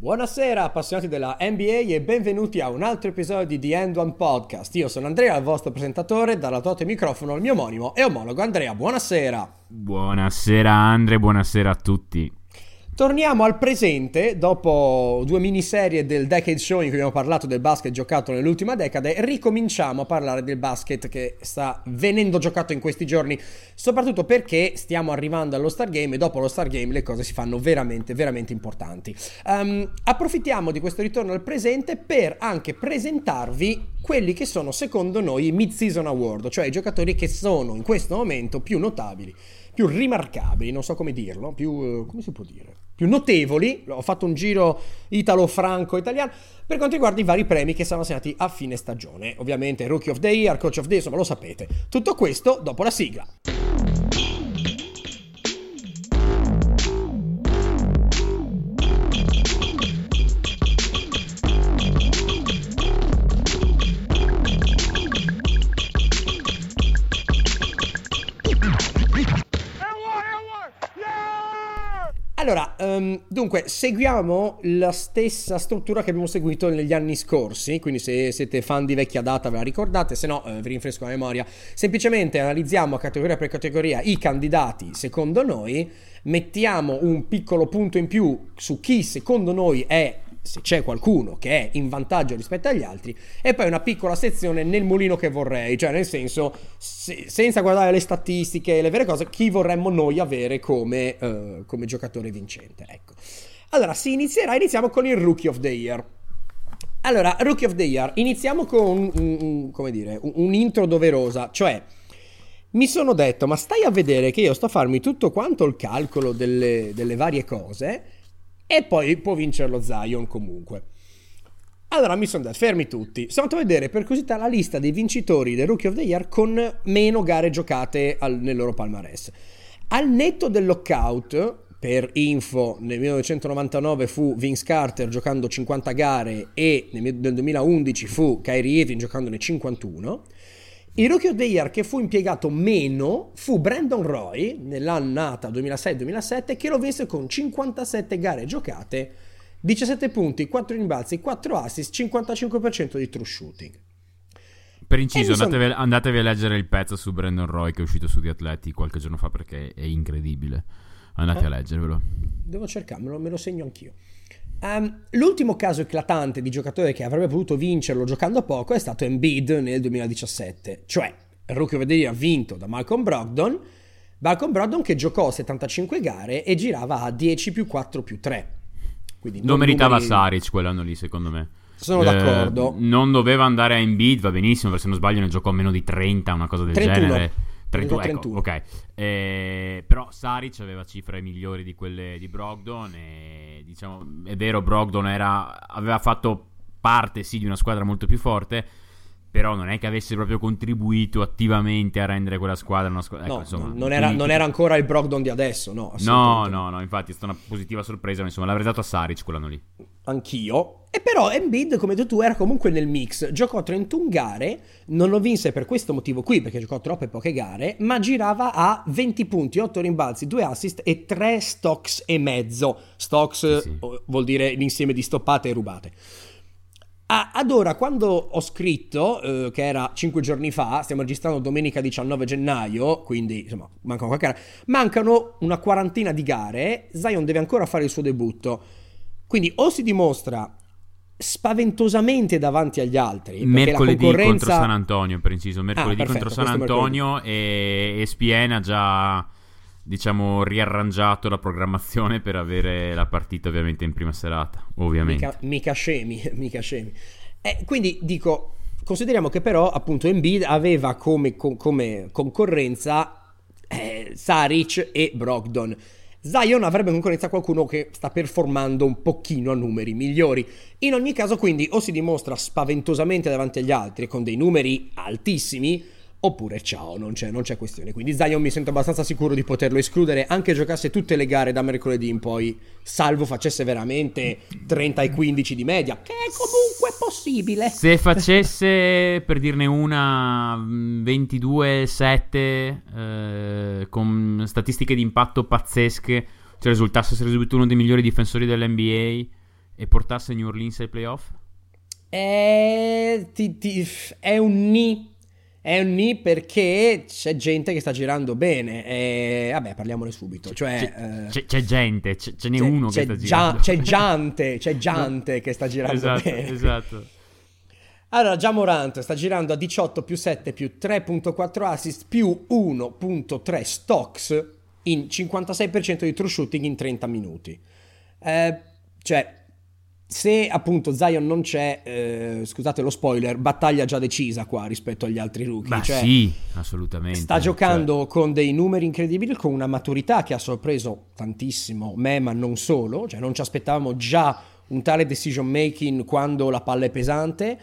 Buonasera appassionati della NBA e benvenuti a un altro episodio di The End One Podcast. Io sono Andrea, il vostro presentatore, dalla tote microfono il mio omonimo e omologo Andrea. Buonasera. Buonasera Andre, buonasera a tutti. Torniamo al presente, dopo due miniserie del Decade Show in cui abbiamo parlato del basket giocato nell'ultima decade, ricominciamo a parlare del basket che sta venendo giocato in questi giorni, soprattutto perché stiamo arrivando allo Star Game e dopo lo Star Game le cose si fanno veramente, veramente importanti. Um, approfittiamo di questo ritorno al presente per anche presentarvi quelli che sono secondo noi i mid-season award, cioè i giocatori che sono in questo momento più notabili più rimarcabili, non so come dirlo, più, eh, come si può dire, più notevoli, ho fatto un giro italo-franco-italiano, per quanto riguarda i vari premi che saranno assegnati a fine stagione. Ovviamente Rookie of the Year, Coach of the Year, insomma lo sapete. Tutto questo dopo la sigla. Allora, um, dunque, seguiamo la stessa struttura che abbiamo seguito negli anni scorsi, quindi se siete fan di vecchia data ve la ricordate, se no eh, vi rinfresco la memoria. Semplicemente analizziamo categoria per categoria i candidati secondo noi, mettiamo un piccolo punto in più su chi secondo noi è se c'è qualcuno che è in vantaggio rispetto agli altri, e poi una piccola sezione nel mulino che vorrei, cioè nel senso, se, senza guardare le statistiche e le vere cose, chi vorremmo noi avere come, uh, come giocatore vincente. Ecco. Allora, si inizierà, iniziamo con il Rookie of the Year. Allora, Rookie of the Year, iniziamo con un, un, dire, un, un intro doverosa, cioè... Mi sono detto, ma stai a vedere che io sto a farmi tutto quanto il calcolo delle, delle varie cose e poi può vincerlo Zion comunque. Allora mi sono detto, fermi tutti. Siamo andati a vedere per curiosità la lista dei vincitori del Rookie of the Year con meno gare giocate al, nel loro palmarès. Al netto del lockout, per info, nel 1999 fu Vince Carter giocando 50 gare e nel 2011 fu Kyrie Irving giocandone 51. Il rookie of the year che fu impiegato meno fu Brandon Roy nell'annata 2006-2007 che lo vinse con 57 gare giocate, 17 punti, 4 rimbalzi, 4 assist, 55% di true shooting. Per inciso, sono... andatevi, andatevi, a leggere il pezzo su Brandon Roy che è uscito su The Athletic qualche giorno fa perché è incredibile. Andate eh? a leggervelo. Devo cercarmelo, me lo segno anch'io. Um, l'ultimo caso eclatante di giocatore che avrebbe potuto vincerlo giocando poco è stato Embiid nel 2017, cioè il Rookie of the Year vinto da Malcolm Brogdon, Malcolm Brogdon che giocò 75 gare e girava a 10 più 4 più 3. Quindi non, non meritava numeri... Saric quell'anno lì secondo me. Sono eh, d'accordo. Non doveva andare a Embiid, va benissimo, perché se non sbaglio ne giocò meno di 30, una cosa del 31. genere. 31, 31. Ecco, ok. Eh, però Saric aveva cifre migliori di quelle di Brogdon e diciamo, è vero, Brogdon era, aveva fatto parte sì di una squadra molto più forte, però non è che avesse proprio contribuito attivamente a rendere quella squadra una squadra. Ecco, no, insomma, non, era, non, era, ancora il Brogdon di adesso, no. No, no, no, infatti è stata una positiva sorpresa, ma insomma l'avrei dato a Saric quell'anno lì. Anch'io. E però Embiid, come detto tu, era comunque nel mix. Giocò 31 gare, non lo vinse per questo motivo qui, perché giocò troppe poche gare, ma girava a 20 punti, 8 rimbalzi, 2 assist e 3 stocks e mezzo. Stocks sì, sì. vuol dire l'insieme di stoppate e rubate. Ah, ad ora, quando ho scritto, eh, che era 5 giorni fa, stiamo registrando domenica 19 gennaio, quindi insomma, mancano qualche gara, mancano una quarantina di gare, Zion deve ancora fare il suo debutto. Quindi o si dimostra spaventosamente davanti agli altri. Mercoledì concorrenza... contro San Antonio, per inciso, mercoledì ah, perfetto, contro San Antonio e ESPN ha già diciamo, riarrangiato la programmazione per avere la partita ovviamente in prima serata, ovviamente. Mica, mica scemi, mica scemi. Eh, quindi dico, consideriamo che però appunto Embiid aveva come, com, come concorrenza eh, Saric e Brogdon. Zion avrebbe concorrenza qualcuno che sta performando un pochino a numeri migliori. In ogni caso, quindi, o si dimostra spaventosamente davanti agli altri con dei numeri altissimi, oppure ciao, non c'è, non c'è, questione. Quindi Zion mi sento abbastanza sicuro di poterlo escludere, anche giocasse tutte le gare da mercoledì in poi, salvo facesse veramente 30 e 15 di media, che è comunque possibile. Se facesse, per dirne una, 22-7, eh, con statistiche di impatto pazzesche, cioè risultasse essere subito uno dei migliori difensori dell'NBA e portasse New Orleans ai playoff? È, ti, ti, è un ni. È un ni perché c'è gente che sta girando bene. E vabbè, parliamone subito. Cioè, c'è, eh, c'è, c'è gente, c'è, ce n'è uno che sta girando. C'è Giante, c'è Giante che sta girando esatto, bene. Esatto. Allora, già Morant sta girando a 18 più 7 più 3.4 assist più 1.3 stocks in 56% di true shooting in 30 minuti. Eh, cioè, se appunto Zion non c'è, eh, scusate lo spoiler, battaglia già decisa qua rispetto agli altri rookie. Beh, cioè, sì, assolutamente. Sta giocando cioè... con dei numeri incredibili, con una maturità che ha sorpreso tantissimo me, ma non solo. Cioè, non ci aspettavamo già un tale decision making quando la palla è pesante.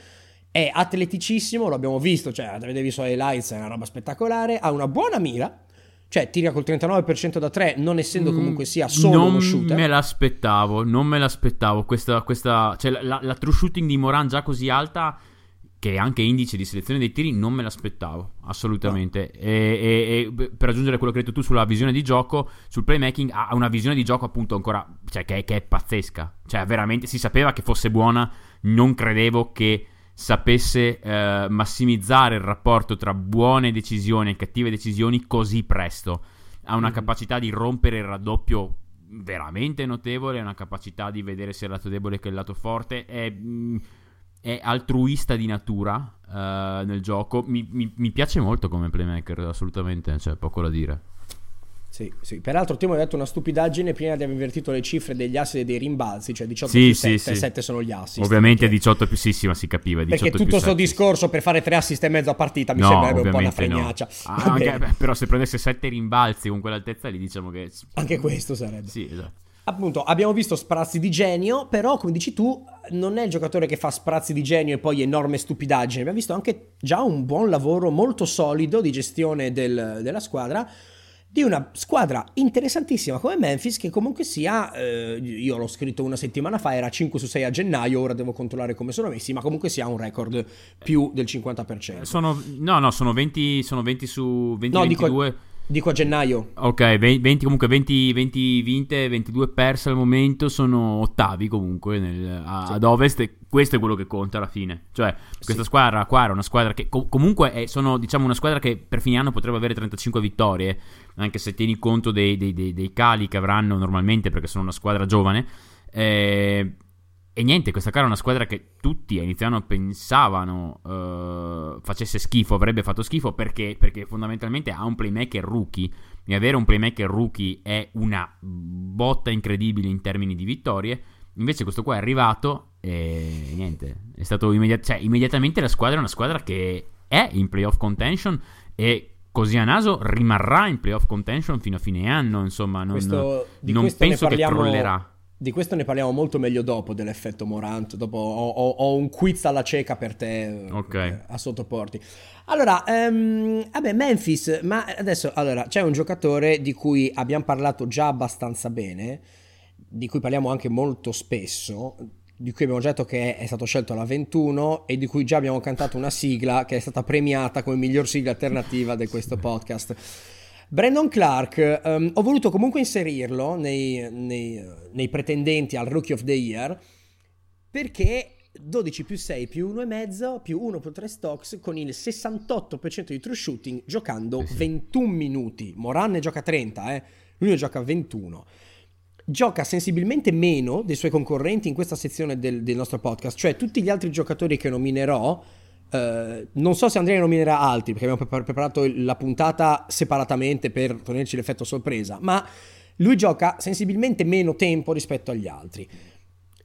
È atleticissimo, lo abbiamo visto, cioè avete visto le lights, è una roba spettacolare. Ha una buona mira, cioè, tira col 39% da 3, non essendo comunque sia solo non uno shooter. Non me l'aspettavo, non me l'aspettavo. Questa, questa, cioè, la, la, true shooting di Moran già così alta, che è anche indice di selezione dei tiri, non me l'aspettavo, assolutamente. No. E, e, e, per aggiungere quello che hai detto tu sulla visione di gioco, sul playmaking, ha una visione di gioco appunto ancora, cioè, che, che è pazzesca. Cioè, veramente, si sapeva che fosse buona, non credevo che sapesse eh, massimizzare il rapporto tra buone decisioni e cattive decisioni così presto. Ha una mm capacità di rompere il raddoppio veramente notevole, ha una capacità di vedere sia il lato debole che il lato forte, è, mm, è altruista di natura uh, nel gioco. Mi, mi, mi, piace molto come playmaker, assolutamente, c'è cioè, poco da dire. Sì, sì. Peraltro Timo ha detto una stupidaggine prima di aver invertito le cifre degli assi e dei rimbalzi, cioè 18 sì, più sì, 7, sì. 7 sono gli assi. Ovviamente perché... 18 più sì, sì, ma si capiva. Perché tutto questo discorso per fare 3 assist e mezzo a partita mi no, sembrerebbe un po' una fregnaccia. No. Ah, anche, beh, però se prendesse 7 rimbalzi con quell'altezza lì diciamo che... Anche questo sarebbe. Sì, esatto. Appunto, abbiamo visto sprazzi di genio, però come dici tu, non è il giocatore che fa sprazzi di genio e poi enorme stupidaggine. Abbiamo visto anche già un buon lavoro molto solido di gestione del, della squadra di una squadra interessantissima come Memphis che comunque sia, eh, io l'ho scritto una settimana fa, era 5 su 6 a gennaio, ora devo controllare come sono messi, ma comunque sia un record più del 50%. Sono, no, no, sono 20, sono 20 su 20, no, 22. Dico, Dico a gennaio. Ok, 20, comunque 20, 20 vinte, 22 perse al momento, sono ottavi comunque nel, a, sì. ad ovest e questo è quello che conta alla fine. Cioè, questa sì. squadra qua era una squadra che co- comunque è, sono diciamo una squadra che per fine anno potrebbe avere 35 vittorie, anche se tieni conto dei, dei, dei, dei cali che avranno normalmente perché sono una squadra giovane. Eh, e niente, questa qua era una squadra che tutti a inizio anno pensavano uh, facesse schifo, avrebbe fatto schifo perché, perché fondamentalmente ha un playmaker rookie e avere un playmaker rookie è una botta incredibile in termini di vittorie. Invece questo qua è arrivato e niente, è stato immediat- cioè, immediatamente la squadra è una squadra che è in playoff contention e così a naso rimarrà in playoff contention fino a fine anno, insomma, non, questo, non penso parliamo... che trollerà di questo ne parliamo molto meglio dopo dell'effetto Morant. Dopo ho, ho, ho un quiz alla cieca per te okay. eh, a sottoporti. Allora, um, vabbè, Memphis, ma adesso allora, c'è un giocatore di cui abbiamo parlato già abbastanza bene, di cui parliamo anche molto spesso, di cui abbiamo già detto che è stato scelto alla 21 e di cui già abbiamo cantato una sigla che è stata premiata come miglior sigla alternativa di questo podcast. Brandon Clark, um, ho voluto comunque inserirlo nei, nei, nei, pretendenti al Rookie of the Year perché 12 più 6 più 1,5 più 1 più 3 stocks con il 68% di true shooting giocando eh sì. 21 minuti. Moran ne gioca 30, eh? lui ne gioca 21 gioca sensibilmente meno dei suoi concorrenti in questa sezione del, del, nostro podcast, cioè tutti gli altri giocatori che nominerò Uh, non so se Andrea ne nominerà altri perché abbiamo preparato la puntata separatamente per tenerci l'effetto sorpresa, ma lui gioca sensibilmente meno tempo rispetto agli altri.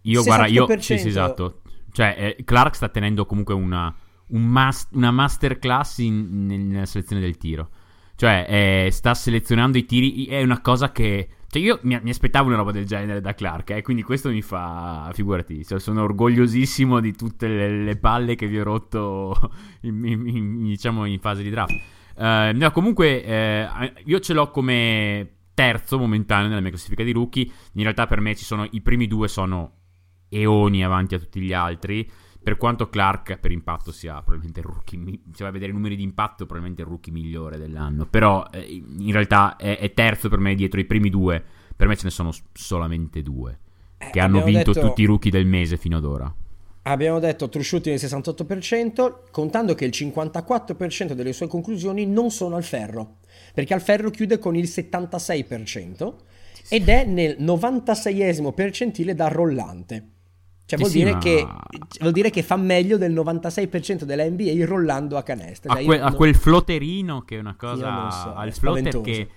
Io, guarda, io sì, sì, esatto. Cioè, eh, Clark sta tenendo comunque una, un mas- una masterclass in, nella selezione del tiro. Cioè, eh, sta selezionando i tiri, è una cosa che cioè, io mi, mi, aspettavo una roba del genere da Clark, eh, quindi questo mi fa. Figurati, cioè, sono orgogliosissimo di tutte le, le, palle che vi ho rotto in, in, in, diciamo, in fase di draft. Uh, no, comunque, uh, io ce l'ho come terzo momentaneo nella mia classifica di rookie. In realtà, per me, ci sono i primi due sono eoni avanti a tutti gli altri. Per quanto Clark per impatto sia probabilmente il rookie, se vai a vedere i numeri di impatto, probabilmente il rookie migliore dell'anno. Però eh, in realtà è, è, terzo per me dietro i primi due. Per me ce ne sono solamente due. eh, che hanno vinto detto... tutti i rookie del mese fino ad ora. Abbiamo detto true shooting il 68%, contando che il 54% delle sue conclusioni non sono al ferro, perché al ferro chiude con il 76% ed è nel 96esimo percentile da rollante. Cioè vuol, sì, dire ma... che, vuol, dire che, fa meglio del 96% della NBA rollando a canestro. Cioè, a, que- non... a, quel flotterino che è una cosa... So, al flotter che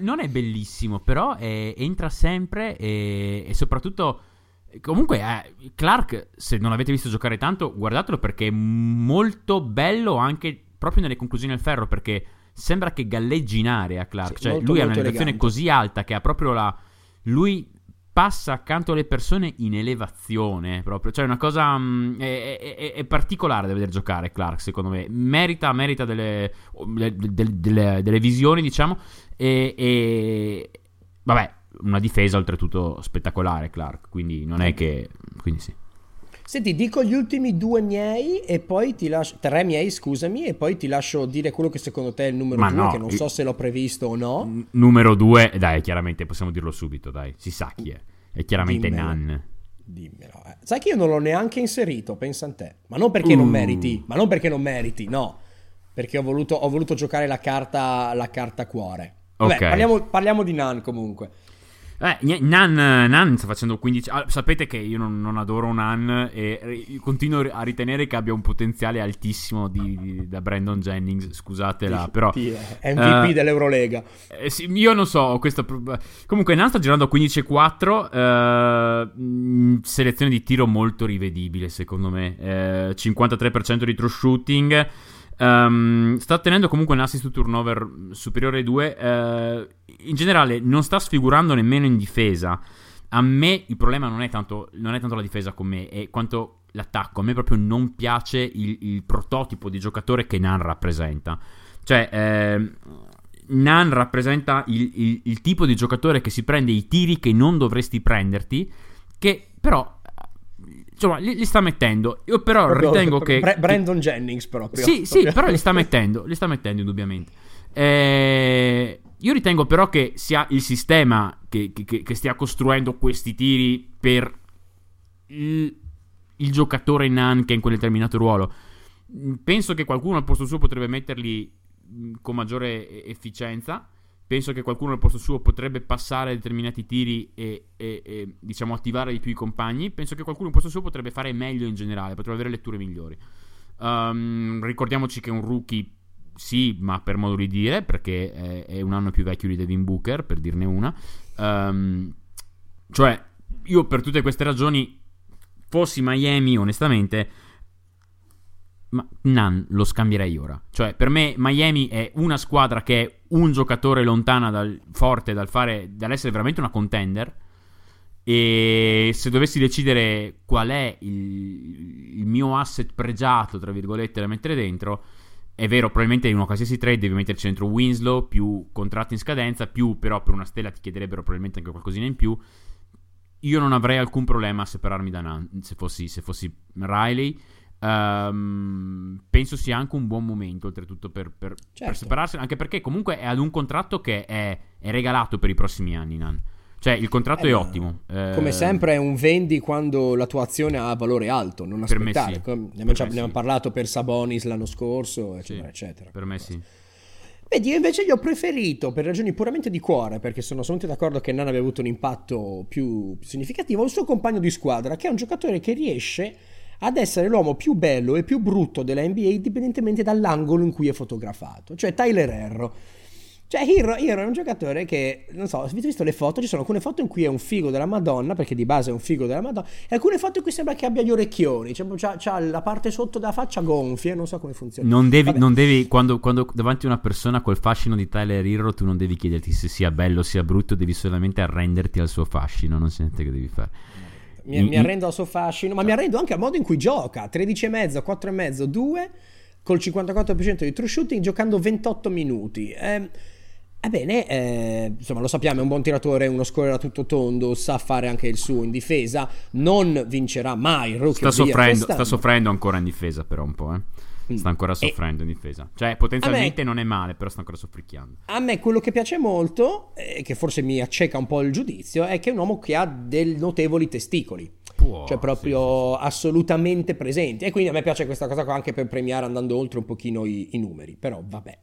non è bellissimo, però è, entra sempre e, e soprattutto... Comunque, eh, Clark, se non l'avete visto giocare tanto, guardatelo perché è molto bello anche proprio nelle conclusioni al ferro. Perché sembra che galleggi in area. Clark, sì, cioè molto, lui ha un'elevazione così alta che ha proprio la. Lui passa accanto alle persone in elevazione proprio. Cioè, una cosa. Mh, mm, è, è, è, particolare da vedere giocare Clark, secondo me. Merita, merita delle, delle, delle, delle visioni, diciamo. E, e. Vabbè, una difesa oltretutto spettacolare, Clark. Quindi non è che. Quindi sì. Senti, dico gli ultimi due miei e poi ti lascio. Tre miei, scusami, e poi ti lascio dire quello che secondo te è il numero Ma due, no, che non so se l'ho previsto o no. N- numero due, dai, chiaramente possiamo dirlo subito, dai, si sa chi è. È chiaramente Dimmelo. Nan. Dimmelo. Eh. Sai che io non l'ho neanche inserito, pensa a te. Ma non perché uh. non meriti, ma non perché non meriti, no. Perché ho voluto, ho voluto giocare la carta, la carta cuore. Vabbè, okay. parliamo, parliamo di Nan comunque. Eh, Nan, Nan, sta facendo 15. Ah, sapete che io non, non, adoro Nan e continuo a ritenere che abbia un potenziale altissimo di, di, da Brandon Jennings. Scusatela, però. È MVP uh, dell'Eurolega. Eh, sì, io non so. Questa... Comunque, Nan sta girando a 15 e 4. Uh, selezione di tiro molto rivedibile, secondo me. Uh, eh, 53% di true shooting. Um, sta ottenendo comunque un assist turnover superiore ai 2. Uh, in generale, non sta sfigurando nemmeno in difesa. A me il problema non è tanto, non è tanto la difesa con me, è quanto l'attacco. A me proprio non piace il, il prototipo di giocatore che Nan rappresenta. Cioè, eh, Nan rappresenta il, il, il tipo di giocatore che si prende i tiri che non dovresti prenderti, che però insomma, li, li, sta mettendo. Io però proprio, ritengo proprio che. Brandon Jennings, proprio. Sì, sì, però li sta mettendo. Li sta mettendo, indubbiamente. Eh, io ritengo però che sia il sistema che, che, che stia costruendo questi tiri per il, il giocatore Nan che è in quel determinato ruolo. Penso che qualcuno al posto suo potrebbe metterli con maggiore efficienza. Penso che qualcuno al posto suo potrebbe passare determinati tiri e, e, e, diciamo attivare di più i compagni. Penso che qualcuno al posto suo potrebbe fare meglio in generale, potrebbe avere letture migliori. Um, ricordiamoci che un rookie, sì, ma per modo di dire, perché è, è un anno più vecchio di Devin Booker, per dirne una. Um, cioè, io per tutte queste ragioni, fossi Miami, onestamente, ma Nan lo scambierei ora. Cioè, per me Miami è una squadra che è un giocatore lontana dal forte dal fare dall'essere veramente una contender. E se dovessi decidere qual è il, il mio asset pregiato, tra virgolette, da mettere dentro, è vero, probabilmente in una qualsiasi trade devi metterci dentro Winslow, più contratti in scadenza, più però per una stella ti chiederebbero probabilmente anche qualcosina in più. Io non avrei alcun problema a separarmi da Nan se fossi, se fossi Riley. Um, penso sia anche un buon momento, oltretutto, per, per, certo. per separarsi, anche perché comunque è ad un contratto che è, è regalato per i prossimi anni, Nan. Cioè, il contratto eh, è ottimo. Come eh, sempre è un vendi quando la tua azione ha valore alto, non aspettare. Sì. Ne, abbiamo, ne abbiamo parlato per Sabonis l'anno scorso, eccetera, sì. eccetera. Per me sì. Vedi, io invece gli ho preferito, per ragioni puramente di cuore, perché sono assolutamente d'accordo che Nan abbia avuto un impatto più, più significativo, il suo compagno di squadra, che è un giocatore che riesce ad essere l'uomo più bello e più brutto della NBA indipendentemente dall'angolo in cui è fotografato, cioè Tyler Herro. Cioè, Hero, Hero, è un giocatore che, non so, avete visto le foto? Ci sono alcune foto in cui è un figo della Madonna, perché di base è un figo della Madonna, e alcune foto in cui sembra che abbia gli orecchioni, cioè, c'ha, c'ha la parte sotto della faccia gonfia, non so come funziona. Non devi, non devi quando, quando, davanti a una persona col fascino di Tyler Hero, tu non devi chiederti se sia bello o sia brutto, devi solamente arrenderti al suo fascino, non c'è niente che devi fare. Mi, mi arrendo al suo fascino, ma mi arrendo anche al modo in cui gioca. 13,5, 4,5, 2 col 54% di true shooting giocando 28 minuti. Eh, Ebbene, eh, insomma, lo sappiamo, è un buon tiratore, uno scorer a tutto tondo, sa fare anche il suo in difesa, non vincerà mai rookie sta soffrendo, sta soffrendo ancora in difesa però un po', eh. Mm. sta ancora soffrendo e... in difesa. Cioè, potenzialmente me... non è male, però sta ancora soffricchiando. A me quello che piace molto, e che forse mi acceca un po' il giudizio, è che è un uomo che ha dei notevoli testicoli. Può, cioè proprio sì, sì. assolutamente presenti. E quindi a me piace questa cosa qua anche per premiare andando oltre un pochino i, i numeri. Però vabbè.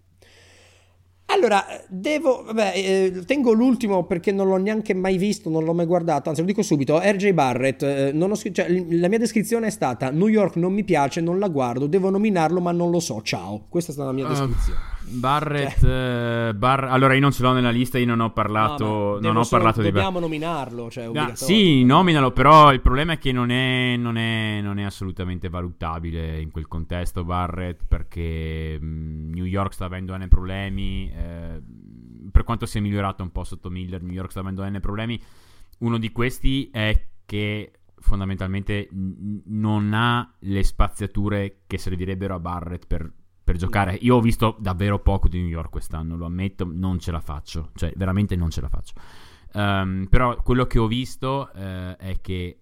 Allora, devo, vabbè, eh, tengo l'ultimo perché non l'ho neanche mai visto, non l'ho mai guardato, anzi lo dico subito, RJ Barrett, eh, ho, cioè, la mia descrizione è stata New York non mi piace, non la guardo, devo nominarlo ma non lo so, ciao, questa è stata la mia ah, descrizione. Uh. Barrett, cioè. eh, Bar... allora io non ce l'ho nella lista, io non ho parlato, no, non ho solo, parlato di Dobbiamo nominarlo, cioè ah, Sì, nominalo, però il problema è che non è, non, è, non è, assolutamente valutabile in quel contesto Barrett perché mh, mm, New York sta avendo N problemi, eh, per quanto sia migliorato un po' sotto Miller, New York sta avendo N problemi, uno di questi è che fondamentalmente non ha le spaziature che servirebbero a Barrett per per giocare. Io ho visto davvero poco di New York quest'anno, lo ammetto, non ce la faccio, cioè veramente non ce la faccio. Um, però quello che ho visto uh, è che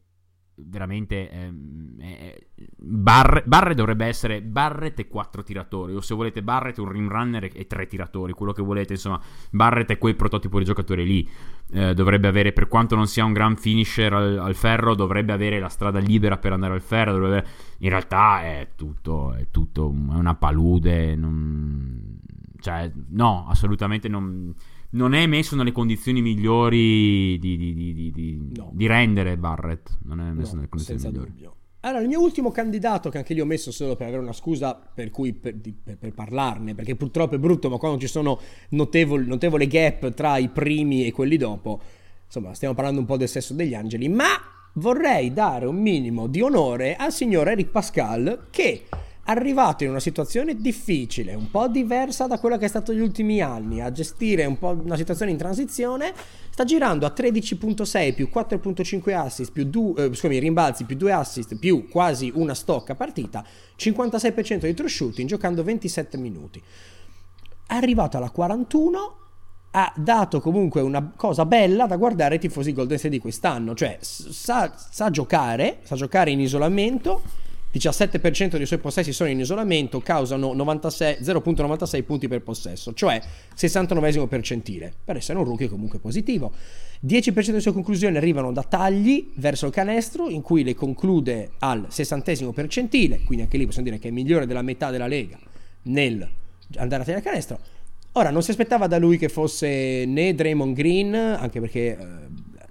veramente ehm, eh, Barre, Barre, dovrebbe essere Barrett e quattro tiratori o se volete Barrett un rim runner e tre tiratori quello che volete insomma Barrett è quel prototipo di giocatore lì. Eh, dovrebbe avere per quanto non sia un gran finisher al, al, ferro dovrebbe avere la strada libera per andare al ferro avere... in realtà è tutto è tutto è una palude non... cioè no assolutamente non non è messo nelle condizioni migliori di, di, di, di no. rendere Barrett. Non è messo no, nelle condizioni migliori. Dubbio. Allora, il mio ultimo candidato, che anche lì ho messo solo per avere una scusa per cui per, per, per parlarne, perché purtroppo è brutto, ma quando ci sono notevoli, notevole gap tra i primi e quelli dopo, insomma, stiamo parlando un po' del sesso degli angeli, ma vorrei dare un minimo di onore al signor Eric Pascal che arrivato in una situazione difficile, un po' diversa da quella che è stato gli ultimi anni, a gestire un po' una situazione in transizione, sta girando a 13.6 più 4.5 assist più 2, eh, scusami, rimbalzi più 2 assist più quasi una stocca partita, 56% di true shooting giocando 27 minuti. È arrivato alla 41 ha dato comunque una cosa bella da guardare ai tifosi Golden State di quest'anno, cioè sa, sa giocare, sa giocare in isolamento 17% dei suoi possessi sono in isolamento, causano 96, 0.96 punti per possesso, cioè 69 percentile, per essere un rookie comunque positivo. 10% delle sue conclusioni arrivano da tagli verso il canestro, in cui le conclude al 60 percentile, quindi anche lì possiamo dire che è migliore della metà della lega nel andare a tagliare il canestro. Ora, non si aspettava da lui che fosse né Draymond Green, anche perché eh,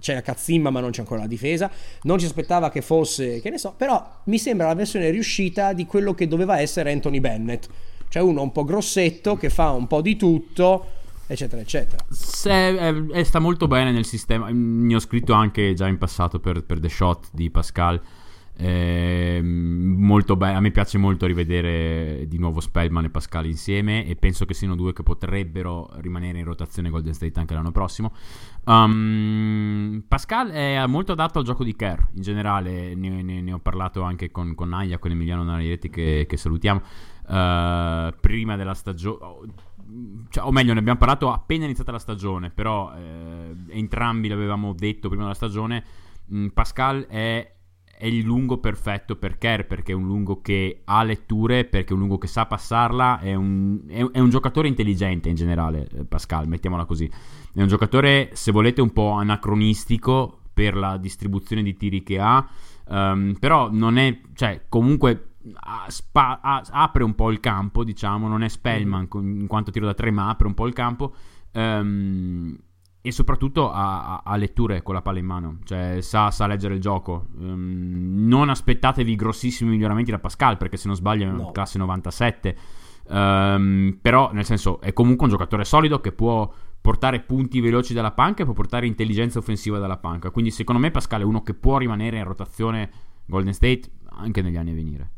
c'è la cazzimma ma non c'è ancora la difesa, non ci aspettava che fosse, che ne so, però mi sembra la versione riuscita di quello che doveva essere Anthony Bennett, cioè uno un po' grossetto che fa un po' di tutto, eccetera, eccetera. Se, eh, eh, sta molto bene nel sistema, ne ho scritto anche già in passato per, per The Shot di Pascal, eh, molto be- a me piace molto rivedere di nuovo Spellman e Pascal insieme e penso che siano due che potrebbero rimanere in rotazione Golden State anche l'anno prossimo. Um, Pascal è molto adatto al gioco di Kerr in generale, ne, ne, ne ho parlato anche con, con Aia, con Emiliano Nariretti che, che salutiamo. Uh, prima della stagione, cioè, o meglio, ne abbiamo parlato appena iniziata la stagione, però eh, entrambi l'avevamo detto prima della stagione. Mm, Pascal è è il lungo perfetto per Kerr perché è un lungo che ha letture, perché è un lungo che sa passarla, è un, è, è un, giocatore intelligente in generale, eh, Pascal, mettiamola così. È un giocatore, se volete, un po' anacronistico per la distribuzione di tiri che ha, um, però non è, cioè, comunque spa, apre un po' il campo, diciamo, non è Spellman in quanto tiro da tre, ma apre un po' il campo. Um, e soprattutto ha, ha, letture con la palla in mano, cioè sa, sa leggere il gioco. Um, non aspettatevi grossissimi miglioramenti da Pascal, perché se non sbaglio è no. classe 97. Um, però, nel senso, è comunque un giocatore solido che può portare punti veloci dalla panca e può portare intelligenza offensiva dalla panca. Quindi, secondo me, Pascal è uno che può rimanere in rotazione Golden State anche negli anni a venire.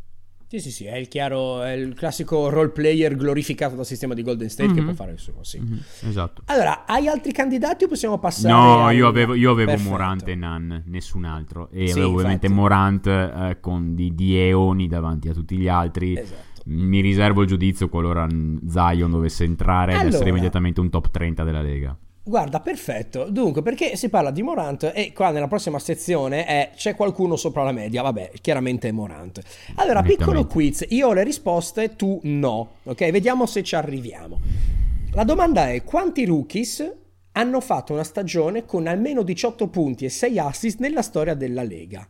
Sì, sì, sì, è il chiaro, è il classico role player glorificato dal sistema di Golden State mm-hmm. che mhm. può fare il suo, sì. Mm-hmm. Esatto. Allora, hai altri candidati o possiamo passare? No, a... io avevo, io avevo Morant e Nan, nessun altro. E sì, avevo ovviamente Morant eh, con di, di, eoni davanti a tutti gli altri. Esatto. Mi riservo il giudizio qualora Zion dovesse entrare allora, ed essere immediatamente un top 30 della Lega. Guarda, perfetto. Dunque, perché si parla di Morant e qua nella prossima sezione è c'è qualcuno sopra la media? Vabbè, chiaramente è Morant. Allora, piccolo quiz. Io ho le risposte, tu no. Ok, vediamo se ci arriviamo. La domanda è quanti rookies hanno fatto una stagione con almeno 18 punti e 6 assist nella storia della Lega?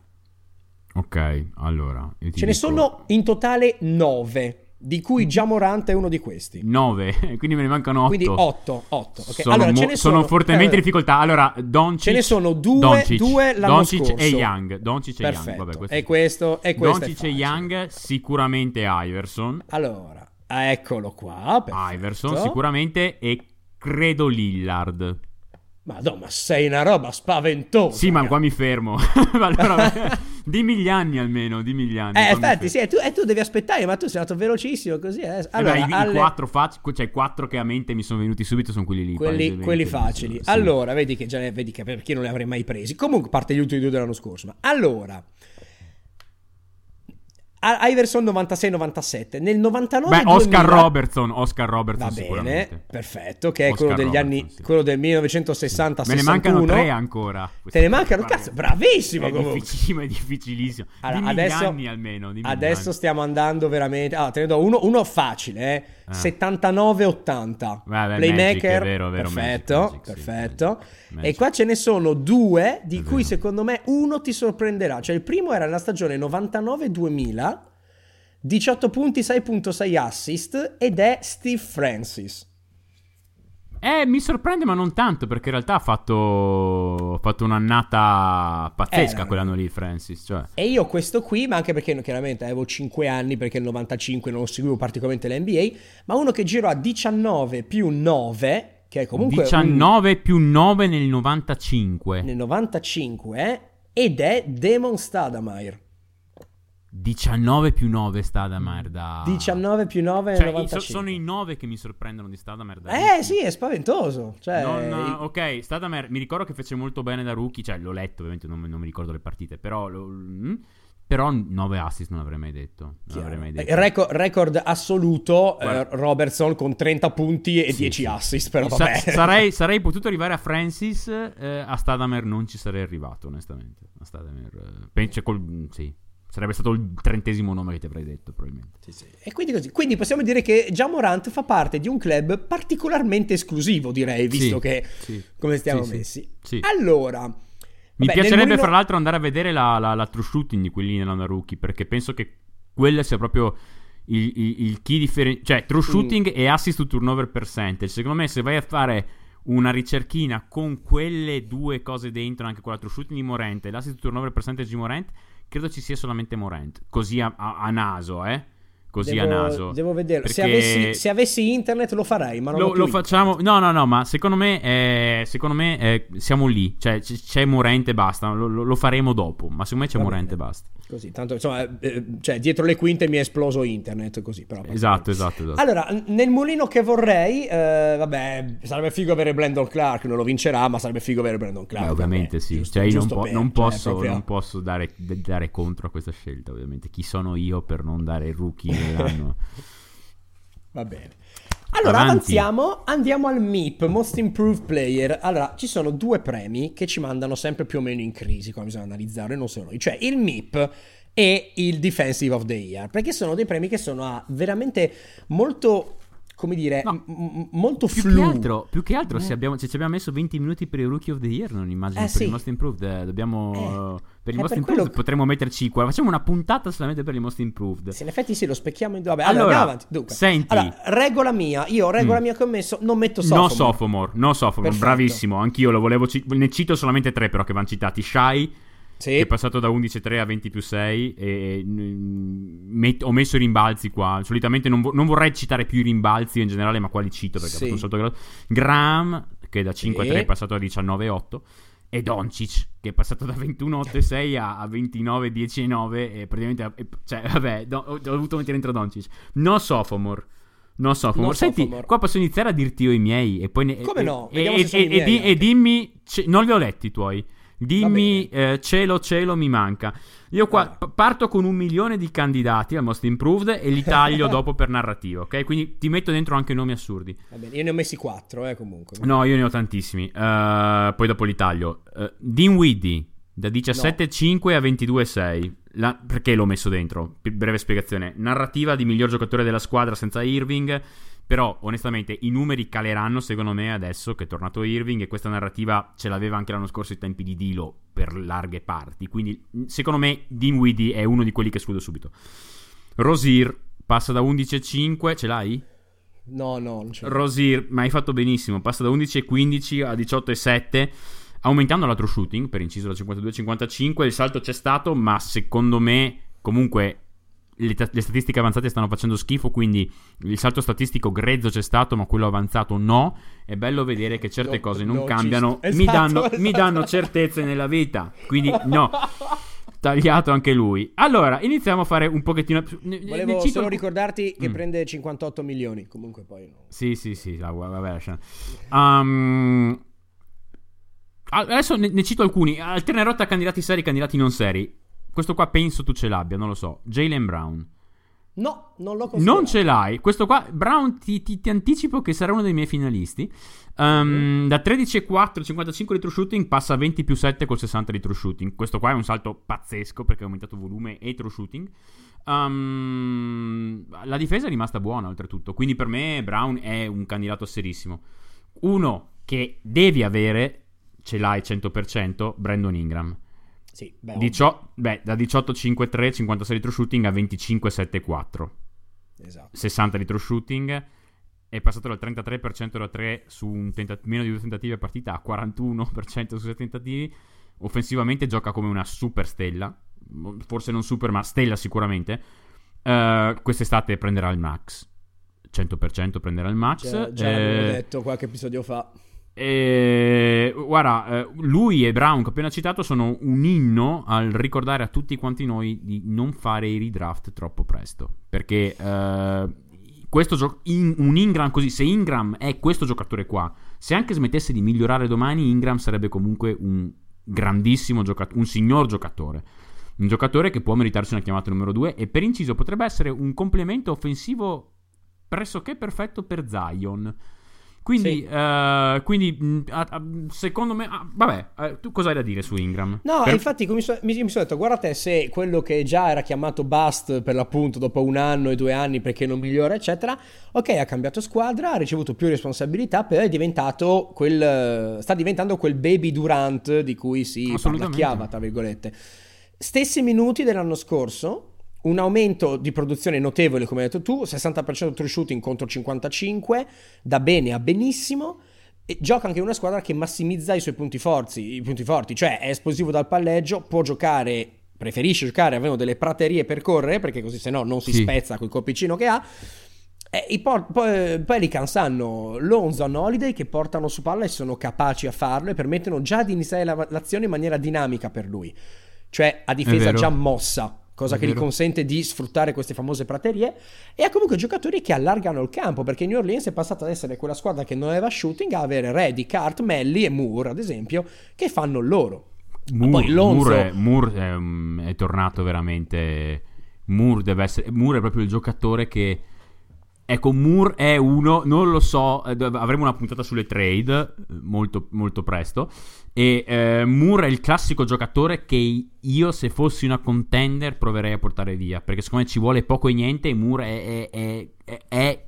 Ok, allora. Ce dico... ne sono in totale 9 di cui già Morante è uno di questi. 9, quindi me ne mancano 8. Quindi 8, 8. Okay. Sono, allora, mo- sono, sono, fortemente in eh, difficoltà. Allora, Doncic Ce ne sono due, Doncic, due l'anno Doncic scorso. e Young. Doncic e Perfetto. Young. Vabbè, questo e questo, e questo Doncic e Young, sicuramente Iverson. Allora, eccolo qua. Perfetto. Iverson sicuramente e credo Lillard. Madonna, ma sei una roba spaventosa. Sì, ma qua mi fermo. allora, dimmi gli anni almeno, dimmi gli anni. Eh, infatti, sì, e tu, e tu, devi aspettare, ma tu sei andato velocissimo così. Eh. Allora, eh beh, i, alle... i, quattro fac- cioè quattro che a mente mi sono venuti subito sono quelli lì. Quelli, quelli facili. Sì. Allora, vedi che già vedi che perché non li avrei mai presi. Comunque, parte gli ultimi due dell'anno scorso. Ma allora, Iverson 96-97 nel 99 Beh, Oscar Robertson Oscar Robertson va bene perfetto che è quello degli Robertson, anni sì. quello del 1960 me ne mancano tre ancora. Te ne mancano cazzo bravissimo è comunque. difficilissimo è difficilissimo. Allora, adesso, anni almeno adesso anni. stiamo andando veramente ah, te ne do uno, uno facile eh ah. 79-80 Vabbè, playmaker. Magic, vero, vero, perfetto Magic, Magic, perfetto. Sì, e qua ce ne sono due di cui secondo me uno ti sorprenderà. Cioè il primo era nella stagione 99-2000 18 punti, 6.6 assist ed è Steve Francis. Eh, mi sorprende, ma non tanto, perché in realtà ha fatto, ha fatto un'annata pazzesca eh, quell'anno lì, Francis. Cioè. E io questo qui, ma anche perché chiaramente avevo 5 anni, perché nel 95 non seguivo particolarmente l'NBA, ma uno che giro a 19 più 9, che è comunque... 19 un... più 9 nel 95. Nel 95, eh? Ed è Damon Stadameyer. 19 più 9 Stadamer da... 19 più 9 cioè, 95. sono i 9 che mi sorprendono di Stadamer da Eh sì, è spaventoso. Cioè, non, ok, Stadamer mi ricordo che fece molto bene da rookie, cioè l'ho letto ovviamente, non, non mi ricordo le partite, però... Lo, mm, però 9 assist non avrei mai detto. Non avrei mai detto. Record, record assoluto eh, Robertson con 30 punti e sì, 10 sì. assist. Però Sa- sarei, sarei, potuto arrivare a Francis, eh, a Stadamer non ci sarei arrivato onestamente. A Stadamer, eh, col... Sì, Sarebbe stato il trentesimo nome che ti avrei detto, probabilmente. Sì, sì. E quindi così. Quindi possiamo dire che Gian Morant fa parte di un club particolarmente esclusivo, direi, visto sì, che sì. come stiamo messi. Allora. Mi vabbè, piacerebbe, mulino... fra l'altro, andare a vedere la, la, la true shooting di quelli nella rookie, perché penso che quella sia proprio il, il, il key differenziale. Cioè, true mm. shooting mm. e assist to turnover percentage. Secondo me, se vai a fare una ricerchina con quelle due cose dentro, anche con la true shooting di Morant e l'assist to turnover percentage di Morant credo ci sia solamente Morant. Così a, a, a naso, eh. Così devo, a naso. Devo vedere. Se avessi, se, avessi, internet lo farei, ma non lo, lo facciamo. No, no, no, ma secondo me, eh, secondo me eh, siamo lì. Cioè, c- c'è Morant e basta. Lo, lo, faremo dopo. Ma secondo me c'è bene. e basta. Così, tanto insomma, eh, cioè, dietro le quinte mi è esploso internet. Così, però. Esatto, esatto, esatto. Allora, nel mulino che vorrei, eh, vabbè, sarebbe figo avere Brandon Clark. Non lo vincerà, ma sarebbe figo avere Brandon Clark. Beh, ovviamente sì. Giusto, cioè, io non, po- non, cioè, posso, proprio... non posso dare, dare contro a questa scelta, ovviamente. Chi sono io per non dare il rookie dell'anno? Va bene. Allora Avanti. avanziamo, andiamo al MIP, Most Improved Player. Allora, ci sono due premi che ci mandano sempre più o meno in crisi, come bisogna analizzare, non solo noi. Cioè, il MIP e il Defensive of the Year, perché sono dei premi che sono a veramente molto come dire, no, m- molto più flu. Che altro, più che altro, eh. se, abbiamo, se ci abbiamo messo 20 minuti per il Rookie of the Year, non immagino eh, per sì. il Most Improved. Eh, dobbiamo. Eh, per il Most per Improved quello... potremmo metterci qua. Facciamo una puntata solamente per il Most Improved. Sì, in effetti sì, lo specchiamo in due. Vabbè, allora, allora avanti. Dunque, senti. Allora, regola mia, io regola mm. mia che ho messo, non metto sophomore. No sophomore, no sophomore, Perfetto. bravissimo. Anch'io lo volevo. Ci- ne cito solamente tre, però, che vanno citati. Shy sì. che è passato da 11-3 a 20 più 6 e met- ho messo i rimbalzi qua. Solitamente non, vo- non, vorrei citare più i rimbalzi in generale, ma quali cito perché sì. salto grosso. Graham, che da 5-3 sì. è passato a 19-8 e Doncic che è passato da 21-8-6 a, a 29-10-9 e praticamente cioè vabbè do, ho, dovuto mettere dentro Doncic no sophomore no sophomore no senti sophomore. qua posso iniziare a dirti io i miei e poi ne, come e, no e, e, e, dimmi c- non li ho letti i tuoi Dimmi, eh, cielo, cielo, mi manca. Io qua p- parto con un milione di candidati al Most Improved e li taglio dopo per narrativa, ok? Quindi ti metto dentro anche nomi assurdi. Bene, io ne ho messi quattro, eh, comunque. No, io ne ho tantissimi. Uh, poi dopo li taglio. Uh, Dean Widdy, da 17,5 no. a 22,6. La, perché l'ho messo dentro? P- breve spiegazione. Narrativa di miglior giocatore della squadra senza Irving. Però, onestamente, i numeri caleranno, secondo me, adesso che è tornato Irving. E questa narrativa ce l'aveva anche l'anno scorso ai tempi di Dilo per larghe parti. Quindi, secondo me, Dinwiddie è uno di quelli che escludo subito. Rosier passa da 11,5. Ce l'hai? No, no, non ce l'ho. Rosier, ma hai fatto benissimo. Passa da 11,15 a 18,7 aumentando l'altro shooting, per inciso da 52-55, il salto c'è stato, ma secondo me comunque le, le, statistiche avanzate stanno facendo schifo, quindi il salto statistico grezzo c'è stato, ma quello avanzato no. È bello vedere che certe no, cose non no, cambiano, esatto, mi, danno, esatto. mi danno certezze nella vita, quindi no. tagliato anche lui. Allora, iniziamo a fare un pochettino. Volevo cito... solo ricordarti che mm. prende 58 milioni. Comunque, poi. No. Sì, sì, sì. Vabbè, um, Adesso ne, ne cito alcuni. Alternerò tra candidati seri e candidati non seri. Questo qua penso tu ce l'abbia, non lo so. Jalen Brown. No, non l'ho considerato. Non ce l'hai. Questo qua, Brown, ti, ti, ti anticipo che sarà uno dei miei finalisti. Um, mm. Da 13,4, 55 di true shooting passa a 20 più 7 col 60 di true shooting. Questo qua è un salto pazzesco perché ha aumentato volume e true shooting. Um, la difesa è rimasta buona oltretutto. Quindi per me Brown è un candidato serissimo. Uno che devi avere ce l'hai 100%, Brandon Ingram. Sì, beh, Dicio- beh da 18-5-3, 56 di true shooting a 25-7-4. Esatto. 60 di true shooting. È passato dal 33% da 3 su tentat- meno di due tentativi a partita a 41% su 6 tentativi. Offensivamente gioca come una super stella. Forse non super, ma stella sicuramente. Uh, quest'estate prenderà il max. 100% prenderà il max. Già, già eh, detto qualche episodio fa. E, guarda, eh, lui e Brown che ho appena citato sono un inno al ricordare a tutti quanti noi di non fare i redraft troppo presto. Perché eh, questo gio- in, un Ingram così, se Ingram è questo giocatore qua, se anche smettesse di migliorare domani, Ingram sarebbe comunque un grandissimo giocatore, un signor giocatore. Un giocatore che può meritarsi una chiamata numero 2 e per inciso potrebbe essere un complemento offensivo pressoché perfetto per Zion. Quindi, sì. uh, quindi mh, secondo me, ah, vabbè, uh, tu cosa hai da dire su Ingram? No, per... infatti mi, so, mi, mi, sono detto, guarda te, se quello che già era chiamato bust per l'appunto dopo un anno e due anni perché non migliora, eccetera, ok, ha cambiato squadra, ha ricevuto più responsabilità, però è diventato quel, sta diventando quel baby Durant di cui si parlacchiava, tra virgolette. Stessi minuti dell'anno scorso, un aumento di produzione notevole, come hai detto tu, 60% true shooting contro 55, da bene a benissimo. E gioca anche una squadra che massimizza i suoi punti forti, i punti forti, cioè è esplosivo dal palleggio, può giocare, preferisce giocare avendo delle praterie per correre, perché così se no non si sì. spezza col corpicino che ha. E i por- poi, Pelicans hanno Lonzo e Holiday che portano su palla e sono capaci a farlo e permettono già di iniziare la, l'azione in maniera dinamica per lui. Cioè a difesa già mossa, cosa che gli consente di sfruttare queste famose praterie, e ha comunque giocatori che allargano il campo, perché New Orleans è passata ad essere quella squadra che non aveva shooting a avere Reddy, Cart, Melly e Moore, ad esempio, che fanno loro. Moore, Lonzo... Moore, è, Moore è, mm, è, tornato veramente... Moore deve essere... Moore è proprio il giocatore che Ecco, Moore è uno, non lo so, eh, avremo una puntata sulle trade eh, molto, molto presto. E eh, Moore è il classico giocatore che io, se fossi una contender, proverei a portare via. Perché secondo me ci vuole poco e niente. Moore è, è, è, è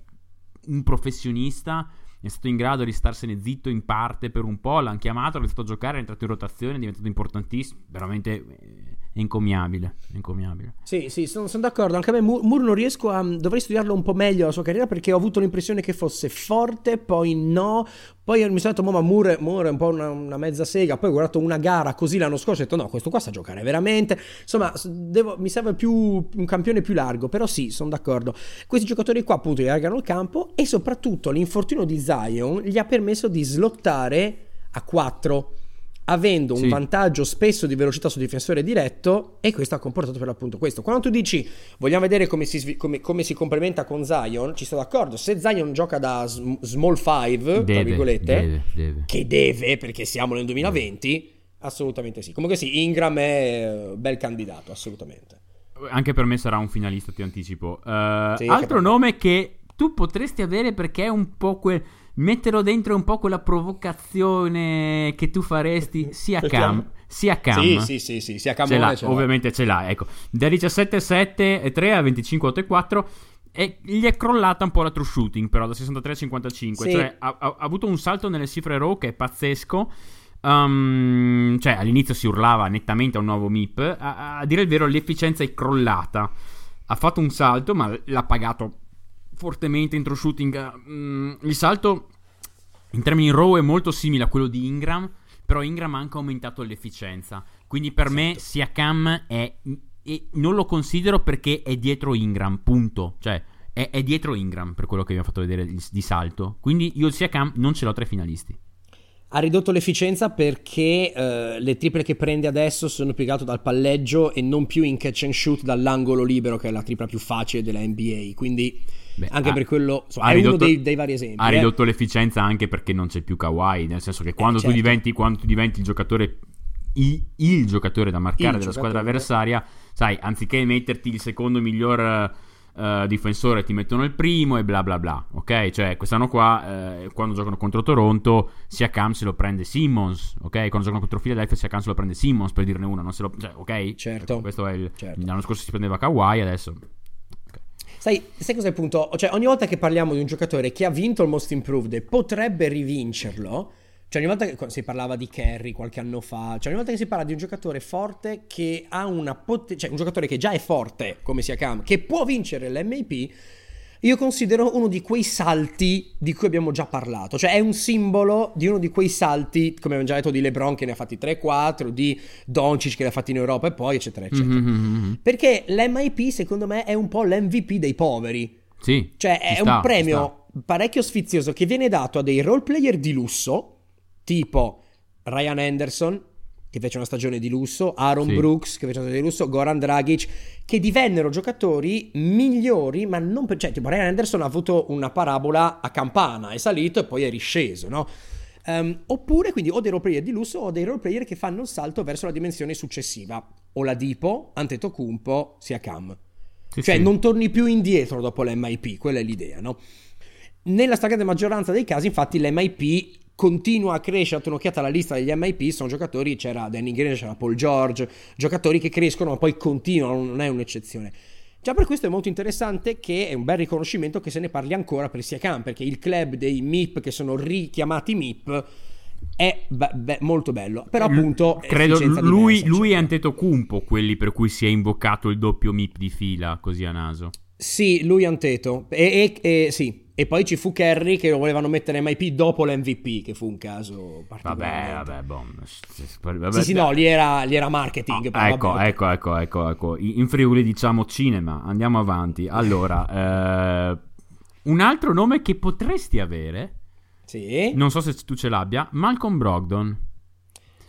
un professionista. È stato in grado di starsene zitto in parte per un po'. L'hanno chiamato, l'ha fatto a giocare, è entrato in rotazione, è diventato importantissimo. Veramente è incommiabile, encomiabile. Sì, sì, sono, sono, d'accordo. Anche a me Moore non riesco a... Dovrei studiarlo un po' meglio la sua carriera perché ho avuto l'impressione che fosse forte, poi no. Poi mi sono detto, ma Moore, Moore è un po' una, una, mezza sega. Poi ho guardato una gara così l'anno scorso e ho detto, no, questo qua sa giocare veramente. Insomma, devo, mi serve più un campione più largo. Però sì, sono d'accordo. Questi giocatori qua appunto allargano il campo e soprattutto l'infortunio di Zion gli ha permesso di slottare a 4 avendo un sì. vantaggio spesso di velocità sul difensore diretto e questo ha comportato per l'appunto questo. Quando tu dici vogliamo vedere come si, come, come si complementa con Zion, ci sto d'accordo. Se Zion gioca da small 5, tra virgolette, deve, deve. che deve perché siamo nel 2020, Assolutamente sì. Comunque sì, Ingram è un bel candidato, assolutamente. Anche per me sarà un finalista, ti anticipo. Uh, sì, altro nome che tu potresti avere perché è un po' quel... Metterlo dentro un po' quella provocazione che tu faresti sia Cam. Sia Cam. Sì, sì, sì, sì, sia Cam. Ce l'ha, ce ovviamente ce l'ha, ecco. Da 17-7-3 a 25-8-4 e gli è crollata un po' la true shooting però da 63 a 55 sì. cioè ha, ha, avuto un salto nelle cifre raw che è pazzesco um, cioè all'inizio si urlava nettamente a un nuovo MIP a, a, dire il vero l'efficienza è crollata ha fatto un salto ma l'ha pagato fortemente in true shooting um, il salto in termini raw è molto simile a quello di Ingram però Ingram ha anche aumentato l'efficienza quindi per esatto. me sia Cam è e non lo considero perché è dietro Ingram, punto. Cioè, è, è dietro Ingram per quello che vi ho fatto vedere di, di salto. Quindi io sia Cam non ce l'ho tra i finalisti. Ha ridotto l'efficienza perché uh, le triple che prende adesso sono piegato dal palleggio e non più in catch and shoot dall'angolo libero, che è la tripla più facile della NBA. Quindi Beh, anche ha, per quello insomma, è ridotto, uno dei, dei, vari esempi. Ha eh. ridotto l'efficienza anche perché non c'è più Kawhi, nel senso che quando, eh, certo. tu, diventi, quando tu diventi il giocatore il, il giocatore da marcare il della giocatore. squadra avversaria, sai, anziché metterti il secondo miglior uh, difensore, ti mettono il primo e bla bla bla. Ok? Cioè, quest'anno qua, uh, quando giocano contro Toronto, sia Cam se lo prende Simmons. Ok? Quando giocano contro Philadelphia, sia Cam se lo prende Simmons, per dirne una. Non se lo, cioè, ok? Certo. Questo è il. Certo. L'anno scorso si prendeva Kawhi, adesso. Sai, sai cos'è il punto? Cioè, ogni volta che parliamo di un giocatore che ha vinto il Most Improved e potrebbe rivincerlo, cioè, ogni volta che si parlava di Kerry qualche anno fa, cioè ogni volta che si parla di un giocatore forte che ha una potenza, cioè un giocatore che già è forte, come sia Cam, che può vincere l'MAP, io considero uno di quei salti di cui abbiamo già parlato. Cioè, è un simbolo di uno di quei salti, come abbiamo già detto, di LeBron che ne ha fatti 3-4, di Doncic che ne ha fatti in Europa e poi, eccetera, eccetera. Mm-hmm. Perché l'MIP, secondo me, è un po' l'MVP dei poveri. Sì. Cioè, è sta, un premio parecchio sfizioso che viene dato a dei role player di lusso tipo Ryan Anderson, che fece una stagione di lusso, Aaron sì. Brooks, che fece una stagione di lusso, Goran Dragic, che divennero giocatori migliori, ma non per... Cioè, tipo Ryan Anderson ha avuto una parabola a campana, è salito e poi è risceso, no? Um, oppure quindi o dei role player di lusso o dei role player che fanno il salto verso la dimensione successiva, o la Dipo, Antetokounmpo, sia Cam. Sì, cioè sì. non torni più indietro dopo l'MIP, quella è l'idea, no? Nella stragrande maggioranza dei casi, infatti, l'MIP continua a crescere, date un'occhiata alla lista degli MIP, sono giocatori, c'era Danny Green, c'era Paul George, giocatori che crescono ma poi continuano, non è un'eccezione. Già per questo è molto interessante che è un bel riconoscimento che se ne parli ancora per Siakam, perché il club dei MIP che sono richiamati MIP è be- be- molto bello. Però appunto credo lui, diversa, lui è Antetokounmpo quelli per cui si è invocato il doppio MIP di fila così a naso. Sì, lui Anteto. E, e, e sì, e poi ci fu Kerry che lo volevano mettere MIP dopo l'MVP, che fu un caso particolare. Vabbè, vabbè. Vabbè, sì, sì, no, lì era, lì era marketing. Ah, ecco, ecco, ecco, ecco, ecco. In Friuli diciamo cinema, andiamo avanti. Allora, eh, un altro nome che potresti avere, sì. non so se tu ce l'abbia, Malcolm Brogdon.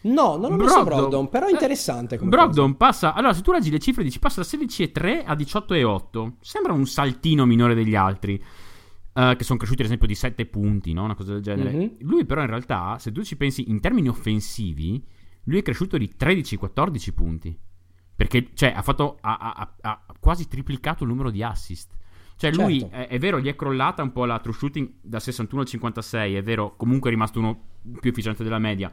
No, non ho Brogdon, messo Brogdon, però è interessante. Come Brogdon cosa. passa. Allora, se tu leggi le cifre, dici passa da 16,3 a 18,8. Sembra un saltino minore degli altri. Uh, che sono cresciuti ad esempio di 7 punti, no? una cosa del genere. Mm-hmm. Lui però in realtà, se tu ci pensi in termini offensivi, lui è cresciuto di 13-14 punti. Perché, cioè, ha, fatto, ha, ha, ha, quasi triplicato il numero di assist. Cioè, certo. lui, è, è, vero, gli è crollata un po' la true shooting da 61 al 56, è vero, comunque è rimasto uno più efficiente della media.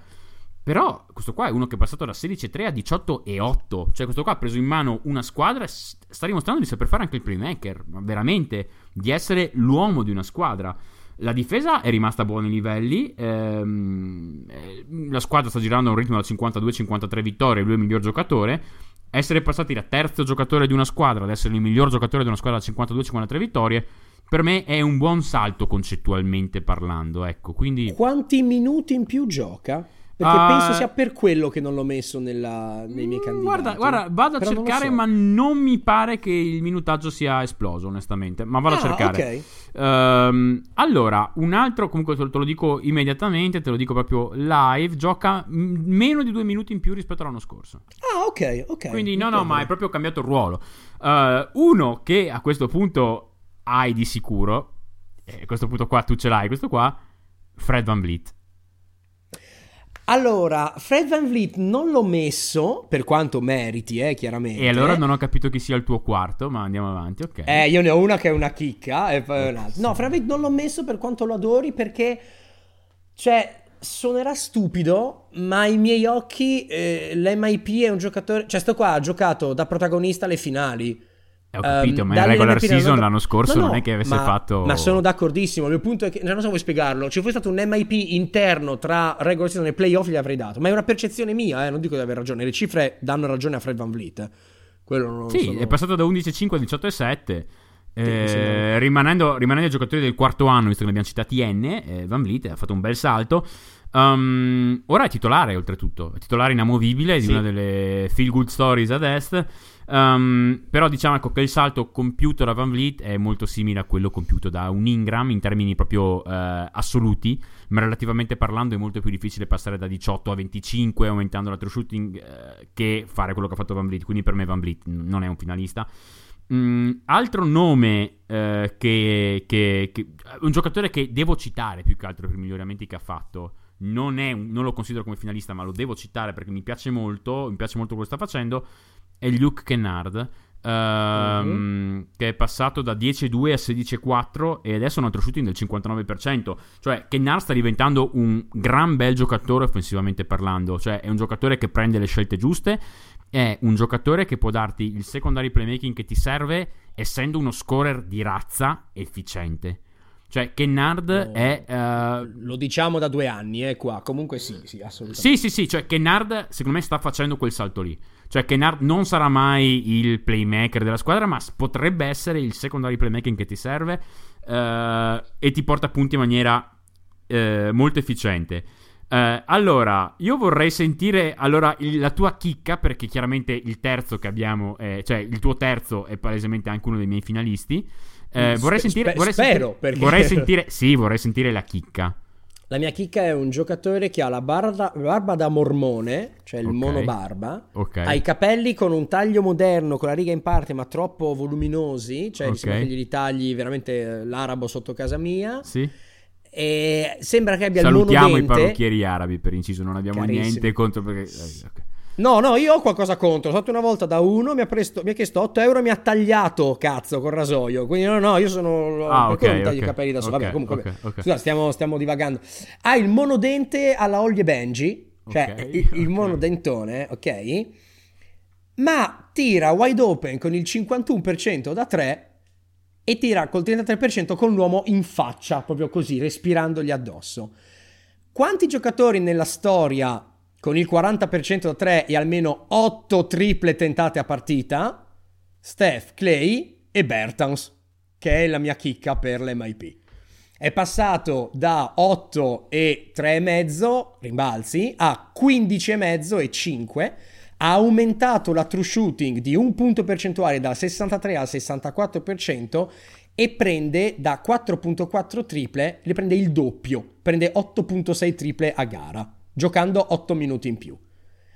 Però questo qua è uno che è passato da 16-3 a 18-8. Cioè, questo qua ha preso in mano una squadra sta dimostrando di saper fare anche il playmaker. Ma veramente, di essere l'uomo di una squadra. La difesa è rimasta a buoni livelli. Ehm, eh, la squadra sta girando a un ritmo da 52-53 vittorie. Lui è il miglior giocatore. Essere passati da terzo giocatore di una squadra ad essere il miglior giocatore di una squadra da 52-53 vittorie. Per me è un buon salto concettualmente parlando. Ecco, quindi. Quanti minuti in più gioca? Perché uh, penso sia per quello che non l'ho messo nella, nei miei mm, candidati. Guarda, guarda vado a Però cercare, so. ma non mi pare che il minutaggio sia esploso, onestamente. Ma vado ah, a cercare. Okay. Um, allora, un altro, comunque te lo dico immediatamente, te lo dico proprio live. Gioca meno di due minuti in più rispetto all'anno scorso. Ah, ok, ok. Quindi, no, okay. no, ma è proprio cambiato il ruolo. Uh, uno che a questo punto hai di sicuro, e a questo punto qua tu ce l'hai, questo qua, Fred Van Vliet. Allora, Fred Van Vliet non l'ho messo, per quanto meriti, eh, chiaramente. E allora non ho capito chi sia il tuo quarto, ma andiamo avanti, ok. Eh, io ne ho una che è una chicca e poi un'altra. No, Fred Van Vliet non l'ho messo per quanto lo adori, perché... Cioè, suonerà stupido, ma ai miei occhi eh, l'MIP è un giocatore... Cioè, sto qua ha giocato da protagonista alle finali eh, ho capito, um, ma in regular season l'anno scorso no, no, non è che avesse ma, fatto. Ma sono d'accordissimo. Il mio punto è che non so come spiegarlo. Ci fosse stato un MIP interno tra regular season e playoff, gli avrei dato. Ma è una percezione mia, eh, non dico di aver ragione. Le cifre danno ragione a Fred Van Vliet. Quello non sì, sono... è passato da 11,5 a 18,7. Eh, rimanendo, rimanendo ai giocatori del quarto anno, visto che ne abbiamo citati N, eh, Van Vliet ha fatto un bel salto. Um, ora è titolare, oltretutto. È titolare inamovibile di una delle feel good stories ad est. Um, però diciamo ecco, che il salto compiuto da Van Vliet è molto simile a quello compiuto da un Ingram in termini proprio uh, assoluti, ma relativamente parlando è molto più difficile passare da 18 a 25 aumentando la true shooting uh, che fare quello che ha fatto Van Vliet. Quindi per me Van Vliet non è un finalista. Um, altro nome uh, che, che, che, un giocatore che devo citare più che altro per i miglioramenti che ha fatto non, è, non, lo considero come finalista, ma lo devo citare perché mi piace molto, mi piace molto quello che sta facendo, è Luke Kennard. Um, mm-hmm. che è passato da 10-2 a 16-4 e adesso è un altro shooting del 59%. Cioè, Kennard sta diventando un gran bel giocatore offensivamente parlando. Cioè, è un giocatore che prende le scelte giuste. È un giocatore che può darti il secondary playmaking che ti serve, essendo uno scorer di razza efficiente. Cioè, Kennard no, è. Uh... Lo diciamo da due anni, eh, qua. Comunque sì, sì, assolutamente. Sì, sì, sì. Cioè, Kennard, secondo me, sta facendo quel salto lì. Cioè, Kennard non sarà mai il playmaker della squadra, ma potrebbe essere il secondary playmaking che ti serve uh, e ti porta punti in maniera uh, molto efficiente. Allora, io vorrei sentire allora, il, la tua chicca, perché chiaramente il terzo che abbiamo, è, cioè il tuo terzo è palesemente anche uno dei miei finalisti. Eh, vorrei sentire. Vorrei spero sentire, perché... vorrei sentire. Sì, vorrei sentire la chicca. La mia chicca è un giocatore che ha la barba, barba da mormone, cioè il okay. monobarba, okay. ha i capelli con un taglio moderno, con la riga in parte, ma troppo voluminosi, cioè okay. che gli ritagli veramente eh, l'arabo sotto casa mia. Sì. E sembra che abbia Salutiamo il monodente. i parrucchieri arabi, per inciso, non abbiamo Carissimi. niente contro perché... Okay. No, no, io ho qualcosa contro. Sono stato una volta da uno, mi ha, presto, mi ha chiesto 8 euro e mi ha tagliato, cazzo, col rasoio. Quindi no, no, io sono... Ah, perché ok, non taglio okay, i capelli da sopra? okay, Vabbè, comunque... Okay, Scusa, stiamo, stiamo, divagando. Ha il monodente alla Ollie Benji, cioè il, il monodentone, ok? Ma tira wide open con il 51% da 3 e tira col 33% con l'uomo in faccia, proprio così, respirandogli addosso. Quanti giocatori nella storia con il 40% da 3 e almeno 8 triple tentate a partita, Steph, Clay e Bertans, che è la mia chicca per l'MIP. È passato da 8 e 3,5 rimbalzi a 15,5 e 5. Ha aumentato la true shooting di un punto percentuale dal 63 al 64% e prende da 4.4 triple, le prende il doppio, prende 8.6 triple a gara giocando 8 minuti in più.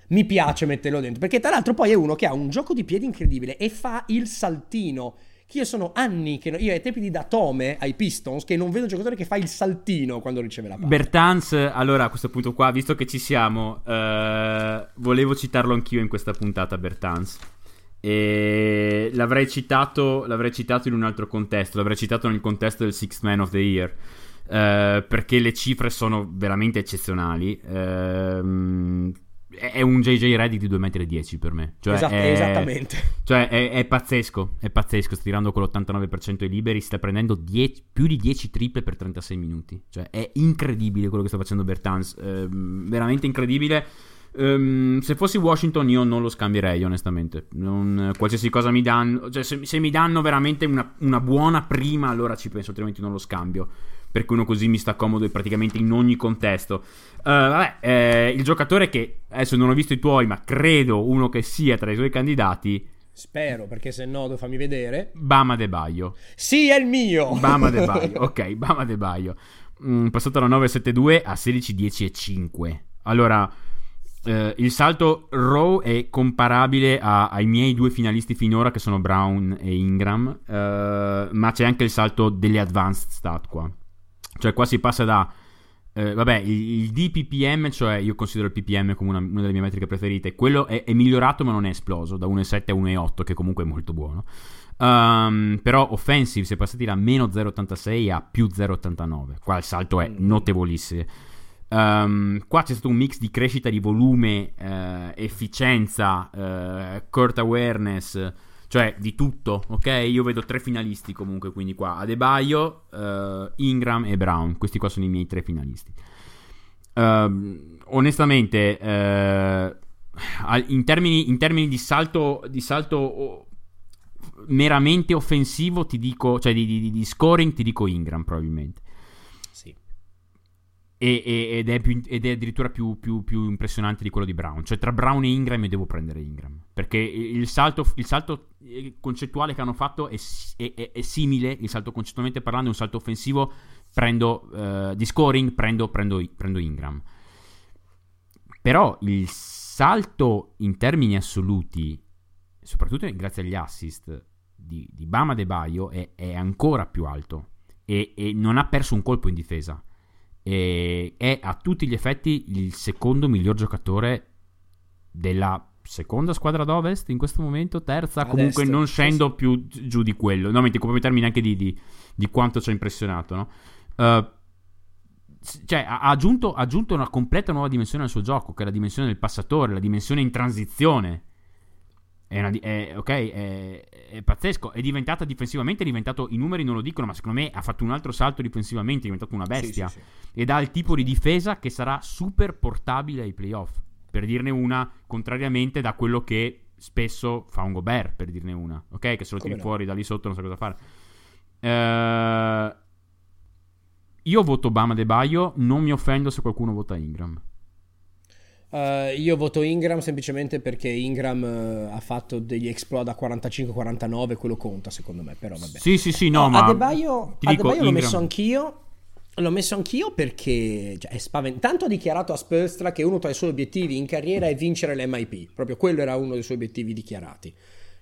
Mi piace metterlo dentro, perché tra l'altro poi è uno che ha un gioco di piedi incredibile e fa il saltino. Che io sono anni che io ai tempi di Datome ai Pistons che non vedo un giocatore che fa il saltino quando riceve la palla. Bertans, allora a questo punto qua, visto che ci siamo, eh, volevo citarlo anch'io in questa puntata Bertans. E l'avrei citato, l'avrei citato in un altro contesto, l'avrei citato nel contesto del Sixth Man of the Year. Uh, perché le cifre sono veramente eccezionali. Uh, è un JJ Reddick di 2,10 m per me. Cioè Esat- è, esattamente. Cioè è, è, pazzesco, è pazzesco. Sta tirando con l'89% ai liberi, sta prendendo 10, più di 10 triple per 36 minuti. Cioè è incredibile quello che sta facendo Bertans. Uh, veramente incredibile. Um, se fossi Washington io non lo scambierei onestamente non, qualsiasi cosa mi danno cioè se, se mi danno veramente una, una, buona prima allora ci penso altrimenti non lo scambio perché uno così mi sta comodo praticamente in ogni contesto. Uh, vabbè, eh, il giocatore che adesso non ho visto i tuoi, ma credo uno che sia tra i tuoi candidati. Spero, perché se no, devo fammi vedere. Bama De Baio. Sì, è il mio! Bama De Baio, ok, Bama De Baio. Mm, passato da 9,72 a 16,10,5. Allora, eh, il salto Row è comparabile a, ai miei due finalisti finora, che sono Brown e Ingram, eh, ma c'è anche il salto delle advanced stat qua. Cioè qua si passa da eh, vabbè, il, il, DPPM, cioè io considero il PPM come una, una delle mie metriche preferite, quello è, è, migliorato ma non è esploso, da 1,7 a 1,8 che comunque è molto buono. Um, però offensive si è passati da meno 0,86 a più 0,89, qua il salto è mm. notevolissimo. Um, qua c'è stato un mix di crescita di volume, uh, efficienza, uh, court awareness, cioè di tutto, ok? Io vedo tre finalisti comunque, quindi qua Adebayo, uh, Ingram e Brown. Questi qua sono i miei tre finalisti. Uh, onestamente, uh, in, termini, in, termini, di salto, di salto meramente offensivo, ti dico, cioè di, di, di scoring, ti dico Ingram probabilmente. E, e, ed, è più, ed, è addirittura più, più, più, impressionante di quello di Brown. Cioè, tra Brown e Ingram io devo prendere Ingram. Perché il salto, il salto eh, concettuale che hanno fatto è, è, è, simile. Il salto concettualmente parlando è un salto offensivo. Prendo uh, di scoring, prendo, prendo, prendo, Ingram. Però il salto in termini assoluti, soprattutto grazie agli assist di, di Bama De Baio, è, è ancora più alto. E, e non ha perso un colpo in difesa e è a tutti gli effetti il secondo miglior giocatore della seconda squadra d'Ovest in questo momento, terza, Adesso, comunque non scendo sì. più giù di quello, no, metti come termine anche di, di, di, quanto ci ha impressionato, no? Uh, cioè, ha aggiunto, ha aggiunto, una completa nuova dimensione al suo gioco, che è la dimensione del passatore, la dimensione in transizione. È, una, è, okay, è, è, pazzesco. È diventata difensivamente, è diventato, i numeri non lo dicono, ma secondo me ha fatto un altro salto difensivamente, è diventato una bestia. Sì, sì, sì. Ed ha il tipo di difesa che sarà super portabile ai playoff. Per dirne una, contrariamente da quello che spesso fa un Gobert, per dirne una. Ok? Che se lo tiri no? fuori da lì sotto non sa cosa fare. Uh, io voto Bama De Baio, non mi offendo se qualcuno vota Ingram. Uh, io voto Ingram semplicemente perché Ingram uh, ha fatto degli exploit da 45-49, quello conta secondo me, però vabbè. Sì, sì, sì, no, uh, ma... Adebayo, Adebayo l'ho messo anch'io, l'ho messo anch'io perché cioè, è spaventato. Tanto ha dichiarato a Spurstra che uno tra i suoi obiettivi in carriera è vincere l'MIP, proprio quello era uno dei suoi obiettivi dichiarati.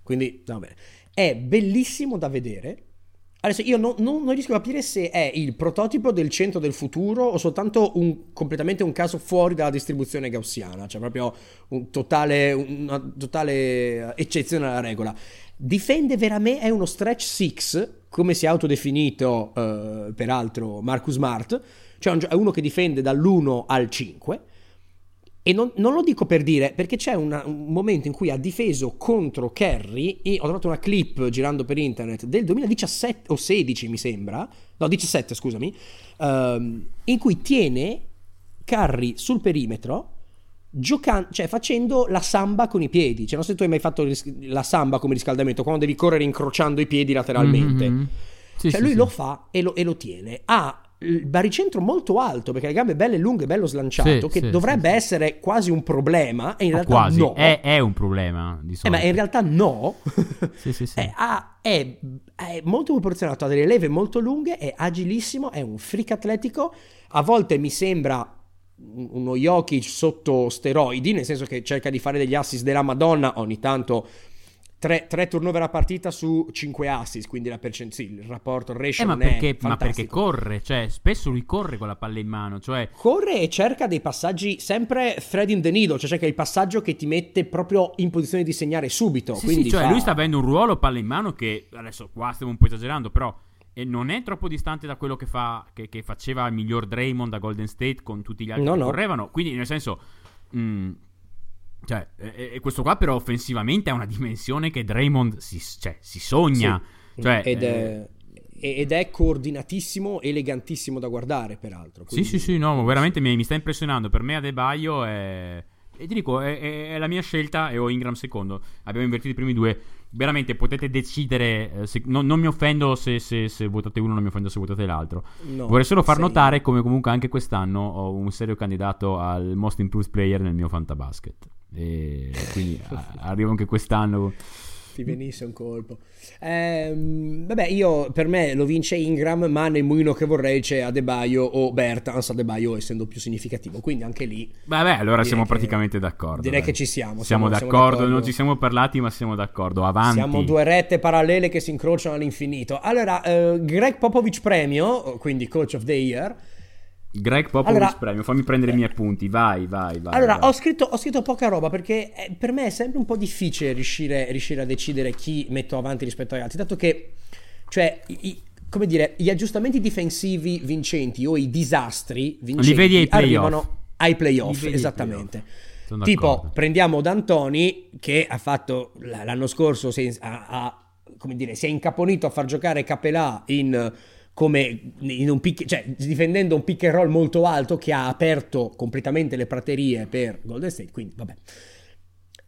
Quindi, vabbè. È bellissimo da vedere Adesso io non, non, non, riesco a capire se è il prototipo del centro del futuro o soltanto un, completamente un caso fuori dalla distribuzione gaussiana, cioè proprio un totale, una totale eccezione alla regola. Difende veramente, è uno stretch 6, come si è autodefinito uh, peraltro Marcus Smart, cioè è uno che difende dall'1 al 5 e non, non, lo dico per dire, perché c'è una, un momento in cui ha difeso contro Kerry, e ho trovato una clip girando per internet del 2017 o 16 mi sembra, no 17 scusami, um, in cui tiene Curry sul perimetro, giocando, cioè facendo la samba con i piedi. Cioè non so se tu hai mai fatto la samba come riscaldamento, quando devi correre incrociando i piedi lateralmente. Mm-hmm. Sì, cioè sì, lui sì. lo fa e lo, e lo tiene. Ha il baricentro molto alto perché le gambe belle lunghe, bello slanciato, sì, che sì, dovrebbe sì, essere quasi un problema e in realtà quasi. no. È, è, un problema di solito. Eh, ma in realtà no. è, ha, è, è, molto proporzionato, ha delle leve molto lunghe, è agilissimo, è un freak atletico. A volte mi sembra uno Jokic sotto steroidi, nel senso che cerca di fare degli assist della Madonna, ogni tanto Tre, tre, turnover a partita su 5 assist, quindi la percent- sì, il rapporto, il ratio eh, ma, perché, ma perché corre, cioè spesso lui corre con la palla in mano, cioè... Corre e cerca dei passaggi sempre thread in the needle, cioè cerca il passaggio che ti mette proprio in posizione di segnare subito. Sì, sì, cioè fa... lui sta avendo un ruolo palla in mano che, adesso qua stiamo un po' esagerando, però e non è troppo distante da quello che, fa, che, che faceva il miglior Draymond a Golden State con tutti gli altri no, che no. correvano. Quindi, nel senso, mh, mm, cioè, e, e, questo qua però offensivamente ha una dimensione che Draymond si, cioè, si sogna. Sì. Cioè, ed, è, eh... ed, è, coordinatissimo, elegantissimo da guardare, peraltro. Quindi... Sì, sì, sì, no, veramente mi, mi, sta impressionando. Per me Adebayo è... E ti dico, è, è, la mia scelta e ho Ingram secondo. Abbiamo invertito i primi due. Veramente potete decidere. Eh, se, no, non mi offendo se, se, se, votate uno, non mi offendo se votate l'altro. No, Vorrei solo far sei... notare come comunque anche quest'anno ho un serio candidato al Most Improved Player nel mio Fantabasket. E quindi arriva anche quest'anno. Ti venisse un colpo. Ehm, vabbè, io per me lo vince Ingram, ma nel mulino che vorrei c'è Adebayo o Bertans, Adebayo essendo più significativo. Quindi anche lì. Vabbè, allora siamo che, praticamente d'accordo. Direi dai. che ci siamo. Siamo, siamo, d'accordo, d'accordo, non ci siamo parlati, ma siamo d'accordo. Avanti. Siamo due rette parallele che si incrociano all'infinito. Allora, uh, Greg Popovich premio, quindi Coach of the Year Greg Popovich allora, premio, fammi prendere i miei appunti, vai, vai, vai. Allora, vai. Ho, scritto, ho, scritto, poca roba perché eh, per me è sempre un po' difficile riuscire, riuscire, a decidere chi metto avanti rispetto agli altri, dato che, cioè, i, come dire, gli aggiustamenti difensivi vincenti o i disastri vincenti Li vedi ai arrivano ai playoff, esattamente. Playoff. Tipo, prendiamo D'Antoni che ha fatto l'anno scorso, ha, ha, come dire, si è incaponito a far giocare Capelà in come in un pick, cioè, difendendo un pick and roll molto alto che ha aperto completamente le praterie per Golden State, quindi vabbè.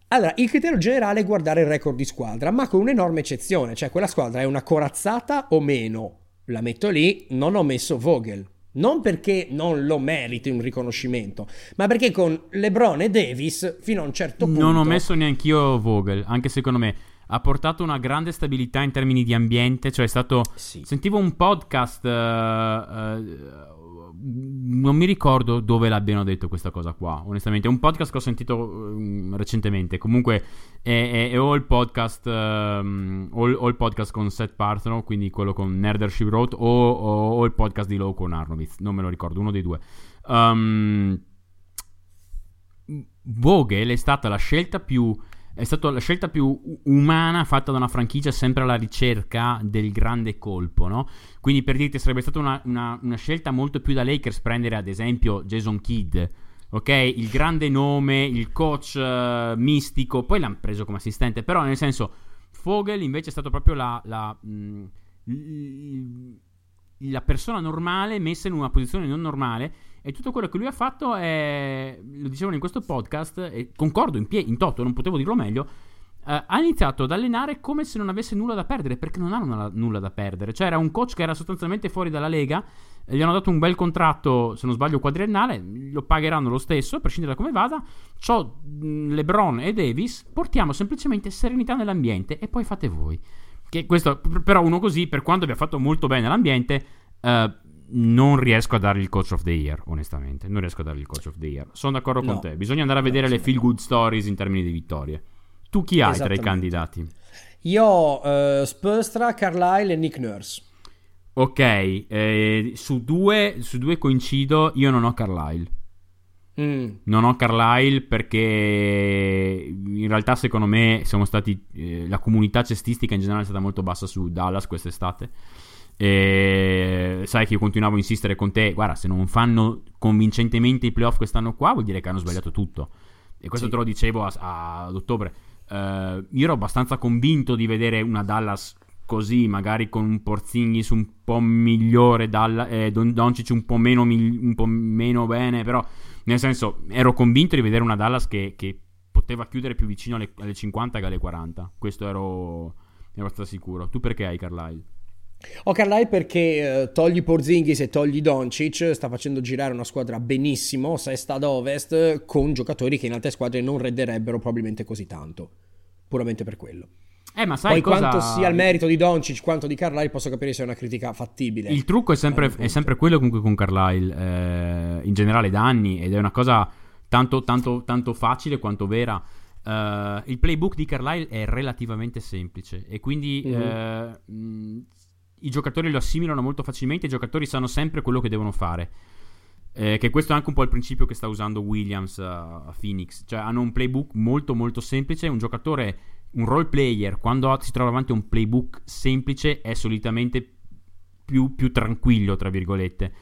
Allora, il criterio generale è guardare il record di squadra, ma con un'enorme eccezione, cioè quella squadra è una corazzata o meno. La metto lì, non ho messo Vogel. Non perché non lo meriti un riconoscimento, ma perché con LeBron e Davis fino a un certo punto... Non ho messo neanch'io Vogel, anche secondo me ha portato una grande stabilità in termini di ambiente, cioè è stato... Sì. Sentivo un podcast, uh, uh, non mi ricordo dove l'abbiano detto questa cosa qua, onestamente, è un podcast che ho sentito uh, recentemente, comunque è, è, è, o il podcast, o, o, il podcast con Seth Partner, quindi quello con Nerder She Wrote, o, o, o, il podcast di Low con Arnovitz, non me lo ricordo, uno dei due. Um, Vogel è stata la scelta più è stata la scelta più umana fatta da una franchigia sempre alla ricerca del grande colpo, no? Quindi per dirti sarebbe stata una, una, una scelta molto più da Lakers prendere ad esempio Jason Kidd, ok? Il grande nome, il coach uh, mistico, poi l'hanno preso come assistente, però nel senso Fogel invece è stato proprio la, la, mh, mm, la persona normale messa in una posizione non normale e tutto quello che lui ha fatto è, lo dicevano in questo podcast, e concordo in, pie- in toto, non potevo dirlo meglio, Uh, ha iniziato ad allenare come se non avesse nulla da perdere, perché non ha una, nulla da perdere. Cioè, era un coach che era sostanzialmente fuori dalla lega. Gli hanno dato un bel contratto, se non sbaglio, quadriennale. Lo pagheranno lo stesso, a prescindere da come vada. C'ho LeBron e Davis. Portiamo semplicemente serenità nell'ambiente e poi fate voi. Che questo, però, uno così, per quanto abbia fatto molto bene l'ambiente, uh, non riesco a dargli il coach of the year, onestamente. Non riesco a dargli il coach of the year. Sono d'accordo no. con te. Bisogna andare a vedere le feel good stories in termini di vittorie. Tu chi hai tra i candidati? Io ho uh, Spurstra, Carlisle e Nick Nurse. Ok, eh, su, due, su, due, coincido. Io non ho Carlisle. Mm. Non ho Carlisle perché in realtà secondo me siamo stati eh, la comunità cestistica in generale è stata molto bassa su Dallas quest'estate e sai che io continuavo a insistere con te, guarda, se non fanno convincentemente i playoff quest'anno qua, vuol dire che hanno sbagliato tutto. E questo sì. te lo dicevo a, a, ad ottobre. Uh, io ero abbastanza convinto di vedere una Dallas così, magari con un Porzingis un po' migliore, Dalla, eh, Don, Doncic un po' meno, un po' meno bene, però nel senso ero convinto di vedere una Dallas che, che poteva chiudere più vicino alle, alle, 50 che alle 40. Questo ero, ero abbastanza sicuro. Tu perché hai Carlisle? Ho Carlisle perché eh, togli Porzingis e togli Doncic, sta facendo girare una squadra benissimo, sesta ad ovest, con giocatori che in altre squadre non redderebbero probabilmente così tanto. Puramente per quello. Eh, ma sai Poi cosa... quanto sia il merito di Doncic quanto di Carlisle posso capire se è una critica fattibile. Il trucco è sempre, è sempre quello comunque con Carlisle, eh, in generale da anni, ed è una cosa tanto, tanto, tanto facile quanto vera. Uh, il playbook di Carlisle è relativamente semplice e quindi mm-hmm. uh, i giocatori lo assimilano molto facilmente, i giocatori sanno sempre quello che devono fare. Eh, che questo è anche un po' il principio che sta usando Williams a, Phoenix. Cioè hanno un playbook molto molto semplice, un giocatore, un role player, quando si trova davanti a un playbook semplice è solitamente più, più tranquillo, tra virgolette.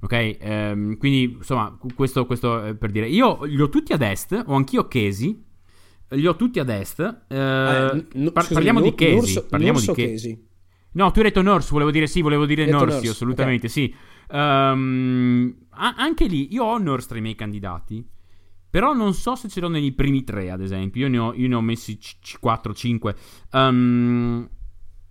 Ok? Um, quindi insomma, questo, questo per dire. Io li ho tutti ad est, ho anch'io Casey. Li ho tutti ad est. Uh, eh, n- par- scusami, parliamo, di Casey, parliamo di Casey. No, tu hai detto Nurse, volevo dire sì, volevo dire Nurse, Nurse, assolutamente okay. sì. Um, anche lì, io ho Nurse tra i miei candidati, però non so se ce l'ho nei primi tre, ad esempio. Io ne ho, io ne ho messi c- 4-5. Um,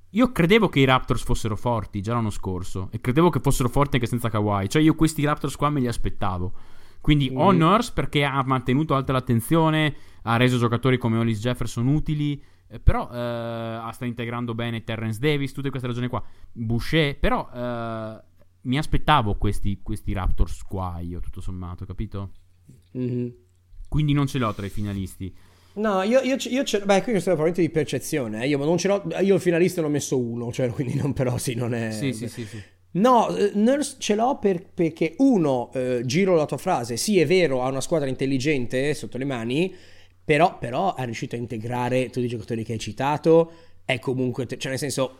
io credevo che i Raptors fossero forti già l'anno scorso e credevo che fossero forti anche senza Kawhi. Cioè io questi Raptors qua me li aspettavo. Quindi mm. ho Nurse perché ha mantenuto alta l'attenzione, ha reso giocatori come Hollis Jefferson utili. Eh, però eh, sta integrando bene Terrence Davis, tutte queste ragioni qua. Boucher, però eh, mi aspettavo questi, questi, Raptors qua io, tutto sommato, capito? Mm-hmm. Quindi non ce l'ho tra i finalisti. No, io, io, io ce Beh, qui è probabilmente di percezione. Eh. Io non ce l'ho. Io il finalista ne ho messo uno, cioè, quindi non, però sì, non è. Sì, sì, sì. sì. No, eh, Nurse ce l'ho per, perché uno, eh, giro la tua frase, sì è vero, ha una squadra intelligente sotto le mani, però, però è riuscito a integrare tutti i giocatori che hai citato, è comunque, cioè nel senso,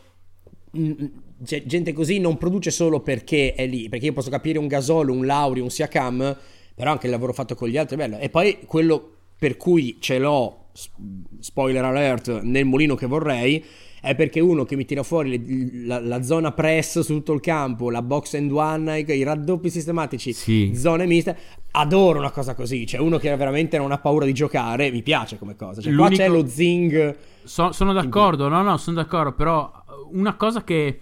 mm, mm, gente così non produce solo perché è lì, perché io posso capire un Gasolo, un Lauri, un Siakam, però anche il lavoro fatto con gli altri è bello. E poi quello per cui ce l'ho, spoiler alert, nel mulino che vorrei, è perché uno che mi tira fuori le, la, la, zona press su tutto il campo, la box and one, i, i raddoppi sistematici, sì. zone miste. Adoro una cosa così. Cioè, uno che veramente non ha paura di giocare, mi piace come cosa. Cioè, L'unico... qua c'è lo zing. So, sono d'accordo, no, no, sono d'accordo. Però una cosa che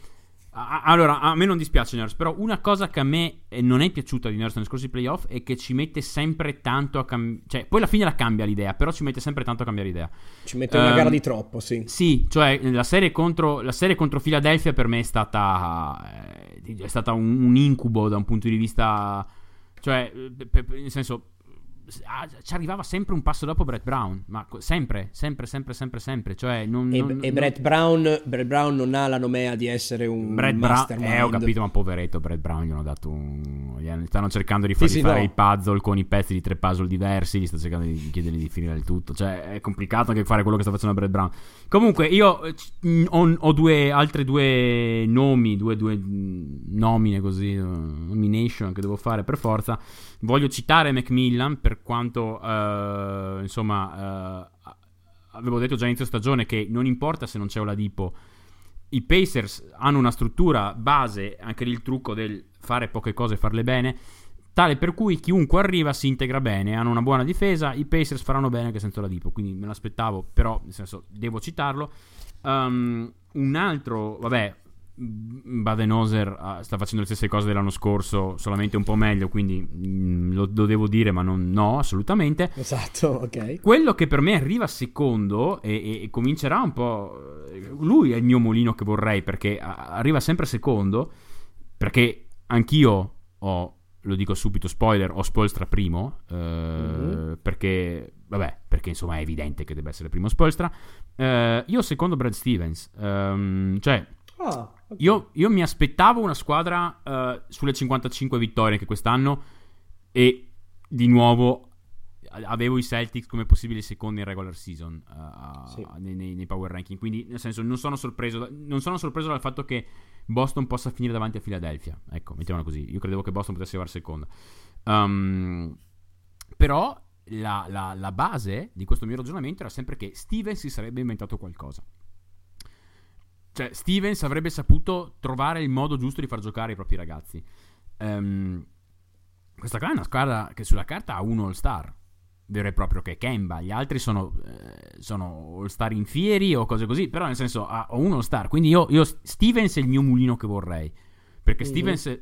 allora, a me non dispiace Nurse, però una cosa che a me eh, non è piaciuta di Nurse negli scorsi playoff è che ci mette sempre tanto a cambiare. Cioè, poi alla fine la cambia l'idea, però ci mette sempre tanto a cambiare idea. Ci mette una um, gara di troppo, sì. Sì, cioè la serie contro, la serie contro Philadelphia per me è stata, eh, è stata un, un, incubo da un punto di vista... Cioè, per, per, nel senso, Ah, ci arrivava sempre un passo dopo Brett Brown, ma sempre, sempre, sempre, sempre, sempre. Cioè non, e, non, e Brett, Brown, Brett, Brown, non ha la nomea di essere un Brett mastermind. Bra- eh, ho capito, ma poveretto Brett Brown gli hanno dato un... Gli stanno cercando di, far, sì, di fare no. i puzzle con i pezzi di tre puzzle diversi, gli sta cercando di chiedergli di finire il tutto. Cioè è complicato anche fare quello che sta facendo Brett Brown. Comunque io eh, ho, ho due, altre due nomi, due, due nomine così, nomination che devo fare per forza. Voglio citare Macmillan per quanto, uh, insomma, uh, avevo detto già inizio stagione che non importa se non c'è Oladipo, i Pacers hanno una struttura base, anche lì il trucco del fare poche cose e farle bene, tale per cui chiunque arriva si integra bene, hanno una buona difesa, i Pacers faranno bene anche senza Oladipo, quindi me l'aspettavo, però nel senso devo citarlo. Um, un altro, vabbè, Badenoser uh, sta facendo le stesse cose dell'anno scorso, solamente un po' meglio, quindi mh, mm, lo, lo, devo dire, ma non, no, assolutamente. Esatto, ok. Quello che per me arriva secondo e, e, e, comincerà un po'... Lui è il mio mulino che vorrei, perché arriva sempre secondo, perché anch'io ho, lo dico subito, spoiler, ho Spolstra primo, eh, mm-hmm. perché, vabbè, perché insomma è evidente che deve essere primo Spolstra. Eh, io secondo Brad Stevens, ehm, cioè... Ah. Io, io, mi aspettavo una squadra uh, sulle 55 vittorie anche quest'anno e di nuovo avevo i Celtics come possibili secondi in regular season uh, sì. nei, nei, nei, power ranking. Quindi, nel senso, non sono, sorpreso, non sono sorpreso dal fatto che Boston possa finire davanti a Philadelphia. Ecco, mettiamola così. Io credevo che Boston potesse arrivare seconda. Um, però la, la, la base di questo mio ragionamento era sempre che Steven si sarebbe inventato qualcosa. Cioè, Stevens avrebbe saputo trovare il modo giusto di far giocare i propri ragazzi. Um, questa qua è una squadra che sulla carta ha un all-star vero e proprio che è Kemba. Gli altri sono, eh, sono all-star infieri o cose così. Però, nel senso, ha, ho un all-star. Quindi io, io, Stevens è il mio mulino che vorrei. Perché mm-hmm. Stevens,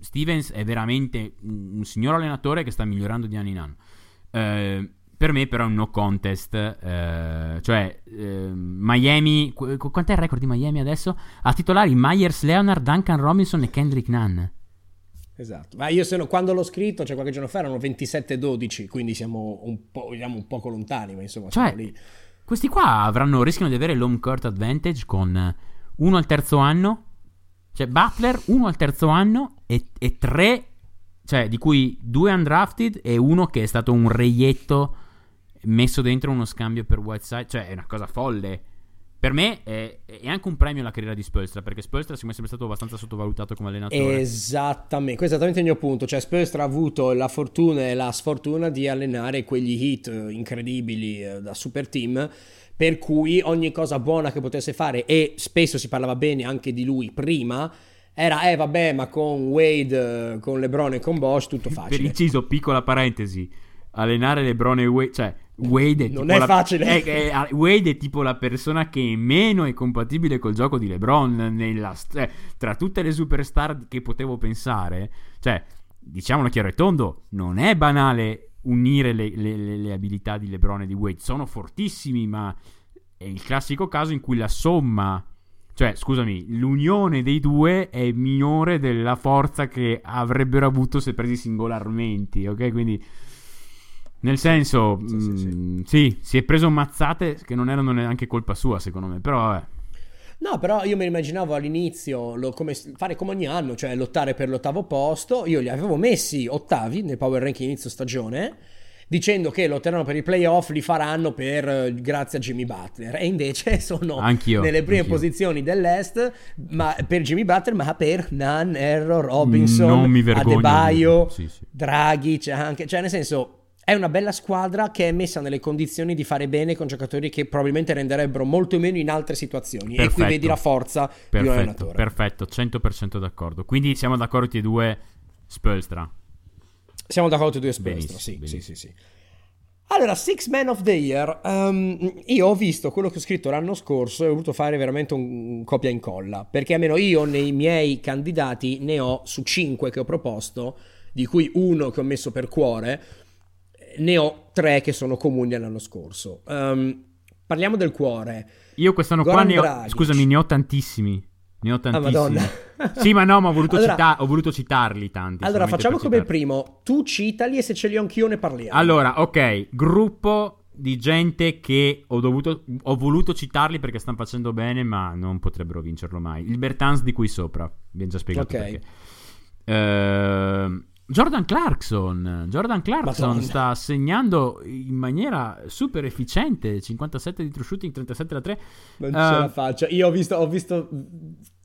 Stevens, è veramente un, un, signor allenatore che sta migliorando di anno in anno. Eh, per me però è un no contest, eh, cioè eh, Miami, qu- quant'è il record di Miami adesso? Ha titolari Myers, Leonard, Duncan Robinson e Kendrick Nunn. Esatto, ma io sono, quando l'ho scritto, cioè qualche giorno fa, erano 27-12, quindi siamo un, po', diciamo, un poco lontani, ma insomma cioè, lì. Questi qua avranno, rischiano di avere l'home court advantage con uno al terzo anno, cioè Butler, uno al terzo anno e, e tre, cioè di cui due undrafted e uno che è stato un reietto messo dentro uno scambio per Whiteside, cioè è una cosa folle. Per me è, è anche un premio alla carriera di Spolstra, perché Spolstra è sempre stato abbastanza sottovalutato come allenatore. Esattamente, questo è esattamente il mio punto. Cioè, Spolstra ha avuto la fortuna e la sfortuna di allenare quegli hit eh, incredibili eh, da super team. Per cui ogni cosa buona che potesse fare, e spesso si parlava bene anche di lui prima, era eh vabbè, ma con Wade, eh, con LeBron e con Bosch tutto facile. Per inciso, piccola parentesi, allenare LeBron e Wade, cioè Wade è non è la, facile. È, è, Wade è tipo la persona che meno è compatibile col gioco di LeBron. Nella, eh, tra tutte le superstar che potevo pensare, cioè, diciamolo chiaro e tondo, non è banale unire le, le, le, le abilità di LeBron e di Wade. Sono fortissimi, ma è il classico caso in cui la somma cioè, scusami, l'unione dei due è minore della forza che avrebbero avuto se presi singolarmente, ok? Quindi nel senso, sì, sì, sì. Mm, sì, si è preso mazzate che non erano neanche colpa sua, secondo me, però vabbè. No, però io mi immaginavo all'inizio lo, come, fare come ogni anno, cioè lottare per l'ottavo posto. Io li avevo messi ottavi nel power ranking inizio stagione, dicendo che lotteranno per i playoff, li faranno per, grazie a Jimmy Butler. E invece sono anch'io, nelle prime anch'io. posizioni dell'Est ma, per Jimmy Butler, ma per Nan, Error, Robinson, Adebayo, sì, sì. Draghi, cioè, anche, cioè nel senso è una bella squadra che è messa nelle condizioni di fare bene con giocatori che probabilmente renderebbero molto meno in altre situazioni. Perfetto. E qui vedi la forza perfetto, di un allenatore. Perfetto, 100% d'accordo. Quindi siamo d'accordo tutti e due, Spolstra. Siamo d'accordo tutti e due Spolstra, sì, sì, sì, sì. Allora, Six Man of the Year, um, io ho visto quello che ho scritto l'anno scorso e ho voluto fare veramente un, un copia e incolla, perché almeno io nei miei candidati ne ho su 5 che ho proposto, di cui uno che ho messo per cuore, ne ho tre che sono comuni all'anno scorso. Um, parliamo del cuore. Io quest'anno Goran qua ne ho, Dragic. scusami, ne ho tantissimi. Ne ho Ah, tantissimi. Madonna. sì, ma no, ma ho voluto, Allora- cita- ho voluto citarli tanti. Allora, facciamo come citarli. primo. Tu citali e se ce li ho anch'io ne parliamo. Allora, ok, gruppo di gente che ho, dovuto, ho voluto citarli perché stanno facendo bene, ma non potrebbero vincerlo mai. Il Bertans di qui sopra, abbiamo già spiegato Ok. perché. Ehm, Jordan Clarkson, Jordan Clarkson Madonna. sta segnando in maniera super efficiente, 57 di true shooting, 37 da 3. Non ce Eh, la faccio. Io ho visto, ho visto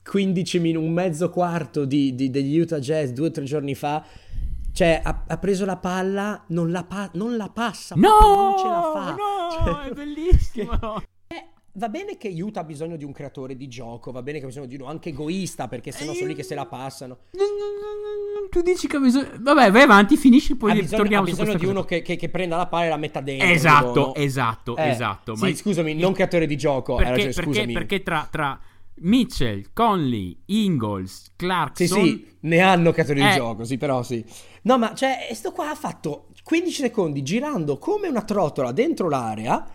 15 minuti, un mezzo quarto di, di- degli Utah Jazz due o tre giorni fa. Cioè, ha, ha preso la palla, non la, pa- non la passa, No, non ce la fa. no, Cioè, è bellissimo. eh, va bene che Utah ha bisogno di un creatore di gioco, va bene che ha bisogno di uno anche egoista, perché sennò sono lì che se la passano. Tu dici che ha bisogno... Vabbè, vai avanti, finisci, poi ha bisogno, torniamo ha bisogno di cosa. uno che, che- che prenda la palla e la metta dentro. Esatto, no? esatto, Eh, esatto. Sì, ma- scusami, non creatore di gioco. perché, ragione, perché, perché tra, tra Mitchell, Conley, Ingalls, Clarkson... Sì, sì, ne hanno creatori Eh. di gioco, sì, però sì. No, ma cioè, sto qua ha fatto 15 secondi girando come una trottola dentro l'area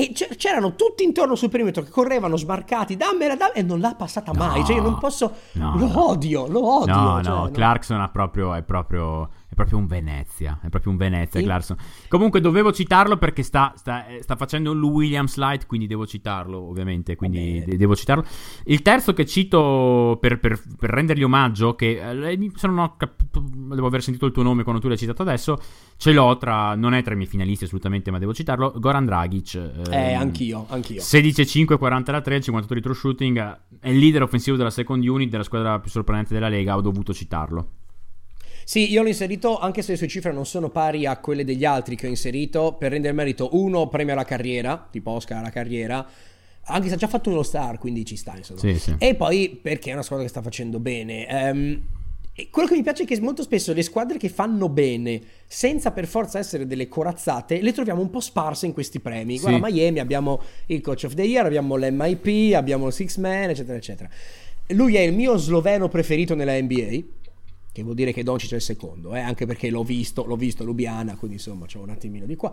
e c'erano tutti intorno sul perimetro che correvano sbarcati, dammela, dammela, e non l'ha passata mai. No. Cioè, io non posso... No, lo no. odio, lo odio. No, cioè, no, no. Clarkson ha proprio, è, proprio, è proprio un Venezia. È proprio un Venezia, Sì. Clarkson. Comunque dovevo citarlo perché sta, sta, eh, sta facendo un Williams light, quindi devo citarlo, ovviamente. Quindi de- devo citarlo. Il terzo che cito per, per- per rendergli omaggio, che eh, se non ho cap- devo aver sentito il tuo nome quando tu l'hai citato adesso, ce l'ho tra, non è tra i miei finalisti assolutamente, ma devo citarlo, Goran Dragic. Eh, ehm, anch'io, anch'io. 16-5, 40 da 3, 58 di true shooting. È il leader offensivo della second unit, della squadra più sorprendente della Lega. Ho dovuto citarlo. Sì, io l'ho inserito anche se le sue cifre non sono pari a quelle degli altri che ho inserito per rendere merito uno premio alla carriera, tipo Oscar alla carriera, anche se ha già fatto uno star, quindi ci sta insomma. Sì, sì. E poi perché è una squadra che sta facendo bene. E quello che mi piace è che molto spesso le squadre che fanno bene, senza per forza essere delle corazzate, le troviamo un po' sparse in questi premi. Sì. Guarda, Miami abbiamo il Coach of the Year, abbiamo l'MIP, abbiamo il Six Man, eccetera, eccetera. Lui è il mio sloveno preferito nella NBA, che vuol dire che Doncic è il secondo, eh, anche perché l'ho visto, l'ho visto Lubiana, quindi insomma c'è un attimino di qua.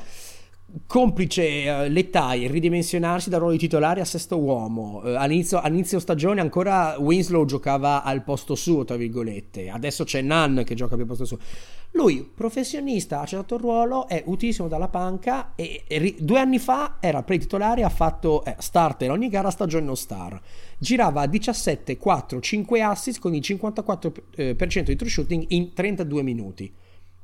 Complice eh, l'età, il ridimensionarsi dal ruolo di titolare a sesto uomo. Eh, all'inizio, all'inizio stagione ancora Winslow giocava al posto suo, tra virgolette. Adesso c'è Nan che gioca più al posto suo. Lui, professionista, ha accettato il ruolo, è utilissimo dalla panca e, e ri- due anni fa era pre-titolare, ha fatto eh, starter ogni gara, stagione non star. Girava a 17, 4, 5 assist con il 54% eh, di true shooting in 32 minuti.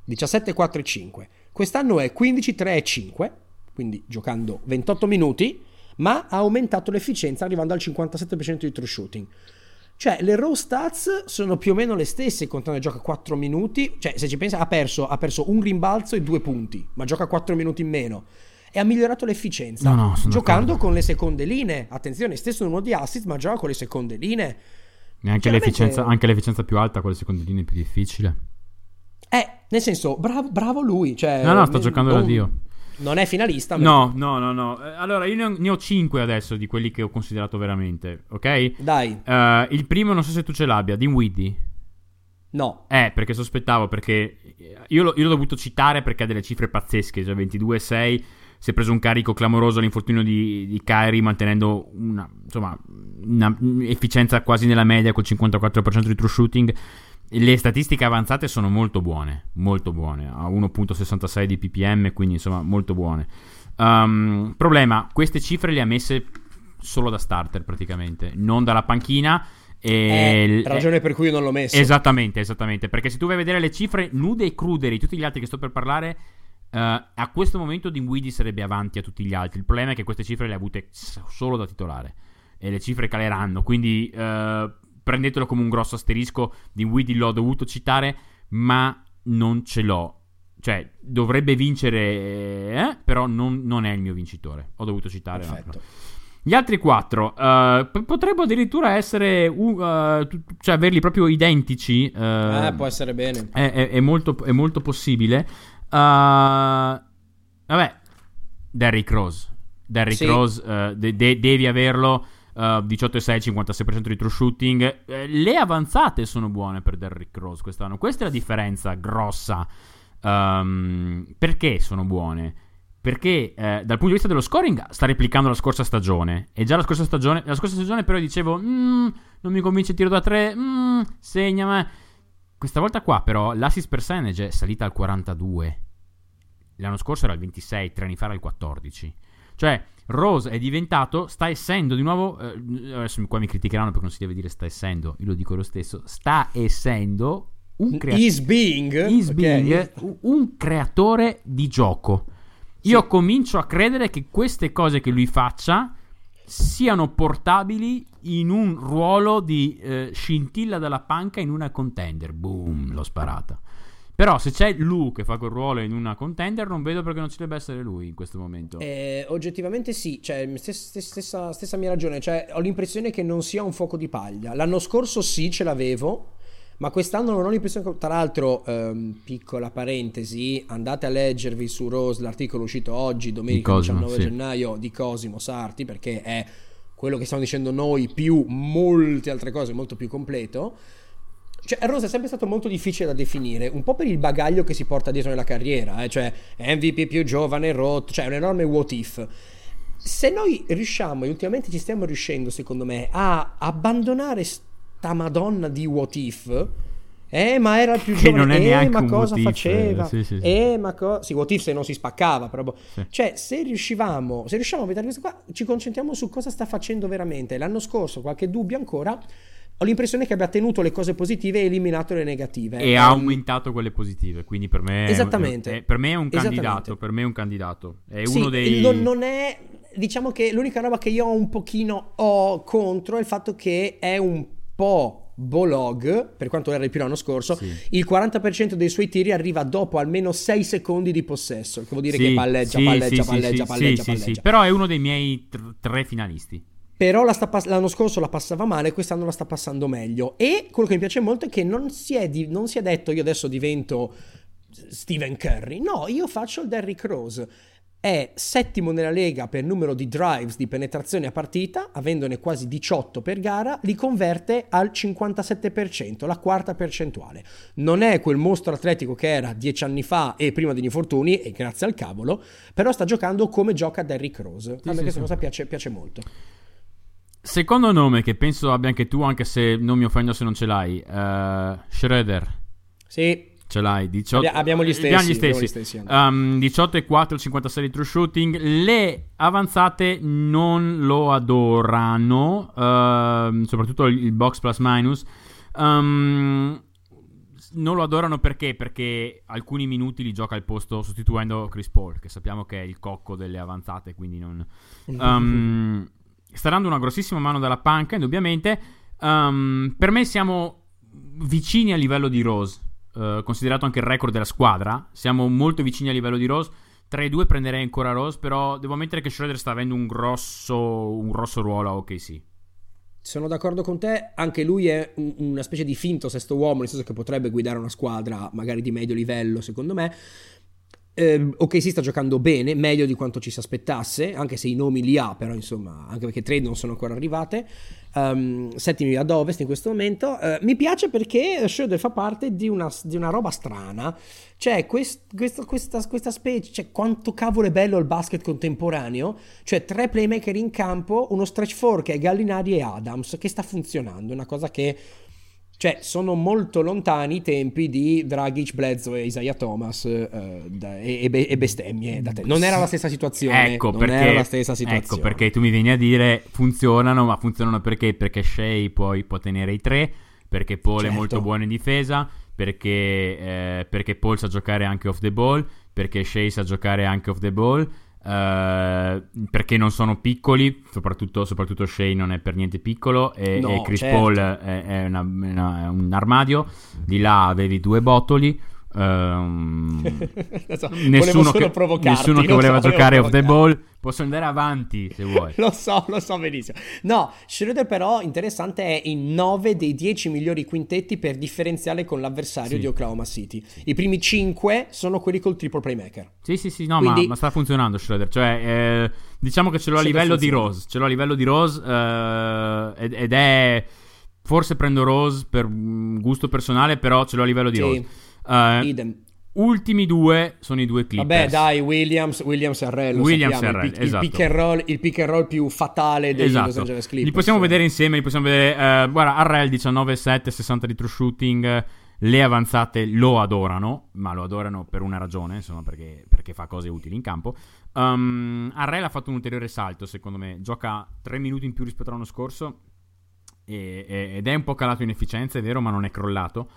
17, 4 e 5. Quest'anno è 15, 3 e 5, quindi giocando 28 minuti, ma ha aumentato l'efficienza arrivando al 57% di true shooting. Cioè, le raw stats sono più o meno le stesse, contando che gioca 4 minuti. Cioè, se ci pensa, ha perso, ha perso un rimbalzo e due punti, ma gioca 4 minuti in meno. E ha migliorato l'efficienza. No, no, giocando d'accordo. con le seconde linee. Attenzione, stesso numero di assist, ma gioca con le seconde linee. E anche, l'efficienza, anche l'efficienza più alta con le seconde linee è più difficile. Eh, nel senso, bravo, bravo lui. Cioè, No, no, sta eh, giocando da Dio. Non è finalista, ma- No, no, no, no. Eh, Allora, io ne ho, ne ho 5 adesso di quelli che ho considerato veramente, ok? Dai, Eh, il primo, non so se tu ce l'abbia, Dinwiddie. no. Eh, perché sospettavo, perché io, l'ho- io l'ho dovuto citare perché ha delle cifre pazzesche, cioè 22-6, si è preso un carico clamoroso all'infortunio di, di Kyrie mantenendo una, insomma, una efficienza quasi nella media col 54% di true shooting. Le statistiche avanzate sono molto buone, molto buone, a 1.66 di ppm, quindi insomma molto buone. Um, problema, queste cifre le ha messe solo da starter praticamente, non dalla panchina. E eh, ragione per cui io non l'ho messo. Esattamente, esattamente. Perché se tu vai a vedere le cifre nude e crude di tutti gli altri che sto per parlare, uh, a questo momento Dinwiddie sarebbe avanti a tutti gli altri. Il problema è che queste cifre le ha avute solo da titolare. E le cifre caleranno. Quindi uh, prendetelo come un grosso asterisco. Dinwiddie l'ho dovuto citare, ma non ce l'ho. Cioè, dovrebbe vincere, eh, però non, non, è il mio vincitore. Ho dovuto citare. Perfetto. Gli altri quattro uh, p- potrebbero addirittura essere, uh, cioè averli proprio identici. Uh, eh, può essere bene. È, è, è, molto, è molto, possibile. vabbè, Derrick Rose. Derrick sì. Rose, de- de- devi averlo. Uh, 18,6, 56% di true shooting. Uh, le avanzate sono buone per Derrick Rose quest'anno. Questa è la differenza grossa. Um, perché sono buone? Perché eh, dal punto di vista dello scoring sta replicando la scorsa stagione. E già la scorsa stagione, la scorsa stagione però dicevo, mm, non mi convince il tiro da 3, mm, segna, ma... Questa volta qua però l'assist percentage è salita al 42. L'anno scorso era il 26, tre anni fa era il 14. Cioè, Rose è diventato, sta essendo di nuovo, eh, adesso qua mi criticheranno perché non si deve dire sta essendo, io lo dico lo stesso, sta essendo un, crea- is being, is being okay. un creatore di gioco. Io sì. comincio a credere che queste cose che lui faccia siano portabili in un ruolo di eh, scintilla dalla panca in una contender. Boom, l'ho sparata. Però se c'è lui che fa quel ruolo in una contender, non vedo perché non ci debba essere lui in questo momento. Eh, oggettivamente sì, cioè, stessa, stessa, stessa mia ragione. Cioè, ho l'impressione che non sia un fuoco di paglia. L'anno scorso sì, ce l'avevo. Ma quest'anno non ho l'impressione che... Tra l'altro, ehm, piccola parentesi, andate a leggervi su Rose l'articolo uscito oggi, domenica Cosimo, 19 sì. gennaio, di Cosimo Sarti, perché è quello che stiamo dicendo noi più molte altre cose, molto più completo. Cioè, Rose è sempre stato molto difficile da definire, un po' per il bagaglio che si porta dietro nella carriera, eh? cioè MVP più giovane, rotto, cioè un enorme what if. Se noi riusciamo, e ultimamente ci stiamo riuscendo, secondo me, a abbandonare sta madonna di what if. Eh, ma era il più che giovane. Non è eh, ma cosa faceva? Sì, sì, sì. Eh, ma cosa. Sì, what if se non si spaccava. Però... Sì. Cioè, se riuscivamo, se riusciamo a vedere questo qua, ci concentriamo su cosa sta facendo veramente. L'anno scorso, qualche dubbio ancora. Ho l'impressione che abbia tenuto le cose positive e eliminato le negative. E ha aumentato quelle positive. Quindi per me. Esattamente. È, è, per me è un candidato. Per me è un candidato. È uno dei. Non, non è. Diciamo che l'unica roba che io ho un pochino ho contro è il fatto che è un po' Bolog, per quanto era il più l'anno scorso, sì. il 40% dei suoi tiri arriva dopo almeno 6 secondi di possesso, che vuol dire sì, che palleggia, sì, palleggia, palleggia, palleggia, palleggia. Però è uno dei miei tr- tre finalisti. Però la pass- l'anno scorso la passava male, quest'anno la sta passando meglio. E quello che mi piace molto è che non si è, di- non si è detto io adesso divento Stephen Curry. No, io faccio il Derrick Rose è settimo nella lega per numero di drives di penetrazione a partita, avendone quasi 18 per gara, li converte al 57%, la quarta percentuale. Non è quel mostro atletico che era dieci anni fa e prima degli infortuni, e grazie al cavolo, però sta giocando come gioca Derrick Rose. Sì, a me sì, questa sì. cosa piace, piace molto. Secondo nome che penso abbia anche tu, anche se non mi offendo se non ce l'hai, uh, Schroeder. Sì, Ce l'hai, 18... abbiamo gli stessi. Abbiamo gli stessi. Abbiamo gli stessi um, 18 e 4, 56 di true shooting. Le avanzate non lo adorano, uh, soprattutto il box plus minus. Um, non lo adorano perché? Perché alcuni minuti li gioca al posto sostituendo Chris Paul, che sappiamo che è il cocco delle avanzate, quindi non... Um, sta dando una grossissima mano dalla panca, indubbiamente. Um, per me siamo vicini a livello di Rose Uh, considerato anche il record della squadra, siamo molto vicini a livello di Rose. Tra i due prenderei ancora Rose, però devo ammettere che Schroeder sta avendo un grosso, un grosso ruolo a OKC. Sono d'accordo con te, anche lui è un, una specie di finto sesto uomo, nel senso che potrebbe guidare una squadra magari di medio livello, secondo me. Eh, ok, si sta giocando bene, meglio di quanto ci si aspettasse, anche se i nomi li ha, però insomma, anche perché trade non sono ancora arrivate. Um, settimi ad ovest in questo momento. Uh, mi piace perché Schroeder fa parte di una, di una roba strana. Cioè, quest, quest, questa, questa specie, cioè, quanto cavolo è bello il basket contemporaneo. Cioè, tre playmaker in campo, uno stretch four che è Gallinari e Adams, che sta funzionando. Una cosa che Cioè, sono molto lontani i tempi di Dragic, Bledsoe e Isaiah Thomas eh, da, e, e, bestemmie. Da te. Non era la stessa situazione. Ecco perché, era la stessa situazione. Ecco perché tu mi vieni a dire funzionano, ma funzionano perché? Perché Shea poi può tenere i tre, perché Paul certo. è molto buono in difesa, perché, eh, perché Paul sa giocare anche off the ball, perché Shea sa giocare anche off the ball Uh, perché non sono piccoli, soprattutto, soprattutto Shea non è per niente piccolo e, no, e Chris certo. Paul è, è, una, una, è, un armadio, di là avevi due botoli. Um, so, nessuno, che, nessuno che, voleva so, giocare off the ball. Posso andare avanti se vuoi. Lo so lo so benissimo. No Schroeder però interessante è in 9 dei 10 migliori quintetti per differenziale con l'avversario sì. di Oklahoma City. I primi 5 sono quelli col triple playmaker. Sì sì sì no Quindi... ma, ma, sta funzionando Schroeder. Cioè eh, diciamo che ce l'ho a livello di Rose ce l'ho a livello di Rose eh, ed, ed è forse prendo Rose per gusto personale però ce l'ho a livello di sì. Rose Uh, Idem. Ultimi due sono i due Clippers. Vabbè, dai, Williams, Williams e Arrel. Williams e Arrel, il, esatto. il, pick roll, il, pick and roll, più fatale dei esatto. Los Angeles Clippers. Li possiamo vedere insieme, li possiamo vedere. Uh, guarda, Arrel 19-7, 60 di true shooting. Le avanzate lo adorano, ma lo adorano per una ragione, insomma, perché, perché fa cose utili in campo. Um, Arrel ha fatto un ulteriore salto, secondo me. Gioca 3 minuti in più rispetto all'anno scorso. E, e, ed è un po' calato in efficienza, è vero, ma non è crollato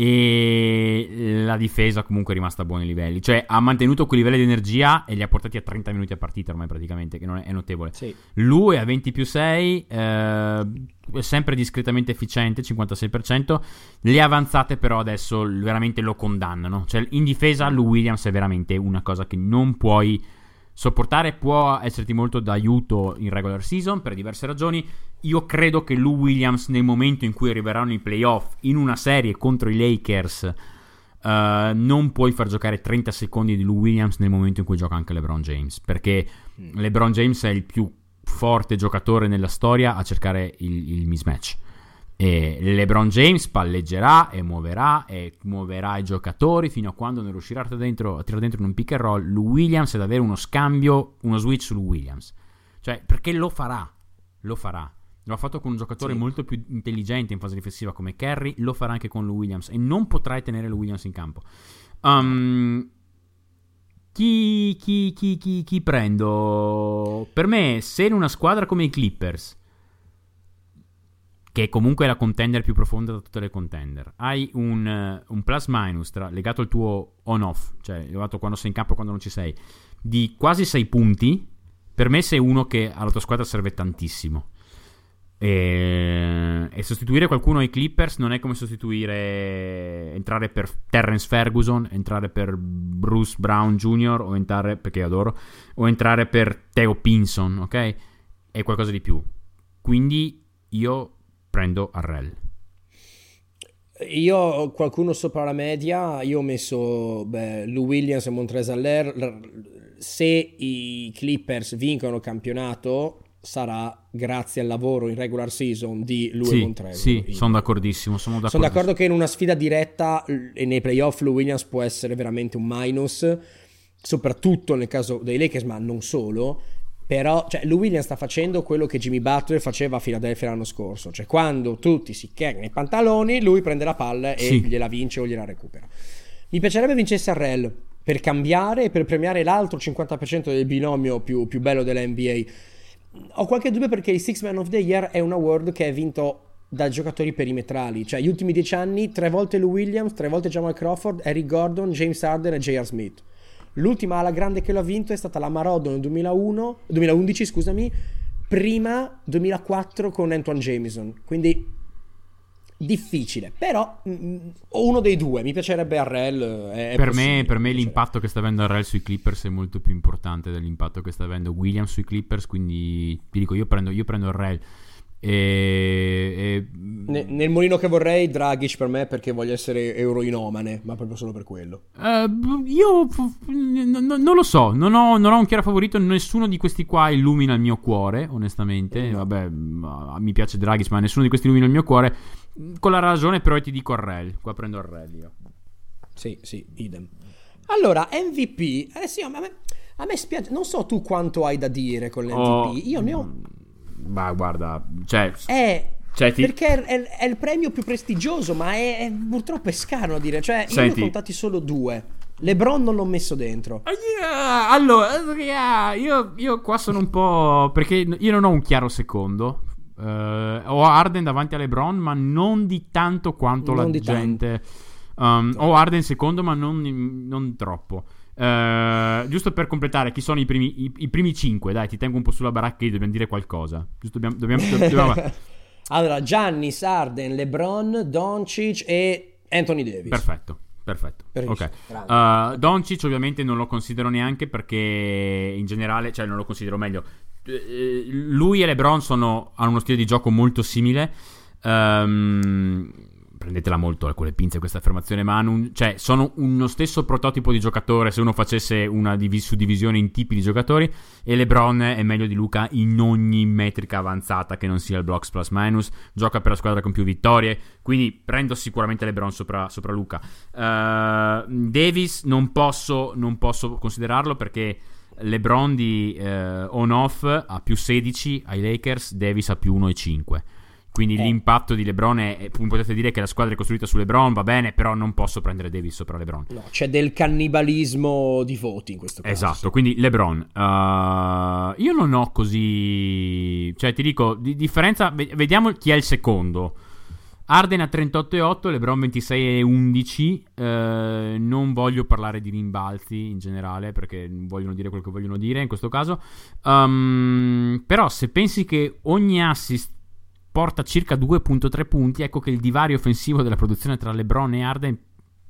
e la difesa comunque è rimasta a buoni livelli. Cioè ha mantenuto quei livelli di energia e li ha portati a 30 minuti a partita ormai praticamente che non è, è notevole. Sì. lui a 20 più 6 eh, è sempre discretamente efficiente 56% le avanzate però adesso veramente lo condannano. Cioè in difesa Lou Williams è veramente una cosa che non puoi sopportare può esserti molto d'aiuto in regular season per diverse ragioni io credo che Lou Williams nel momento in cui arriveranno i playoff in una serie contro i Lakers uh, non puoi far giocare 30 secondi di Lou Williams nel momento in cui gioca anche LeBron James perché mm. LeBron James è il più forte giocatore nella storia a cercare il, il mismatch e LeBron James palleggerà e muoverà e muoverà i giocatori fino a quando non riuscirà a tirare dentro, in un pick and roll Williams ed avere uno scambio, uno switch su Williams cioè perché lo farà lo farà lo ha fatto con un giocatore sì. molto più intelligente in fase difensiva come Kerry, lo farà anche con Lou Williams e non potrai tenere Lou Williams in campo. Um, chi, chi, chi, chi, prendo? Per me, se in una squadra come i Clippers, che comunque è la contender più profonda da tutte le contender, hai un, un plus minus tra, legato al tuo on-off, cioè legato quando sei in campo e quando non ci sei, di quasi 6 punti, per me sei uno che alla tua squadra serve tantissimo. E, e, sostituire qualcuno ai Clippers non è come sostituire entrare per Terrence Ferguson, entrare per Bruce Brown Jr. o entrare perché adoro o entrare per Theo Pinson, ok? È qualcosa di più. Quindi io prendo Arrel. Io qualcuno sopra la media, io ho messo beh, Lou Williams e Montrezl Harrell. Se i Clippers vincono il campionato, sarà grazie al lavoro in regular season di lui sì, e Montrezl. Sì, sono d'accordissimo, sono d'accordissimo. Sono d'accordo che in una sfida diretta e nei playoff Lou Williams può essere veramente un minus, soprattutto nel caso dei Lakers, ma non solo. Però, cioè, Lou Williams sta facendo quello che Jimmy Butler faceva a Philadelphia l'anno scorso. Cioè, quando tutti si cagano i pantaloni, lui prende la palla e sì. gliela vince o gliela recupera. Mi piacerebbe vincesse Arrel per cambiare e per premiare l'altro 50% del binomio più, più bello della NBA ho qualche dubbio perché il Six Man of the Year è un award che è vinto da giocatori perimetrali, cioè gli ultimi dieci anni tre volte Lou Williams, tre volte Jamal Crawford, Eric Gordon, James Harden e J.R. Smith. L'ultima ala grande che l'ha vinto è stata la Marodon nel 2001, 2011, scusami, prima 2004 con Antoine Jameson. Quindi difficile, però mh, mm, mm, uno dei due, mi piacerebbe Arrel. Eh, per, me, per me l'impatto che sta avendo Arrel sui Clippers è molto più importante dell'impatto che sta avendo Williams sui Clippers, quindi ti dico io prendo, io prendo Arrel. E, e... Ne, nel mulino che vorrei Dragic per me perché voglio essere euroinomane ma proprio solo per quello. Uh, io n- n- non lo so non ho, non ho, un chiaro favorito nessuno di questi qua illumina il mio cuore onestamente. Mm. vabbè mi piace Dragic ma nessuno di questi illumina il mio cuore. Con la ragione però ti dico Arrel qua prendo Arrel io. Sì sì idem. Allora MVP eh sì, a me, a me spiace non so tu quanto hai da dire con l'MVP oh, io ne ho ma guarda, cioè... È Cioè, ti... Perché è, è, il premio più prestigioso, ma è, è purtroppo è scarno a dire. Cioè, io Senti. ne ho contati solo due. LeBron non l'ho messo dentro. Yeah, allora, yeah, io, io, qua sono un po'. Perché io non ho un chiaro secondo. Uh, ho Arden davanti a LeBron, ma non di tanto quanto non la gente. Um, ho Arden secondo, ma non, non troppo. Uh, giusto per completare, chi sono i primi, i, i primi cinque? Dai, ti tengo un po' sulla baracca e dobbiamo dire qualcosa. Giusto, dobbiamo. dobbiamo, dobbiamo... allora, Gianni, Sarden, LeBron, Doncic e Anthony Davis. Perfetto. Perfetto. Ok. Uh, Doncic ovviamente non lo considero neanche perché in generale, cioè non lo considero meglio. Eh, lui e LeBron sono, hanno uno stile di gioco molto simile. Um, prendetela molto con le pinze questa affermazione, ma un, cioè, sono uno stesso prototipo di giocatore se uno facesse una div- suddivisione in tipi di giocatori e LeBron è meglio di Luca in ogni metrica avanzata che non sia il blocks plus minus, gioca per la squadra con più vittorie, quindi prendo sicuramente LeBron sopra, sopra Luca. Uh, Davis non posso, non posso considerarlo perché... LeBron di uh, on-off a più 16 ai Lakers, Davis a più 1 e 5 quindi eh. l'impatto di LeBron è, potete dire che la squadra è costruita su LeBron, va bene, però non posso prendere Davis sopra LeBron. No, c'è del cannibalismo di voti in questo caso. Esatto, quindi LeBron. Uh, io non ho così... Cioè, ti dico, di differenza... Vediamo chi è il secondo. Arden a 38,8, LeBron 26,11. Eh, non voglio parlare di rimbalzi in generale perché vogliono dire quello che vogliono dire in questo caso. Um, però se pensi che ogni assist porta circa 2.3 punti, ecco che il divario offensivo della produzione tra LeBron e Arden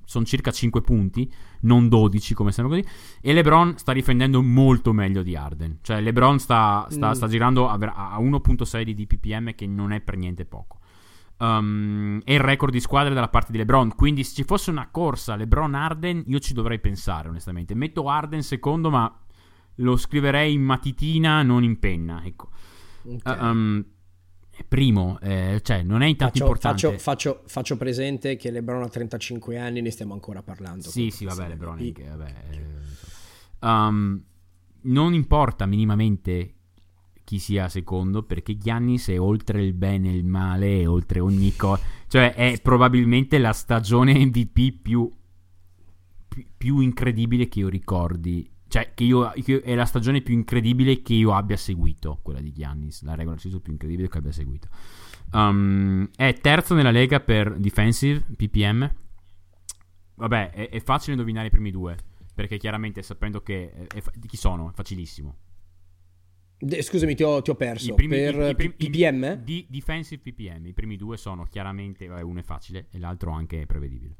sono circa 5 punti, non 12 come stanno così, e LeBron sta difendendo molto meglio di Arden, cioè LeBron sta, sta, mm. sta girando a, a 1.6 di DPPM che non è per niente poco. Um, e il record di squadre dalla parte di LeBron. Quindi, se ci fosse una corsa LeBron-Arden, io ci dovrei pensare, onestamente. Metto Arden secondo, ma lo scriverei in matitina, non in penna. Ecco. Okay. Uh, um, primo, eh, cioè non è intanto faccio, importante. Faccio, faccio, faccio, presente che LeBron ha 35 anni, ne stiamo ancora parlando. Sì, sì, vabbè, LeBron che, vabbè, um, non importa minimamente chi sia secondo, perché Giannis è oltre il bene e il male, è oltre ogni cosa. Cioè, è probabilmente la stagione MVP più, più incredibile che io ricordi cioè, che io, che è la stagione più incredibile che io abbia seguito, quella di Giannis, la regola season più incredibile che abbia seguito. Um, è terzo nella lega per defensive PPM. Vabbè, è, è, facile indovinare i primi due, perché chiaramente sapendo che è, è, chi sono, è facilissimo. De, scusami, ti ho, ti ho perso. I primi, per i, i primi, PPM? Di defensive PPM, i primi due sono chiaramente, vabbè, uno è facile e l'altro anche prevedibile.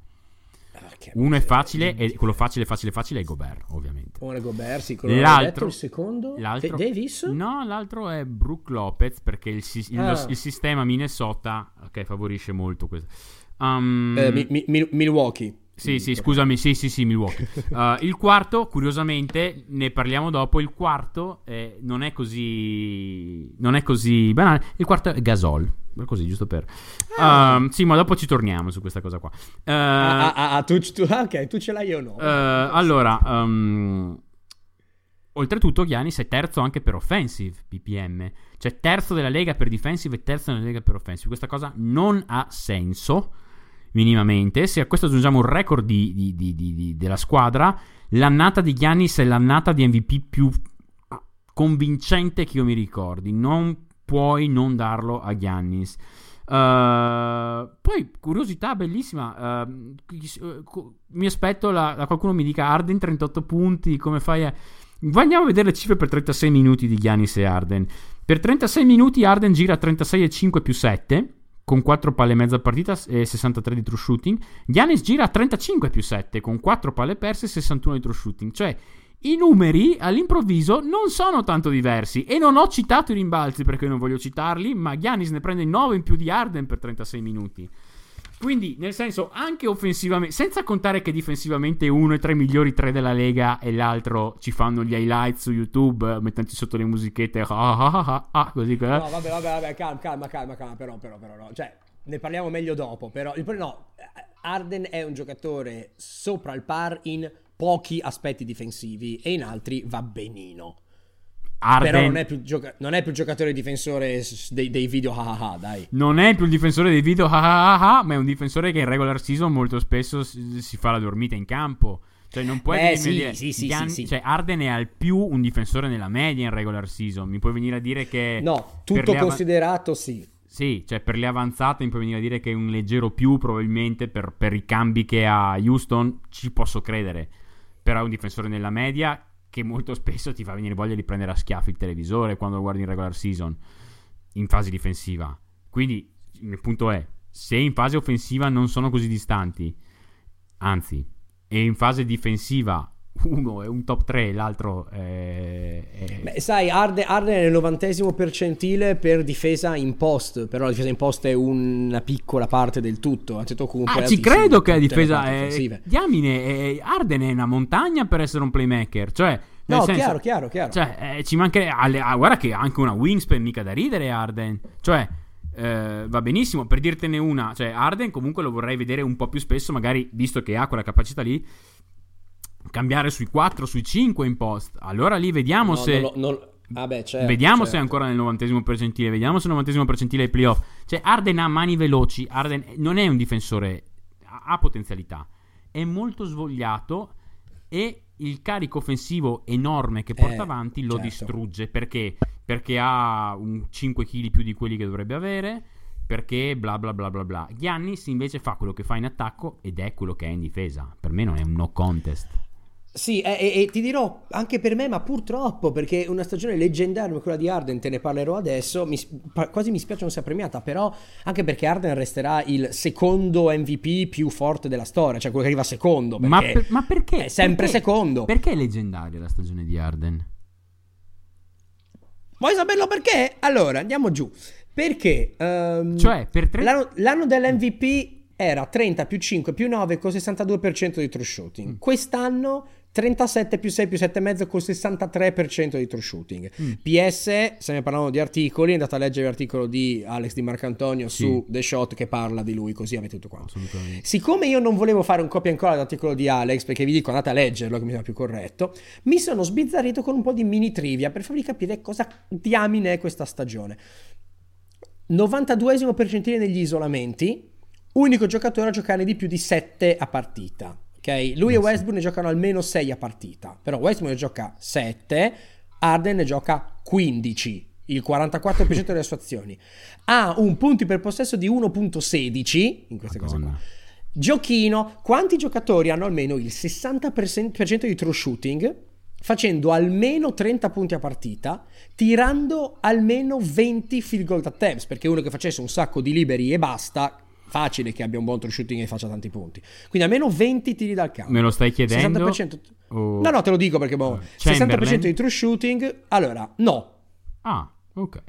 Uno è facile e quello facile, facile, facile è Gobert, ovviamente. Uno è Gobert, sì, quello l'altro, il secondo? L'altro, Davis? No, l'altro è Brook Lopez perché il, il, ah. il sistema Minnesota okay, favorisce molto questo. Um, eh, mi, mi, Milwaukee. Sì, sì, scusami, sì, sì, sì, Milwaukee. Uh, il quarto, curiosamente, ne parliamo dopo, il quarto eh, non è così non è così banale, il quarto è Gasol così giusto per ah. uh, sì ma dopo ci torniamo su questa cosa qua. Uh, ah, ah, ah, tu, tu, ok tu ce l'hai o no? uh, allora um, oltretutto Giannis è terzo anche per offensive PPM cioè terzo della Lega per defensive e terzo della Lega per offensive. Questa cosa non ha senso minimamente se a questo aggiungiamo il record di, di, di, della squadra l'annata di Giannis è l'annata di MVP più convincente che io mi ricordi non puoi non darlo a Giannis. Uh, poi, curiosità bellissima. Uh, mi aspetto la, qualcuno mi dica Arden 38 punti. Come fai a. Andiamo a vedere le cifre per 36 minuti di Giannis e Arden. Per 36 minuti Arden gira 36,5 più 7 con 4 palle e mezza partita e 63 di true shooting. Giannis gira 35 più 7 con 4 palle perse e 61 di true shooting. Cioè, i numeri all'improvviso non sono tanto diversi e non ho citato i rimbalzi perché non voglio citarli, ma Giannis ne prende 9 in più di Arden per 36 minuti. Quindi, nel senso, anche offensivamente, senza contare che difensivamente uno è tra i migliori tre della Lega e l'altro ci fanno gli highlights su YouTube, mettendoci sotto le musichette, ah, ah, ah, ah, ah così. Eh. No, vabbè, vabbè, vabbè, calma, calma, calma, calma, però, però, però, no. Cioè, ne parliamo meglio dopo, però, no, Arden è un giocatore sopra il par in pochi aspetti difensivi e in altri va benino. Arden... Però non è, più gioca- non è più giocatore difensore dei, dei video ah, ah, dai. Non è più il difensore dei video ah, ma è un difensore che in regular season molto spesso si, si fa la dormita in campo. Cioè, non puoi eh, sì, dire, sì, sì, anni, sì, Cioè, Arden è al più un difensore nella media in regular season. Mi puoi venire a dire che. No, tutto considerato, av- sì. Sì, cioè per le avanzate mi puoi venire a dire che è un leggero più, probabilmente per, per i cambi che ha Houston, ci posso credere. Però è un difensore nella media che molto spesso ti fa venire voglia di prendere a schiaffi il televisore quando lo guardi in regular season, in fase difensiva. Quindi il punto è, se in fase offensiva non sono così distanti, anzi, e in fase difensiva uno è un top 3, l'altro è... è... Beh, sai, Arden, Arden è nel novantesimo percentile per difesa in post, però la difesa in post è una piccola parte del tutto. Ah, ci credo che la difesa è... Diamine, è... Arden è una montagna per essere un playmaker, cioè... No, senso, chiaro, chiaro, chiaro. Cioè, eh, ci manca... Ah, guarda che anche una wingspan mica da ridere Arden. Cioè... Eh, va benissimo, per dirtene una, cioè Arden comunque lo vorrei vedere un po' più spesso, magari visto che ha quella capacità lì, cambiare sui 4, sui 5 in post. Allora lì vediamo no, se... Non, non... Ah beh, certo, vediamo certo. se è ancora nel 90 percentile. Vediamo se nel 90 percentile ai playoff. Cioè, Arden ha mani veloci. Arden non è un difensore, ha potenzialità. È molto svogliato e il carico offensivo enorme che porta eh, avanti lo certo. distrugge. Perché? Perché ha un 5 kg più di quelli che dovrebbe avere. Perché bla bla bla bla bla. Giannis invece fa quello che fa in attacco ed è quello che è in difesa. Per me non è un no contest. Sì, e, e, ti dirò anche per me, ma purtroppo, perché una stagione leggendaria come quella di Arden, te ne parlerò adesso, mi, quasi mi spiace non sia premiata, però anche perché Arden resterà il secondo MVP più forte della storia, cioè quello che arriva secondo. Ma, per, ma, perché? È sempre perché, secondo. Perché è leggendaria la stagione di Arden? Vuoi saperlo perché? Allora, andiamo giù. Perché? Um, cioè, per tre... l'anno, l'anno dell'MVP era 30 più 5 più 9 con 62% di true shooting. Mm. Quest'anno 37 più 6 più 7,5 con 63% di true shooting. Mm. PS, stiamo parlando di articoli, andate a leggere l'articolo di Alex Di Marcantonio sì. su The Shot che parla di lui, così avete tutto quanto. Siccome io non volevo fare un copia e incolla dell'articolo di Alex, perché vi dico andate a leggerlo che mi sembra più corretto, mi sono sbizzarrito con un po' di mini trivia per farvi capire cosa diamine è questa stagione. 92esimo percentile negli isolamenti, unico giocatore a giocare di più di 7 a partita. Ok? Lui e Westbrook ne giocano almeno 6 a partita. Però Westbrook ne gioca 7, Arden ne gioca 15 il 44% delle sue azioni. Ha un punti per possesso di 1.16 in queste Madonna. cose qua. Giochino, quanti giocatori hanno almeno il 60% di true shooting facendo almeno 30 punti a partita, tirando almeno 20 field goal attempts, perché uno che facesse un sacco di liberi e basta facile che abbia un buon true shooting e faccia tanti punti. Quindi almeno 20 tiri dal campo. Me lo stai chiedendo? 60%... Oh. No, no, te lo dico perché boh, 60% di true shooting. Allora, no. Ah, ok.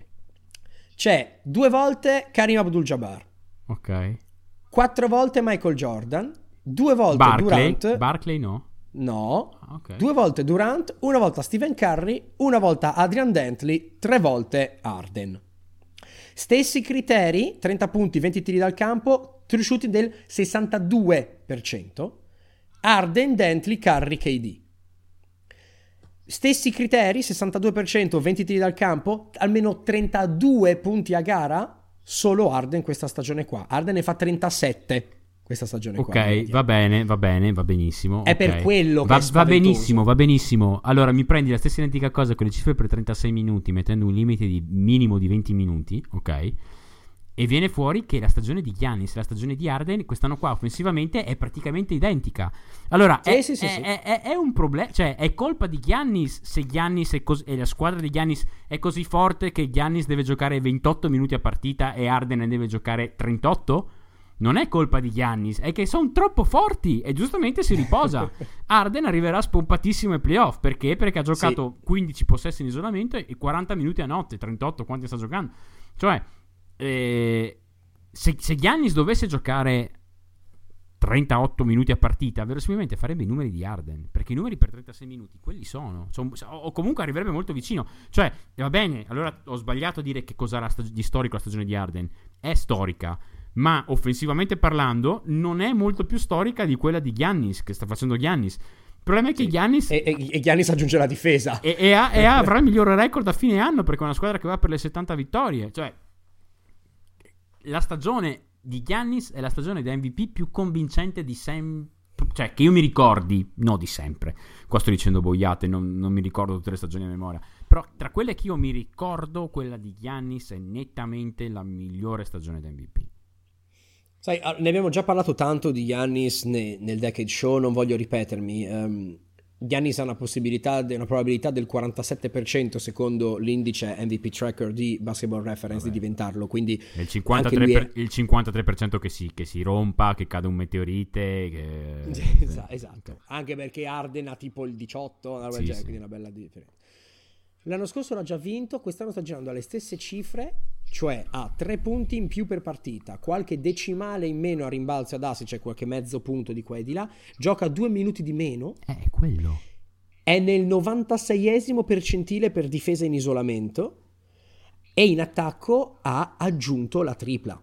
C'è due volte Karim Abdul-Jabbar. Ok. Quattro volte Michael Jordan. Due volte Barclay. Durant. Barclay no. No. Ah, okay. Due volte Durant, una volta Stephen Curry, una volta Adrian Dantley, tre volte Arden. Stessi criteri, 30 punti, 20 tiri dal campo, true shooting del 62%. Arden, Dentley, Curry, KD. Stessi criteri, 62%, 20 tiri dal campo, almeno 32 punti a gara, solo Arden questa stagione qua. Arden ne fa 37 questa stagione Ok, qua, va bene, va bene, va benissimo. È okay. per quello che va, va benissimo, va benissimo. Allora mi prendi la stessa identica cosa con le cifre per 36 minuti, mettendo un limite di minimo di 20 minuti, ok? E viene fuori che la stagione di Giannis e la stagione di Arden quest'anno qua offensivamente è praticamente identica. Allora, sì, è, sì, sì, è, è, è, un problema, cioè è colpa di Giannis se Giannis è cos- e la squadra di Giannis è così forte che Giannis deve giocare 28 minuti a partita e Arden ne deve giocare 38? Non è colpa di Giannis, è che sono troppo forti e giustamente si riposa. Arden arriverà spompatissimo ai playoff perché? Perché ha giocato sì. 15 possessi in isolamento e 40 minuti a notte, 38 quanti sta giocando. Cioè, eh, se, se Giannis dovesse giocare 38 minuti a partita, verosimilmente farebbe i numeri di Arden. Perché i numeri per 36 minuti, quelli sono. sono o comunque arriverebbe molto vicino. Cioè, va bene, allora ho sbagliato a dire che cos'era stag- di storico la stagione di Arden. È storica ma offensivamente parlando non è molto più storica di quella di Giannis, che sta facendo Giannis. problema è che Giannis... E, e, e Giannis aggiunge la difesa. E, e, ha, avrà il migliore record a fine anno perché è una squadra che va per le 70 vittorie. Cioè, la stagione di Giannis è la stagione da MVP più convincente di sempre. Cioè, che io mi ricordi, no di sempre. Qua sto dicendo boiate, non, non mi ricordo tutte le stagioni a memoria. Però tra quelle che io mi ricordo, quella di Giannis è nettamente la migliore stagione da MVP. Sai, ah, ne abbiamo già parlato tanto di Giannis nel Decade Show, non voglio ripetermi. Um, Giannis ha una possibilità, una probabilità del 47% secondo l'indice MVP tracker di Basketball Reference Vabbè. di diventarlo. Quindi il 53%, è... il 53% che, si, che si rompa, che cade un meteorite. Che... esatto, esatto, anche perché Arden ha tipo il 18, sì, sì. quindi una bella differenza. L'anno scorso l'ha già vinto, quest'anno sta girando alle stesse cifre, cioè ha tre punti in più per partita, qualche decimale in meno a rimbalzo ad assi, cioè qualche mezzo punto di qua e di là, gioca due minuti di meno. Eh, è quello. È nel 96esimo percentile per difesa in isolamento e in attacco ha aggiunto la tripla.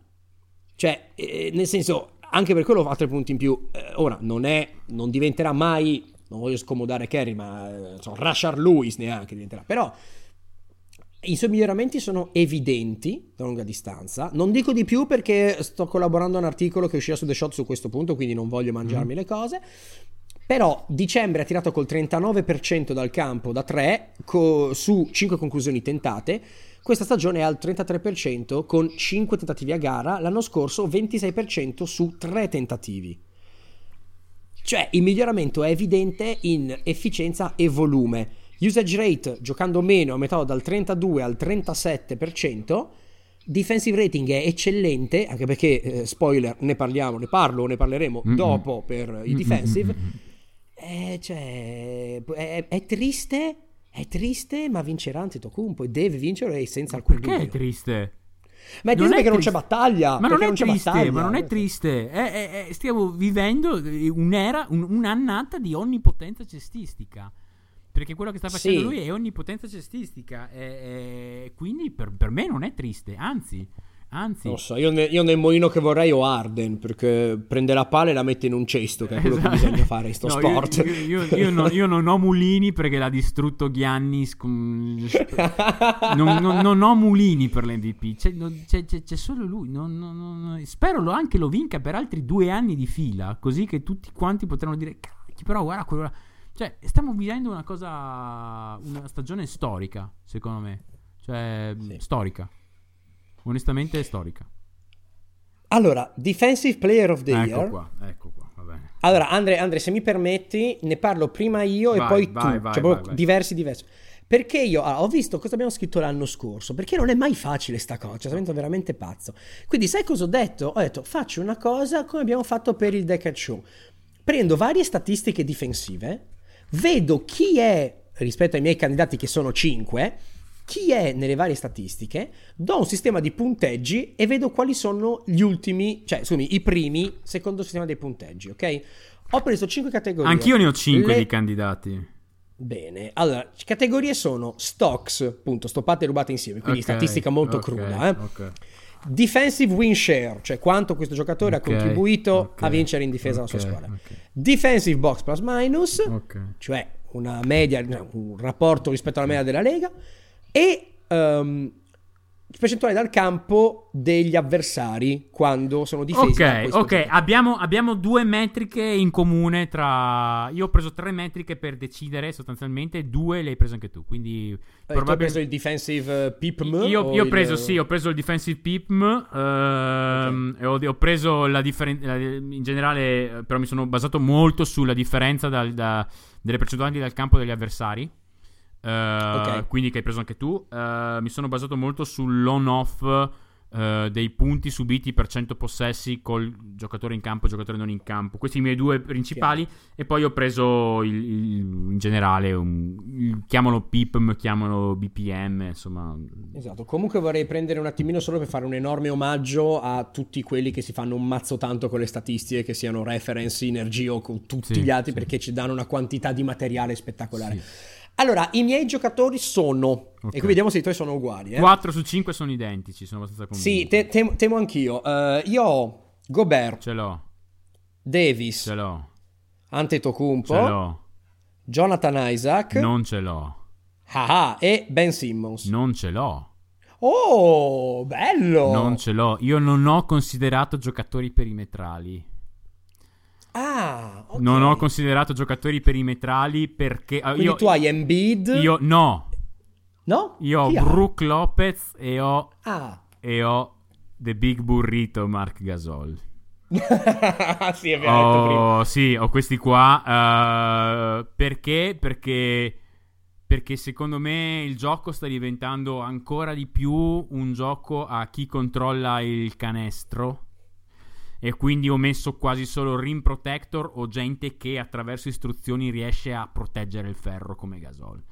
Cioè, eh, nel senso, anche per quello fa tre punti in più. Eh, ora, non è, non diventerà mai non voglio scomodare Kerry, ma eh, so, Rashard Lewis neanche diventerà. Però i suoi miglioramenti sono evidenti da lunga distanza. Non dico di più perché sto collaborando a un articolo che uscirà su The Shot su questo punto, quindi non voglio mangiarmi mm. le cose. Però dicembre ha tirato col 39% dal campo da 3 co- su 5 conclusioni tentate. Questa stagione è al 33% con 5 tentativi a gara, l'anno scorso 26% su 3 tentativi. Cioè il miglioramento è evidente in efficienza e volume. Usage rate giocando meno a metà dal 32 al 37%. Defensive rating è eccellente, anche perché, eh, spoiler, ne parliamo, ne parlo, ne parleremo mm-hmm. dopo per i defensive. Mm-hmm. Eh, cioè, è, è, triste, è triste, ma vincerà Antetokounmpo e deve vincere senza alcun dubbio. Perché è triste? Ma è triste perché non c'è battaglia. Ma non è triste, battaglia. ma non è triste. È, è, è, stiamo vivendo un'era, un, un'annata di onnipotenza cestistica. Perché quello che sta facendo sì. lui è onnipotenza cestistica. Quindi per, per me non è triste, anzi Anzi, non so, io, ne, io, nel moino che vorrei ho Arden perché prende la palla e la mette in un cesto, che è quello esatto. che bisogna fare in sto no, sport. Io, io, no, io, non ho mulini perché l'ha distrutto Giannis. non, non, non, ho mulini per l'MVP, c'è, c'è, c'è, c'è solo lui. spero lo, anche lo vinca per altri due anni di fila, così che tutti quanti potranno dire: però guarda quello. Cioè, stiamo vivendo una cosa, una stagione storica, secondo me. Cioè, sì. storica onestamente è storica. Allora, Defensive Player of the ecco Year. Qua, ecco qua, va bene. Allora, Andre, Andre, se mi permetti, ne parlo prima io vai, e poi vai, tu. Vai, cioè, vai, diversi, diversi. Perché io ah, ho visto cosa abbiamo scritto l'anno scorso, perché non è mai facile sta cosa, cioè, divento veramente pazzo. Quindi sai cosa ho detto? Ho detto faccio una cosa come abbiamo fatto per il Decade Show. Prendo varie statistiche difensive, vedo chi è rispetto ai miei candidati che sono 5 chi è nelle varie statistiche, do un sistema di punteggi e vedo quali sono gli ultimi, cioè scusami, i primi secondo il sistema dei punteggi, ok? Ho preso 5 categorie. Anch'io ne ho 5 Le... di candidati. Bene, allora, categorie sono stocks, appunto, stoppate e rubate insieme, quindi okay, statistica molto okay, cruda, eh? Okay. Defensive win share, cioè quanto questo giocatore ha contribuito a vincere in difesa la sua squadra. Defensive box plus minus, cioè una media, un rapporto rispetto alla media della Lega e um, percentuale dal campo degli avversari quando sono difesi. Ok, ok, abbiamo, abbiamo, due metriche in comune tra... Io ho preso tre metriche per decidere sostanzialmente, due le hai preso anche tu, quindi... Eh, probabilmente... hai preso il defensive PIPM? Io, io ho preso, il... sì, ho preso il defensive PIPM ehm, okay. ho, ho, preso la differenza... In generale, però mi sono basato molto sulla differenza dal, da, delle percentuali dal campo degli avversari. Uh, okay. Quindi che hai preso anche tu. Uh, mi sono basato molto sull'on-off uh, dei punti subiti per 100 possessi col giocatore in campo e giocatore non in campo. Questi i miei due principali. Okay. E poi ho preso il, il, in generale, un, chiamalo PIPM, chiamalo BPM, insomma. Esatto. Comunque vorrei prendere un attimino solo per fare un enorme omaggio a tutti quelli che si fanno un mazzo tanto con le statistiche, che siano reference, Synergy o con tutti sì, gli altri, sì. perché ci danno una quantità di materiale spettacolare. Sì. Allora, i miei giocatori sono, okay. e qui vediamo se i tuoi sono uguali. Eh. 4 su 5 sono identici, sono abbastanza convinto. Sì, te, te, temo anch'io. Uh, io ho Gobert. Ce l'ho. Davis. Ce l'ho. Antetokounmpo. Ce l'ho. Jonathan Isaac. Non ce l'ho. Ah, ah, e Ben Simmons. Non ce l'ho. Oh, bello! Non ce l'ho. Io non ho considerato giocatori perimetrali. Ah, ok. Non ho considerato giocatori perimetrali perché... Uh, Quindi io, tu hai Embiid? Io no. No? Io ho Brook? Lopez e ho... Ah. E ho The Big Burrito Mark Gasol. sì, è vero. Oh, sì, ho questi qua. Uh, perché? Perché perché secondo me il gioco sta diventando ancora di più un gioco a chi controlla il canestro e quindi ho messo quasi solo rim protector o gente che attraverso istruzioni riesce a proteggere il ferro come Gasol.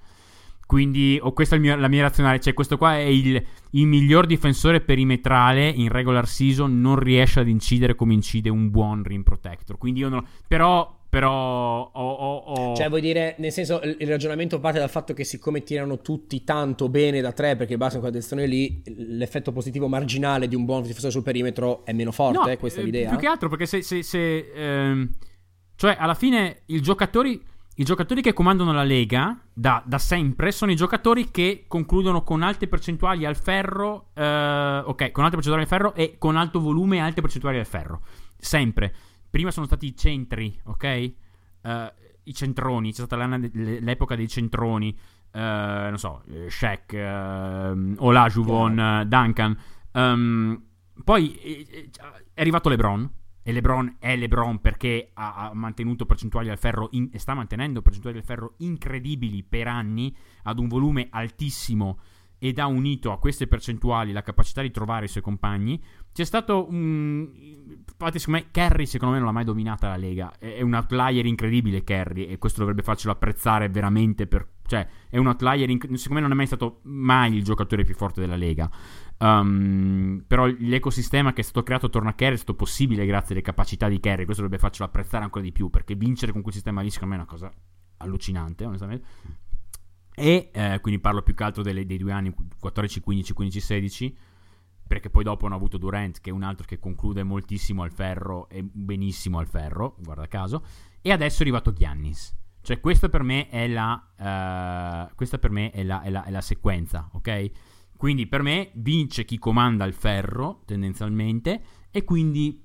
Quindi oh, questa è mio, la mia razionale, cioè questo qua è il, il, miglior difensore perimetrale in regular season, non riesce ad incidere come incide un buon rim protector. Quindi io non... Però però ho, ho, ho... Cioè, vuoi dire, nel senso, il ragionamento parte dal fatto che siccome tirano tutti tanto bene da tre, perché basta quella direzione lì, l'effetto positivo marginale di un buon difensore sul perimetro è meno forte, no, questa è eh, l'idea? Più che altro perché se... se, se ehm... Cioè, alla fine, i giocatori... I giocatori che comandano la Lega da, da, sempre sono i giocatori che concludono con alte percentuali al ferro, eh, ok, con alte percentuali al ferro e con alto volume e alte percentuali al ferro. Sempre. Prima sono stati i centri, ok? Uh, I centroni, c'è stata l'epoca dei centroni, uh, non so, Shaq, uh, Olajuvon, yeah. Duncan. Um, poi è arrivato LeBron. E LeBron è LeBron perché ha, ha mantenuto percentuali al ferro in, e sta mantenendo percentuali al ferro incredibili per anni ad un volume altissimo ed ha unito a queste percentuali la capacità di trovare i suoi compagni. C'è stato un. Infatti, secondo me, Kerry, secondo me, non l'ha mai dominata la Lega. È un outlier incredibile, Kerry, e questo dovrebbe farcelo apprezzare veramente. Per... Cioè, è un outlier. Inc... Secondo me, non è mai stato mai il giocatore più forte della Lega. Um, però l'ecosistema che è stato creato attorno a Kerry è stato possibile grazie alle capacità di Kerry. Questo dovrebbe farcelo apprezzare ancora di più. Perché vincere con quel sistema lì, secondo me, è una cosa allucinante, onestamente. E eh, quindi parlo più che altro delle, dei due anni 14, 15, 15, 16. Perché poi dopo hanno avuto Durant, che è un altro che conclude moltissimo al ferro e benissimo al ferro, guarda caso. E adesso è arrivato Giannis. Cioè, questa per me è la, uh, questa per me è la, è, la, è la sequenza, ok? Quindi per me vince chi comanda il ferro, tendenzialmente, e quindi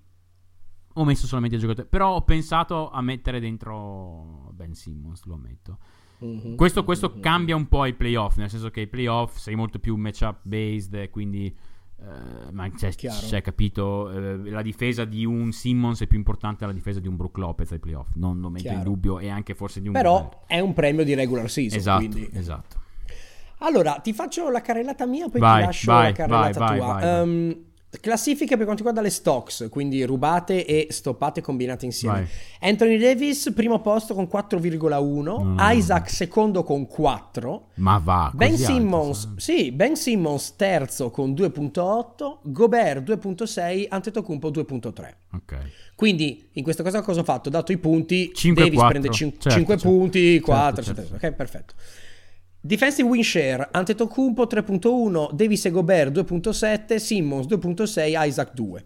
ho messo solamente il giocatore. Però ho pensato a mettere dentro Ben Simmons, lo ammetto. Mm-hmm. Questo, questo mm-hmm. cambia un po' i playoff, nel senso che i playoff sei molto più matchup based, quindi Uh, ma c'è, c'è capito uh, la difesa di un Simmons è più importante della difesa di un Brook Lopez ai playoff non lo metto Chiaro. in dubbio e anche forse di un però Gobert. è un premio di regular season esatto, quindi. esatto allora ti faccio la carrellata mia poi vai, ti lascio vai, la carrellata vai, tua um, Classifiche per quanto riguarda le stocks, quindi rubate e stoppate combinate insieme. Vai. Anthony Davis, primo posto con 4,1, mm. Isaac secondo con 4. Ma va. Ben Simmons, alto, sì, ben Simmons terzo con 2.8, Gobert 2.6, Antetokounmpo 2.3. Ok. Quindi in questa cosa cosa ho fatto? Ho dato i punti, 5, Davis 4. prende 5, certo, 5 certo. punti, 4, certo, certo. ok, perfetto. Defensive win share, Antetokounmpo 3.1, Davis e Gobert 2.7, Simmons 2.6, Isaac 2.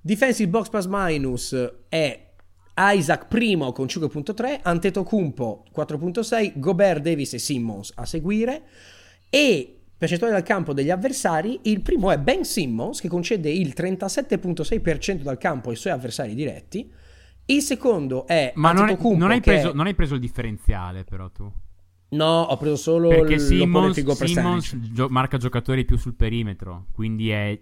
Defensive box plus minus è Isaac primo con 5.3, Antetokounmpo 4.6, Gobert, Davis e Simmons a seguire e percentuale dal campo degli avversari, il primo è Ben Simmons che concede il 37.6% dal campo ai suoi avversari diretti, il secondo è Ma non, non, hai preso, è... non hai preso il differenziale però tu. No, ho preso solo Perché Simmons, Simmons gio- marca giocatori più sul perimetro, quindi è...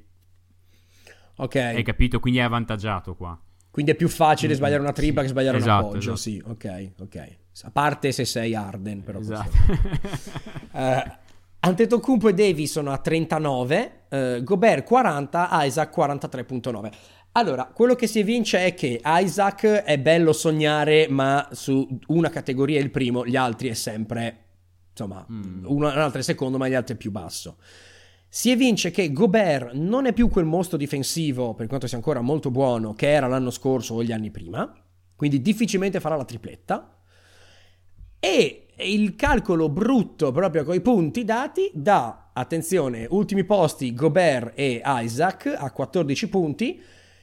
Ok. Hai capito? Quindi è avvantaggiato qua. Quindi è più facile mm, sbagliare una tripla sì. che sbagliare esatto, un appoggio, esatto. sì, ok, ok. A parte se sei Arden, però. Esatto. uh, Antetokounmpo e Davis sono a 39, uh, Gobert 40, Isaac 43.9. Allora, quello che si evince è che Isaac è bello sognare, ma su una categoria è il primo, gli altri è sempre, insomma, mm. uno, un altro è secondo, ma gli altri è più basso. Si evince che Gobert non è più quel mostro difensivo, per quanto sia ancora molto buono, che era l'anno scorso o gli anni prima, quindi difficilmente farà la tripletta. E il calcolo brutto proprio con i punti dati dà, attenzione, ultimi posti Gobert e Isaac a 14 punti,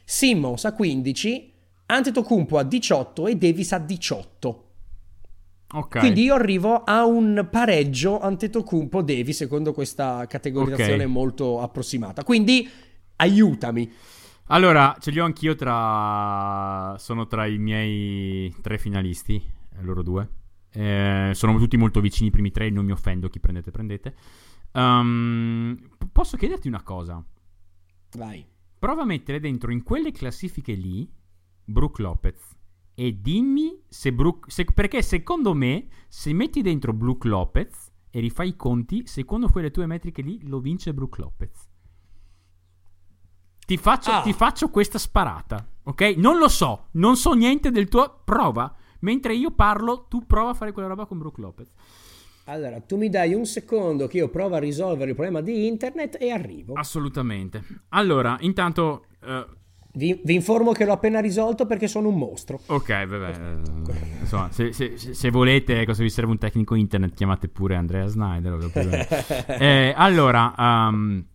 Simmons a 15, Antetokounmpo a 18 e Davis a 18. Okay. Quindi io arrivo a un pareggio Antetokounmpo Devi secondo questa categorizzazione okay. molto approssimata. Quindi aiutami. Allora, ce li ho anch'io tra sono tra i miei tre finalisti, eh, loro due. Eh, sono tutti molto vicini i primi tre, non mi offendo, chi prendete prendete. Um, posso chiederti una cosa? Vai. Prova a mettere dentro in quelle classifiche lì Brook Lopez e dimmi se Brook... Se, perché secondo me, se metti dentro Brook Lopez e rifai i conti, secondo quelle tue metriche lì lo vince Brook Lopez. Ti faccio, ah. ti faccio questa sparata, ok? Non lo so, non so niente del tuo... Prova. Mentre io parlo, tu prova a fare quella roba con Brook Lopez. Allora, tu mi dai un secondo che io provo a risolvere il problema di internet e arrivo. Assolutamente. Allora, intanto... Uh, vi, vi, informo che l'ho appena risolto perché sono un mostro. Ok, vabbè. Insomma, se, se, se, volete, se vi serve un tecnico internet, chiamate pure Andrea Snyder. eh, allora, um,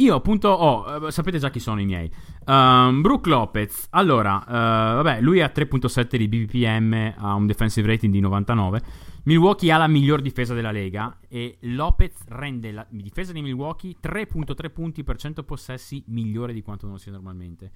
io appunto ho, eh, sapete già chi sono i miei. Um, Brook Lopez, allora, uh, vabbè, lui ha 3.7 di BPM, ha un defensive rating di 99. Milwaukee ha la miglior difesa della Lega e Lopez rende la difesa di Milwaukee 3.3 punti per 100 possessi migliore di quanto non sia normalmente,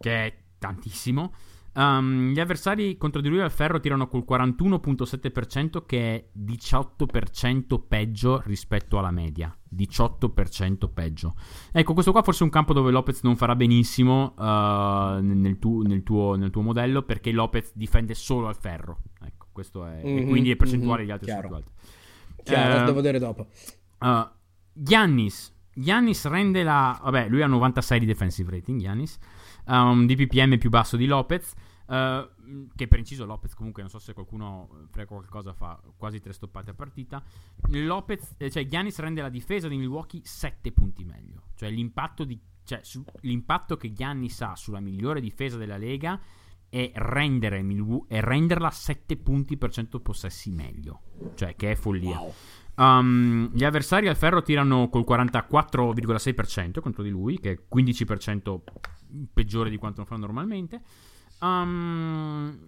che è tantissimo. Um, gli avversari contro di lui al ferro tirano col 41.7% che è 18% peggio rispetto alla media. 18% peggio. Ecco, questo qua forse è un campo dove Lopez non farà benissimo uh, nel, tu, nel, tuo, nel, tuo, modello perché Lopez difende solo al ferro. Ecco, questo è... Mm-hmm, e quindi le percentuali mm-hmm, di altri chiaro. sono più alte. Chiaro, uh, devo vedere dopo. Uh, Giannis. Giannis rende la... Vabbè, lui ha 96 di defensive rating, Giannis ha un DPPM più basso di Lopez. Uh, che per inciso Lopez comunque non so se qualcuno frega qualcosa fa quasi tre stoppate a partita Lopez eh, cioè Giannis rende la difesa di Milwaukee 7 punti meglio cioè l'impatto, di, cioè, su, l'impatto che Giannis ha sulla migliore difesa della Lega è, rendere Milwaukee, è renderla 7 punti per 100 possessi meglio cioè che è follia wow. Um, gli avversari al ferro tirano col 44,6% contro di lui, che è 15% peggiore di quanto non fanno normalmente. Um,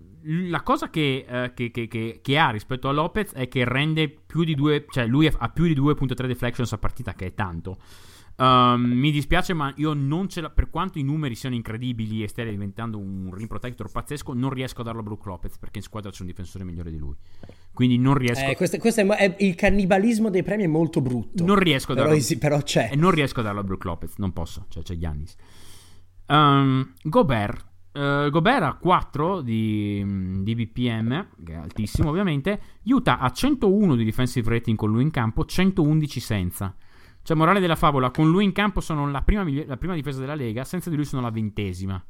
la cosa che, uh, che, che, che, ha rispetto a Lopez è che rende più di 2, cioè lui ha più di 2.3 deflections a partita, che è tanto. Um, mi dispiace, ma io non ce la. Per quanto i numeri siano incredibili e stia diventando un rim protector pazzesco, non riesco a darlo a Brook Lopez perché in squadra c'è un difensore migliore di lui. Quindi non riesco. Eh, questo, questo è, è, il cannibalismo dei premi è molto brutto. Non riesco a darlo. Però, però c'è. E non riesco a darlo a Brook Lopez, non posso. Cioè, c'è Giannis. Um, Gobert. Uh, Gobert ha 4 di, di, BPM, che è altissimo ovviamente. Utah ha 101 di defensive rating con lui in campo, 111 senza. Cioè, morale della favola, con lui in campo sono la prima, la prima difesa della Lega, senza di lui sono la ventesima.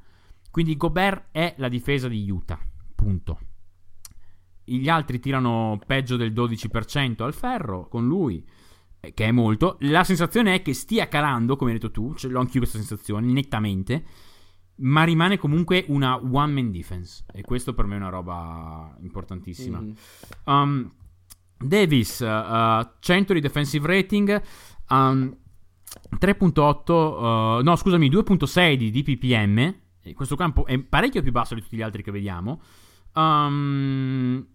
Quindi Gobert è la difesa di Utah. Punto. Gli altri tirano peggio del 12% al ferro con lui, che è molto. La sensazione è che stia calando, come hai detto tu, ce l'ho anch'io questa sensazione, nettamente. Ma rimane comunque una one man defense. E questo per me è una roba importantissima. Mm. Um, Davis, uh, 100 di defensive rating. Um, 3.8, uh, no scusami, 2.6 di DPPM. Questo campo è parecchio più basso di tutti gli altri che vediamo. Um,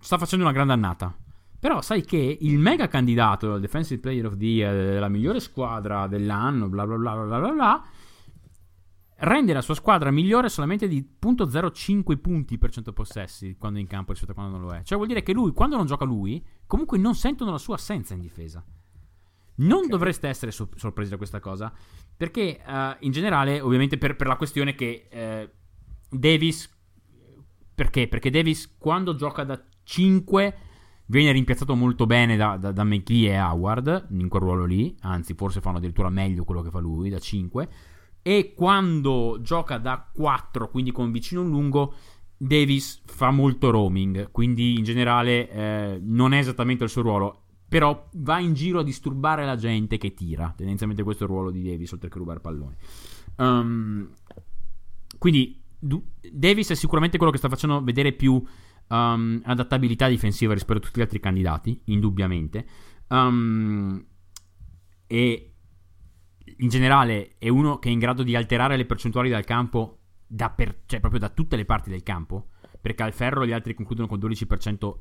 sta facendo una grande annata. Però sai che il mega candidato al Defensive Player of the Year, la migliore squadra dell'anno, bla bla bla bla bla bla, rende la sua squadra migliore solamente di 0.05 punti per 100 possessi quando è in campo rispetto a quando non lo è. Cioè vuol dire che lui, quando non gioca lui, comunque non sentono la sua assenza in difesa. Non okay. dovreste essere so- sorpresi da questa cosa, perché uh, in generale, ovviamente per, per la questione che uh, Davis... Perché? Perché Davis quando gioca da 5 viene rimpiazzato molto bene da, da, da McGee e Howard in quel ruolo lì, anzi forse fanno addirittura meglio quello che fa lui da 5, e quando gioca da 4, quindi con vicino lungo, Davis fa molto roaming, quindi in generale eh, non è esattamente il suo ruolo però va in giro a disturbare la gente che tira. Tendenzialmente questo è il ruolo di Davis, oltre che rubare palloni. Um, quindi du- Davis è sicuramente quello che sta facendo vedere più um, adattabilità difensiva rispetto a tutti gli altri candidati, indubbiamente. Um, e in generale è uno che è in grado di alterare le percentuali dal campo, da per- cioè proprio da tutte le parti del campo. perché al ferro gli altri concludono con 12%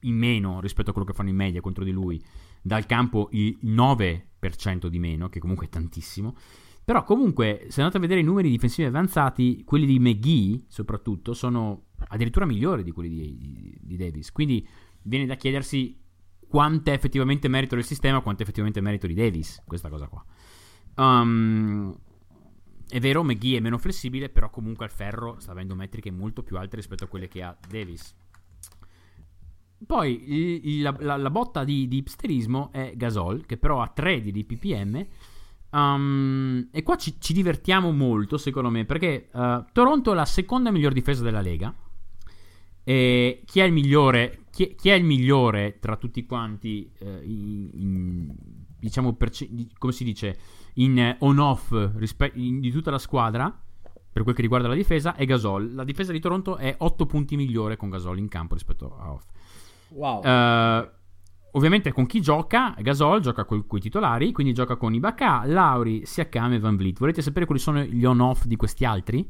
in meno rispetto a quello che fanno in media contro di lui, dal campo il 9% di meno, che comunque è tantissimo. Però comunque, se andate a vedere i numeri difensivi avanzati, quelli di McGee soprattutto sono addirittura migliori di quelli di, di, di Davis. Quindi viene da chiedersi quanto è effettivamente merito del sistema, quanto è effettivamente merito di Davis, questa cosa qua. Um, è vero, McGee è meno flessibile, però comunque al ferro sta avendo metriche molto più alte rispetto a quelle che ha Davis. Poi il, il, la, la, botta di, di hipsterismo è Gasol, che però ha 3 di ppm. Um, e qua ci, ci, divertiamo molto, secondo me, perché uh, Toronto è la seconda miglior difesa della Lega. E chi è il migliore, chi, chi è il migliore tra tutti quanti, uh, in, in, diciamo, perce- come si dice, in on-off rispe- in, di tutta la squadra, per quel che riguarda la difesa, è Gasol. La difesa di Toronto è 8 punti migliore con Gasol in campo rispetto a off. Wow. Ovviamente con chi gioca? Gasol gioca con i titolari, quindi gioca con Ibaka, Lauri, Siakam e Van Vliet. Volete sapere quali sono gli on-off di questi altri?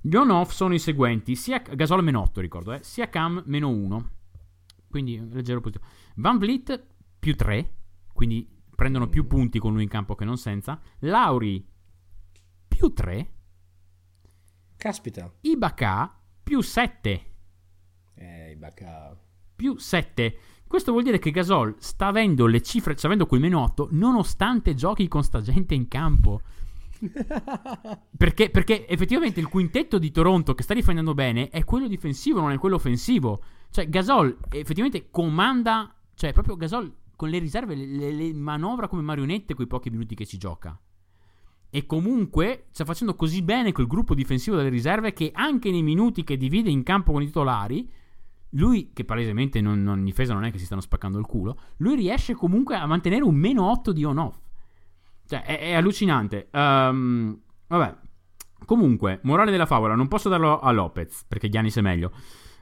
Gli on-off sono i seguenti: Siak- Gasol meno 8, ricordo, eh? Siakam meno 1. Quindi leggero positivo. Van Vliet più 3, quindi prendono più punti con lui in campo che non senza. Lauri più 3. Caspita. Ibaka più 7. Eh, Ibaka più 7. Questo vuol dire che Gasol sta avendo le cifre, sta avendo quel meno 8, nonostante giochi con sta gente in campo. perché, perché, effettivamente il quintetto di Toronto che sta difendendo bene è quello difensivo, non è quello offensivo. Cioè, Gasol effettivamente comanda, cioè, proprio Gasol con le riserve le, le manovra come marionette quei pochi minuti che ci gioca. E comunque sta facendo così bene quel gruppo difensivo delle riserve che anche nei minuti che divide in campo con i titolari lui, che palesemente non, non, in difesa non è che si stanno spaccando il culo, lui riesce comunque a mantenere un meno 8 di on-off. Cioè, è, è allucinante. Um, vabbè. Comunque, morale della favola, non posso darlo a Lopez, perché Giannis è meglio.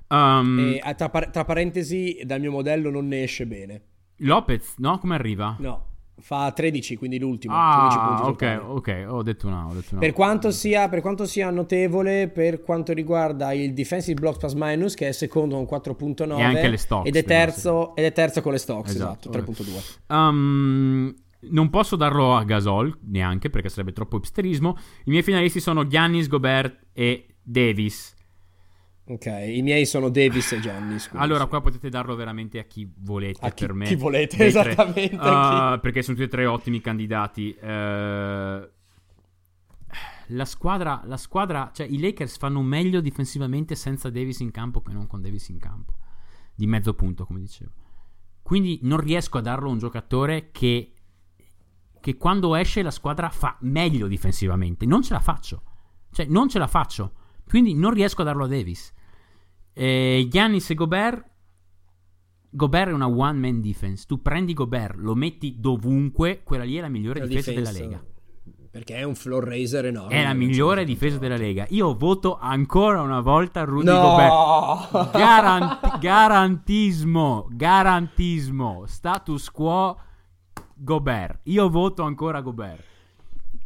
Um, e, tra, tra parentesi, dal mio modello non ne esce bene. Lopez, no? Come arriva? No. Fa 13, quindi l'ultimo. Ah, ok, ok, ho detto una. Ho detto una. Per, quanto sia, per, quanto sia, notevole per quanto riguarda il defensive block plus minus, che è secondo con 4.9. E anche le stocks. Ed è terzo, ed è terzo con le stocks, esatto, esatto 3.2. Um, non posso darlo a Gasol, neanche, perché sarebbe troppo hipsterismo. I miei finalisti sono Giannis, Gobert e Davis. Ok, i miei sono Davis e Giannis. Allora, qua potete darlo veramente a chi volete. A chi, per me. Chi volete, esattamente. Uh, perché sono tutti e tre ottimi candidati. Uh, la squadra, la squadra, cioè i Lakers fanno meglio difensivamente senza Davis in campo che non con Davis in campo. Di mezzo punto, come dicevo. Quindi non riesco a darlo a un giocatore che, che quando esce la squadra fa meglio difensivamente. Non ce la faccio. Cioè, non ce la faccio. Quindi non riesco a darlo a Davis. Eh, Giannis e Gobert. Gobert è una one man defense. Tu prendi Gobert, lo metti dovunque, quella lì è la migliore la difesa, difesa, della Lega. Perché è un floor raiser enorme. È la migliore difesa della Lega. Io voto ancora una volta Rudy no! Gobert. Garanti- garantismo, garantismo, status quo Gobert. Io voto ancora Gobert.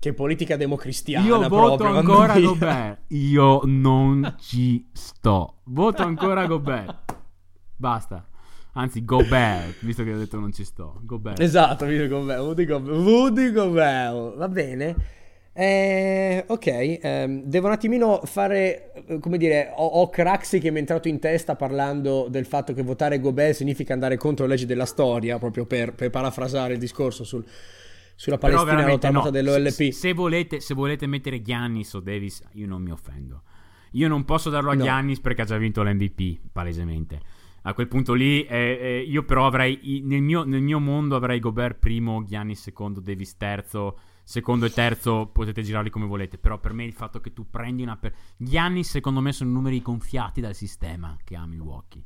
Che politica democristiana. Io voto ancora Gobert. Io non ci sto. Voto ancora Gobert. Basta. Anzi, Gobert, visto che ho detto non ci sto. Gobert. Esatto, visto Gobert. Woody Gobert. Woody Gobert. Va bene. Eh, ok, eh, devo un attimino fare, eh, come dire, ho, ho Craxi che mi è entrato in testa parlando del fatto che votare Gobert significa andare contro le leggi della storia, proprio per, per parafrasare il discorso sul, sulla Palestina lottata no. dell'OLP. Se, volete, se volete mettere Giannis o Davis, io non mi offendo. Io non posso darlo a no. Giannis perché ha già vinto l'MVP, palesemente. A quel punto lì, eh, eh, io però avrei, nel mio, nel mio, mondo avrei Gobert primo, Giannis secondo, Davis terzo, secondo e terzo, potete girarli come volete. Però per me il fatto che tu prendi una... Per... Giannis secondo me sono numeri gonfiati dal sistema che ha Milwaukee.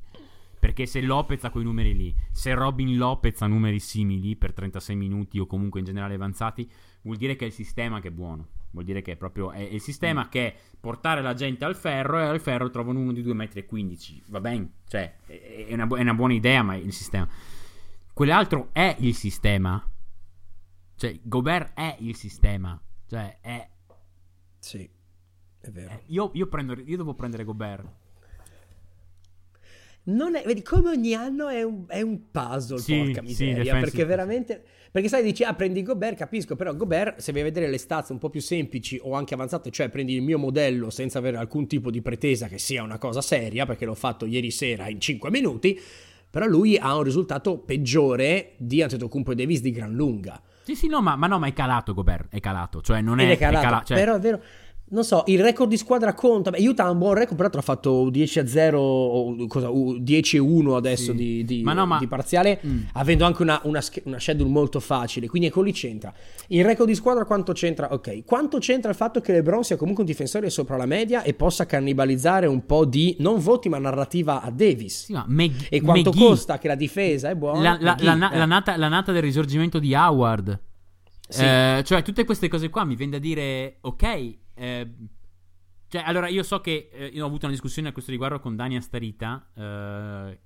Perché se Lopez ha quei numeri lì, se Robin Lopez ha numeri simili per 36 minuti o comunque in generale avanzati, vuol dire che è il sistema che è buono. Vuol dire che è proprio è il sistema mm. che è portare la gente al ferro e al ferro trovano uno di 2,15 m. Va bene, cioè è una, è una buona idea, ma è il sistema. Quell'altro è il sistema. Cioè, Gobert è il sistema. Cioè, è... Sì, è vero. Eh, io, io, prendo, io devo prendere Gobert non è, vedi, come ogni anno è un, è un puzzle, sì, porca miseria, sì, perché veramente... Perché sai, dici, ah, prendi Gobert, capisco, però Gobert, se vai a vedere le stats un po' più semplici o anche avanzate, cioè prendi il mio modello senza avere alcun tipo di pretesa che sia una cosa seria, perché l'ho fatto ieri sera in 5 minuti, però lui ha un risultato peggiore di Antetokounmpo e Davis di gran lunga. Sì, sì, no, ma, ma no, ma è calato Gobert, è calato, cioè non è... Ed è calato, è calato cioè... però è vero non so, il record di squadra conta. Beh, Utah ha un buon record, però ha fatto 10 a 0, cosa, 10 a 1 adesso sì. di, di, ma no, ma... di, parziale, mm. avendo anche una, una, una, schedule molto facile. Quindi ecco lì c'entra. Il record di squadra quanto c'entra? Ok, quanto c'entra il fatto che LeBron sia comunque un difensore sopra la media e possa cannibalizzare un po' di, non voti, ma narrativa a Davis? Sì, ma Meg- e quanto McGee. costa che la difesa è buona? La, la, la, eh. la, nata, la nata del risorgimento di Howard. Sì. Eh, cioè, tutte queste cose qua mi viene da dire, ok. Eh, cioè, allora, io so che eh, io ho avuto una discussione a questo riguardo con Dani Astarita, eh,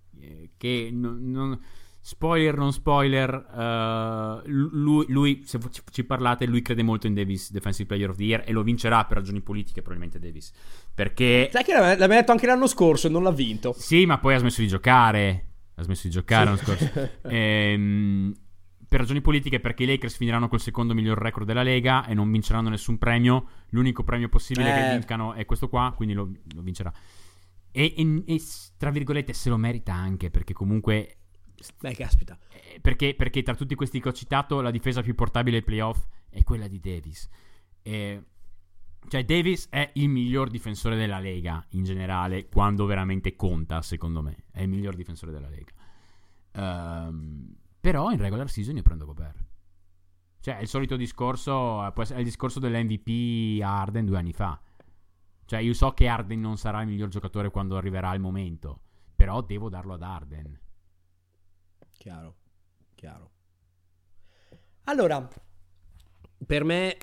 che non, non, spoiler, non spoiler, uh, lui, lui, se ci parlate, lui crede molto in Davis, Defensive Player of the Year, e lo vincerà per ragioni politiche, probabilmente Davis. Perché... Sai che l'aveva detto anche l'anno scorso e non l'ha vinto. Sì, ma poi ha smesso di giocare. Ha smesso di giocare sì. l'anno scorso. ehm per ragioni politiche, perché i Lakers finiranno col secondo miglior record della Lega e non vinceranno nessun premio. L'unico premio possibile eh. che vincano è questo qua, quindi lo, lo vincerà. E, e, e, tra virgolette se lo merita anche, perché comunque... Beh, caspita. Eh, perché, perché, tra tutti questi che ho citato, la difesa più portabile ai playoff è quella di Davis. E, cioè, Davis è il miglior difensore della Lega in generale, quando veramente conta, secondo me. È il miglior difensore della Lega. Um, però in regular season io prendo Gobert. Cioè, è il solito discorso, è il discorso dell'MVP a Arden due anni fa. Cioè, io so che Arden non sarà il miglior giocatore quando arriverà il momento, però devo darlo ad Arden. Chiaro, chiaro. Allora, per me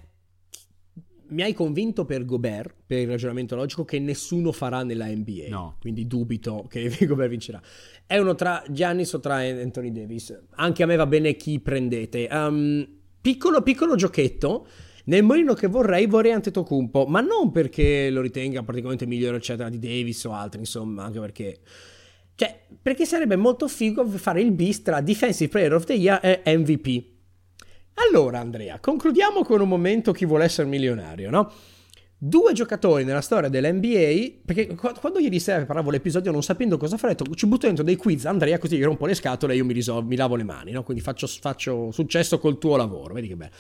mi hai convinto per Gobert, per il ragionamento logico, che nessuno farà nella NBA. No. Quindi dubito che Gobert vincerà. È uno tra Giannis o tra Anthony Davis. Anche a me va bene chi prendete. Um, piccolo, piccolo giochetto. Nel moino che vorrei, vorrei Antetokounmpo, ma non perché lo ritenga praticamente migliore, eccetera, di Davis o altri, insomma, anche perché... Cioè, perché sarebbe molto figo fare il bis tra Defensive Player of the Year e MVP. Allora, Andrea, concludiamo con un momento chi vuole essere milionario, no? Due giocatori nella storia dell'NBA, perché quando ieri sera preparavo l'episodio non sapendo cosa fare, ci butto dentro dei quiz, Andrea, così io rompo le scatole e io mi, risolvo, mi lavo le mani, no? Quindi faccio, faccio, successo col tuo lavoro, vedi che bello.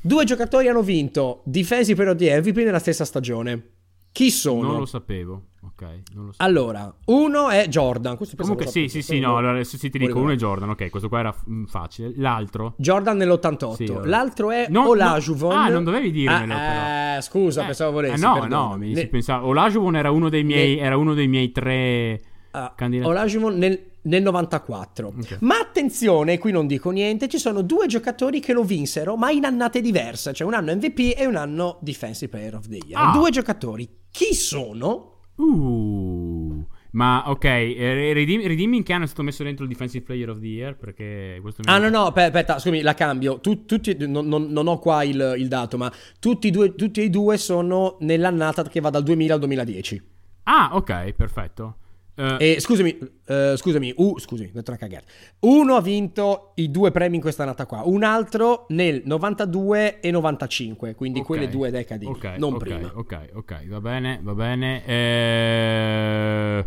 Due giocatori hanno vinto difesi per OD MVP nella stessa stagione. Chi sono? Non lo sapevo. Ok, non lo so. Allora, uno è Jordan. Questo Comunque, sì, sì, sì. No, allora adesso ti dico: uno è Jordan. Ok, questo qua era mm, facile. L'altro? Jordan nell'88. Sì, L'altro è non, Olajuvon. ah, non dovevi dirmelo, ah, eh, Scusa, eh, pensavo volessi. Eh, no, perdone. no, mi ne... pensavo. Olajuvon era uno dei miei, ne... era uno dei miei tre uh, candidati. Olajuvon nel, nel 94. Okay. Ma attenzione, qui non dico niente, ci sono due giocatori che lo vinsero, ma in annate diverse, cioè un anno MVP e un anno Defensive Player of the Year. Ah. Due giocatori. Chi sono? Uh. Ma ok, eh, ridimmi, ridimmi, in che anno è stato messo dentro il Defensive Player of the Year? Perché questo Ah, no, no, aspetta, scusami, la cambio. Tu, tutti, non, non, non, ho qua il, il dato, ma tutti, due, tutti e due sono nell'annata che va dal 2000 al 2010. Ah, ok, perfetto. Uh, e scusami, uh, scusami, uh, scusami, detto una cagata. Uno ha vinto i due premi in questa annata qua, un altro nel 92 e 95, quindi okay, quelle due decadi, okay, non okay, prima. Ok, ok, va bene, va bene. Eh...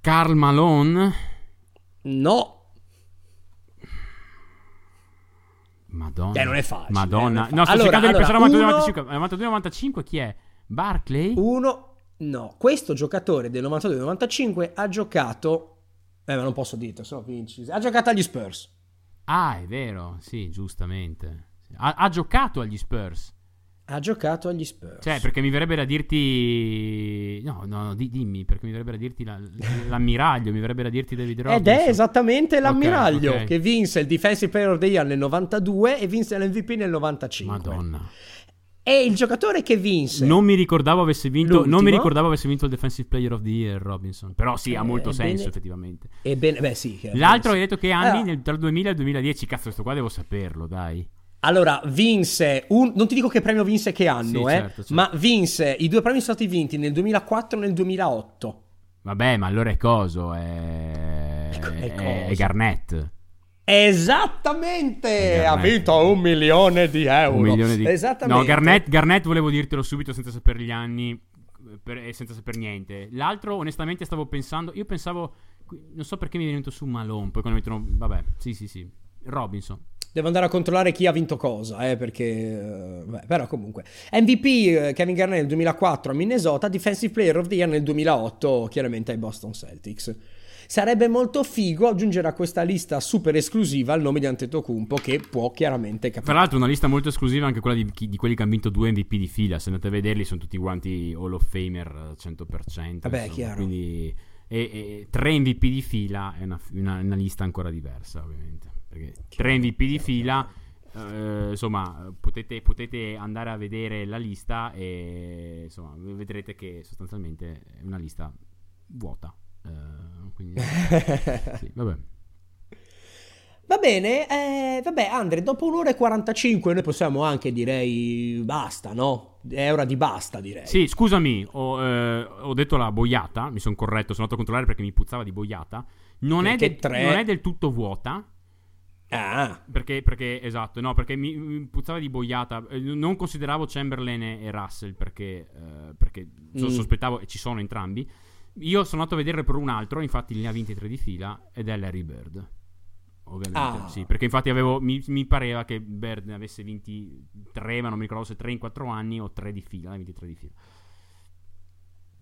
Carl Malone? No. Madonna. Eh, non è facile. Madonna. Eh, non è facile. No, sto allora, cercando di allora, pensare al 92 95. Chi è? Barclay? Uno No, questo giocatore del 92-95 ha giocato... Eh, ma non posso dire, se no vinci. Ha giocato agli Spurs. Ah, è vero, sì, giustamente. Ha, ha, giocato agli Spurs. Ha giocato agli Spurs. Cioè, perché mi verrebbe da dirti... No, no, di, dimmi, perché mi verrebbe da dirti la, l'ammiraglio, mi verrebbe da dirti David Robinson. Ed è esattamente l'ammiraglio okay, okay. che vinse il Defensive Player of the Year nel 92 e vinse l'MVP nel 95. Madonna. È il giocatore che vinse. Non mi ricordavo avesse vinto. Non mi ricordavo avesse vinto il Defensive Player of the Year, Robinson. Però sì, ha eh, molto ebbene, senso, effettivamente. Ebbene, beh, sì. L'altro hai detto che anni allora, tra il 2000 e il 2010. Cazzo, questo qua devo saperlo, dai. Allora, vinse un, non ti dico che premio vinse che anno, sì, eh, certo, certo. ma vinse i due premi sono stati vinti nel 2004 e nel 2008. Vabbè, ma allora è coso? È, è, è Garnett. Esattamente, ha vinto un milione di euro. Un milione di... Esattamente. No, Garnett, Garnett volevo dirtelo subito senza sapere gli anni per, e senza sapere niente. L'altro, onestamente, stavo pensando. Io pensavo. Non so perché mi è venuto su Malone. Poi quando mettono. Vabbè, sì, sì, sì. Robinson. Devo andare a controllare chi ha vinto cosa, eh, perché... Beh, però comunque. MVP eh, Kevin Garnett nel 2004 a Minnesota, Defensive Player of the Year nel 2008 chiaramente ai Boston Celtics. Sarebbe molto figo aggiungere a questa lista super esclusiva il nome di Antetokounmpo che può chiaramente capire. Tra l'altro una lista molto esclusiva anche quella di, di, quelli che hanno vinto due MVP di fila, se andate a vederli sono tutti quanti Hall of Famer 100%. Vabbè, insomma, chiaro. Quindi e, e, tre MVP di fila è una, una, una lista ancora diversa ovviamente perché tre MVP di fila. Uh, insomma, potete, potete, andare a vedere la lista e insomma, vedrete che sostanzialmente è una lista vuota. Uh, quindi, sì, vabbè. Va bene, eh, vabbè Andre, dopo un'ora e 45 noi possiamo anche direi basta, no? È ora di basta direi. Sì, scusami, ho, eh, ho detto la boiata, mi sono corretto, sono andato a controllare perché mi puzzava di boiata. Non, è, de- tre... non è del tutto vuota, Ah. Perché, perché, esatto, no, perché mi, mi, puzzava di boiata. Eh, non consideravo Chamberlain e Russell perché, uh, perché mm. sospettavo, e ci sono entrambi. Io sono andato a vedere per un altro, infatti ne ha 23 di fila, ed è Larry Bird. Ovviamente, ah. sì, perché infatti avevo, mi, mi, pareva che Bird ne avesse 23, ma non mi ricordo se 3 in 4 anni o 3 di fila, 23 di fila.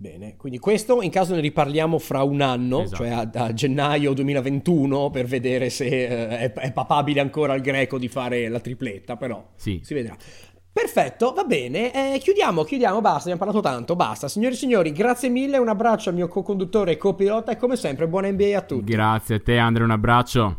Bene, quindi questo in caso ne riparliamo fra un anno, esatto. cioè a, a, gennaio 2021, per vedere se uh, è, è, papabile ancora al greco di fare la tripletta, però sì. si vedrà. Perfetto, va bene, eh, chiudiamo, chiudiamo, basta, abbiamo parlato tanto, basta. Signori e signori, grazie mille, un abbraccio al mio co-conduttore e co-pilota e come sempre buona NBA a tutti. Grazie a te Andrea, un abbraccio.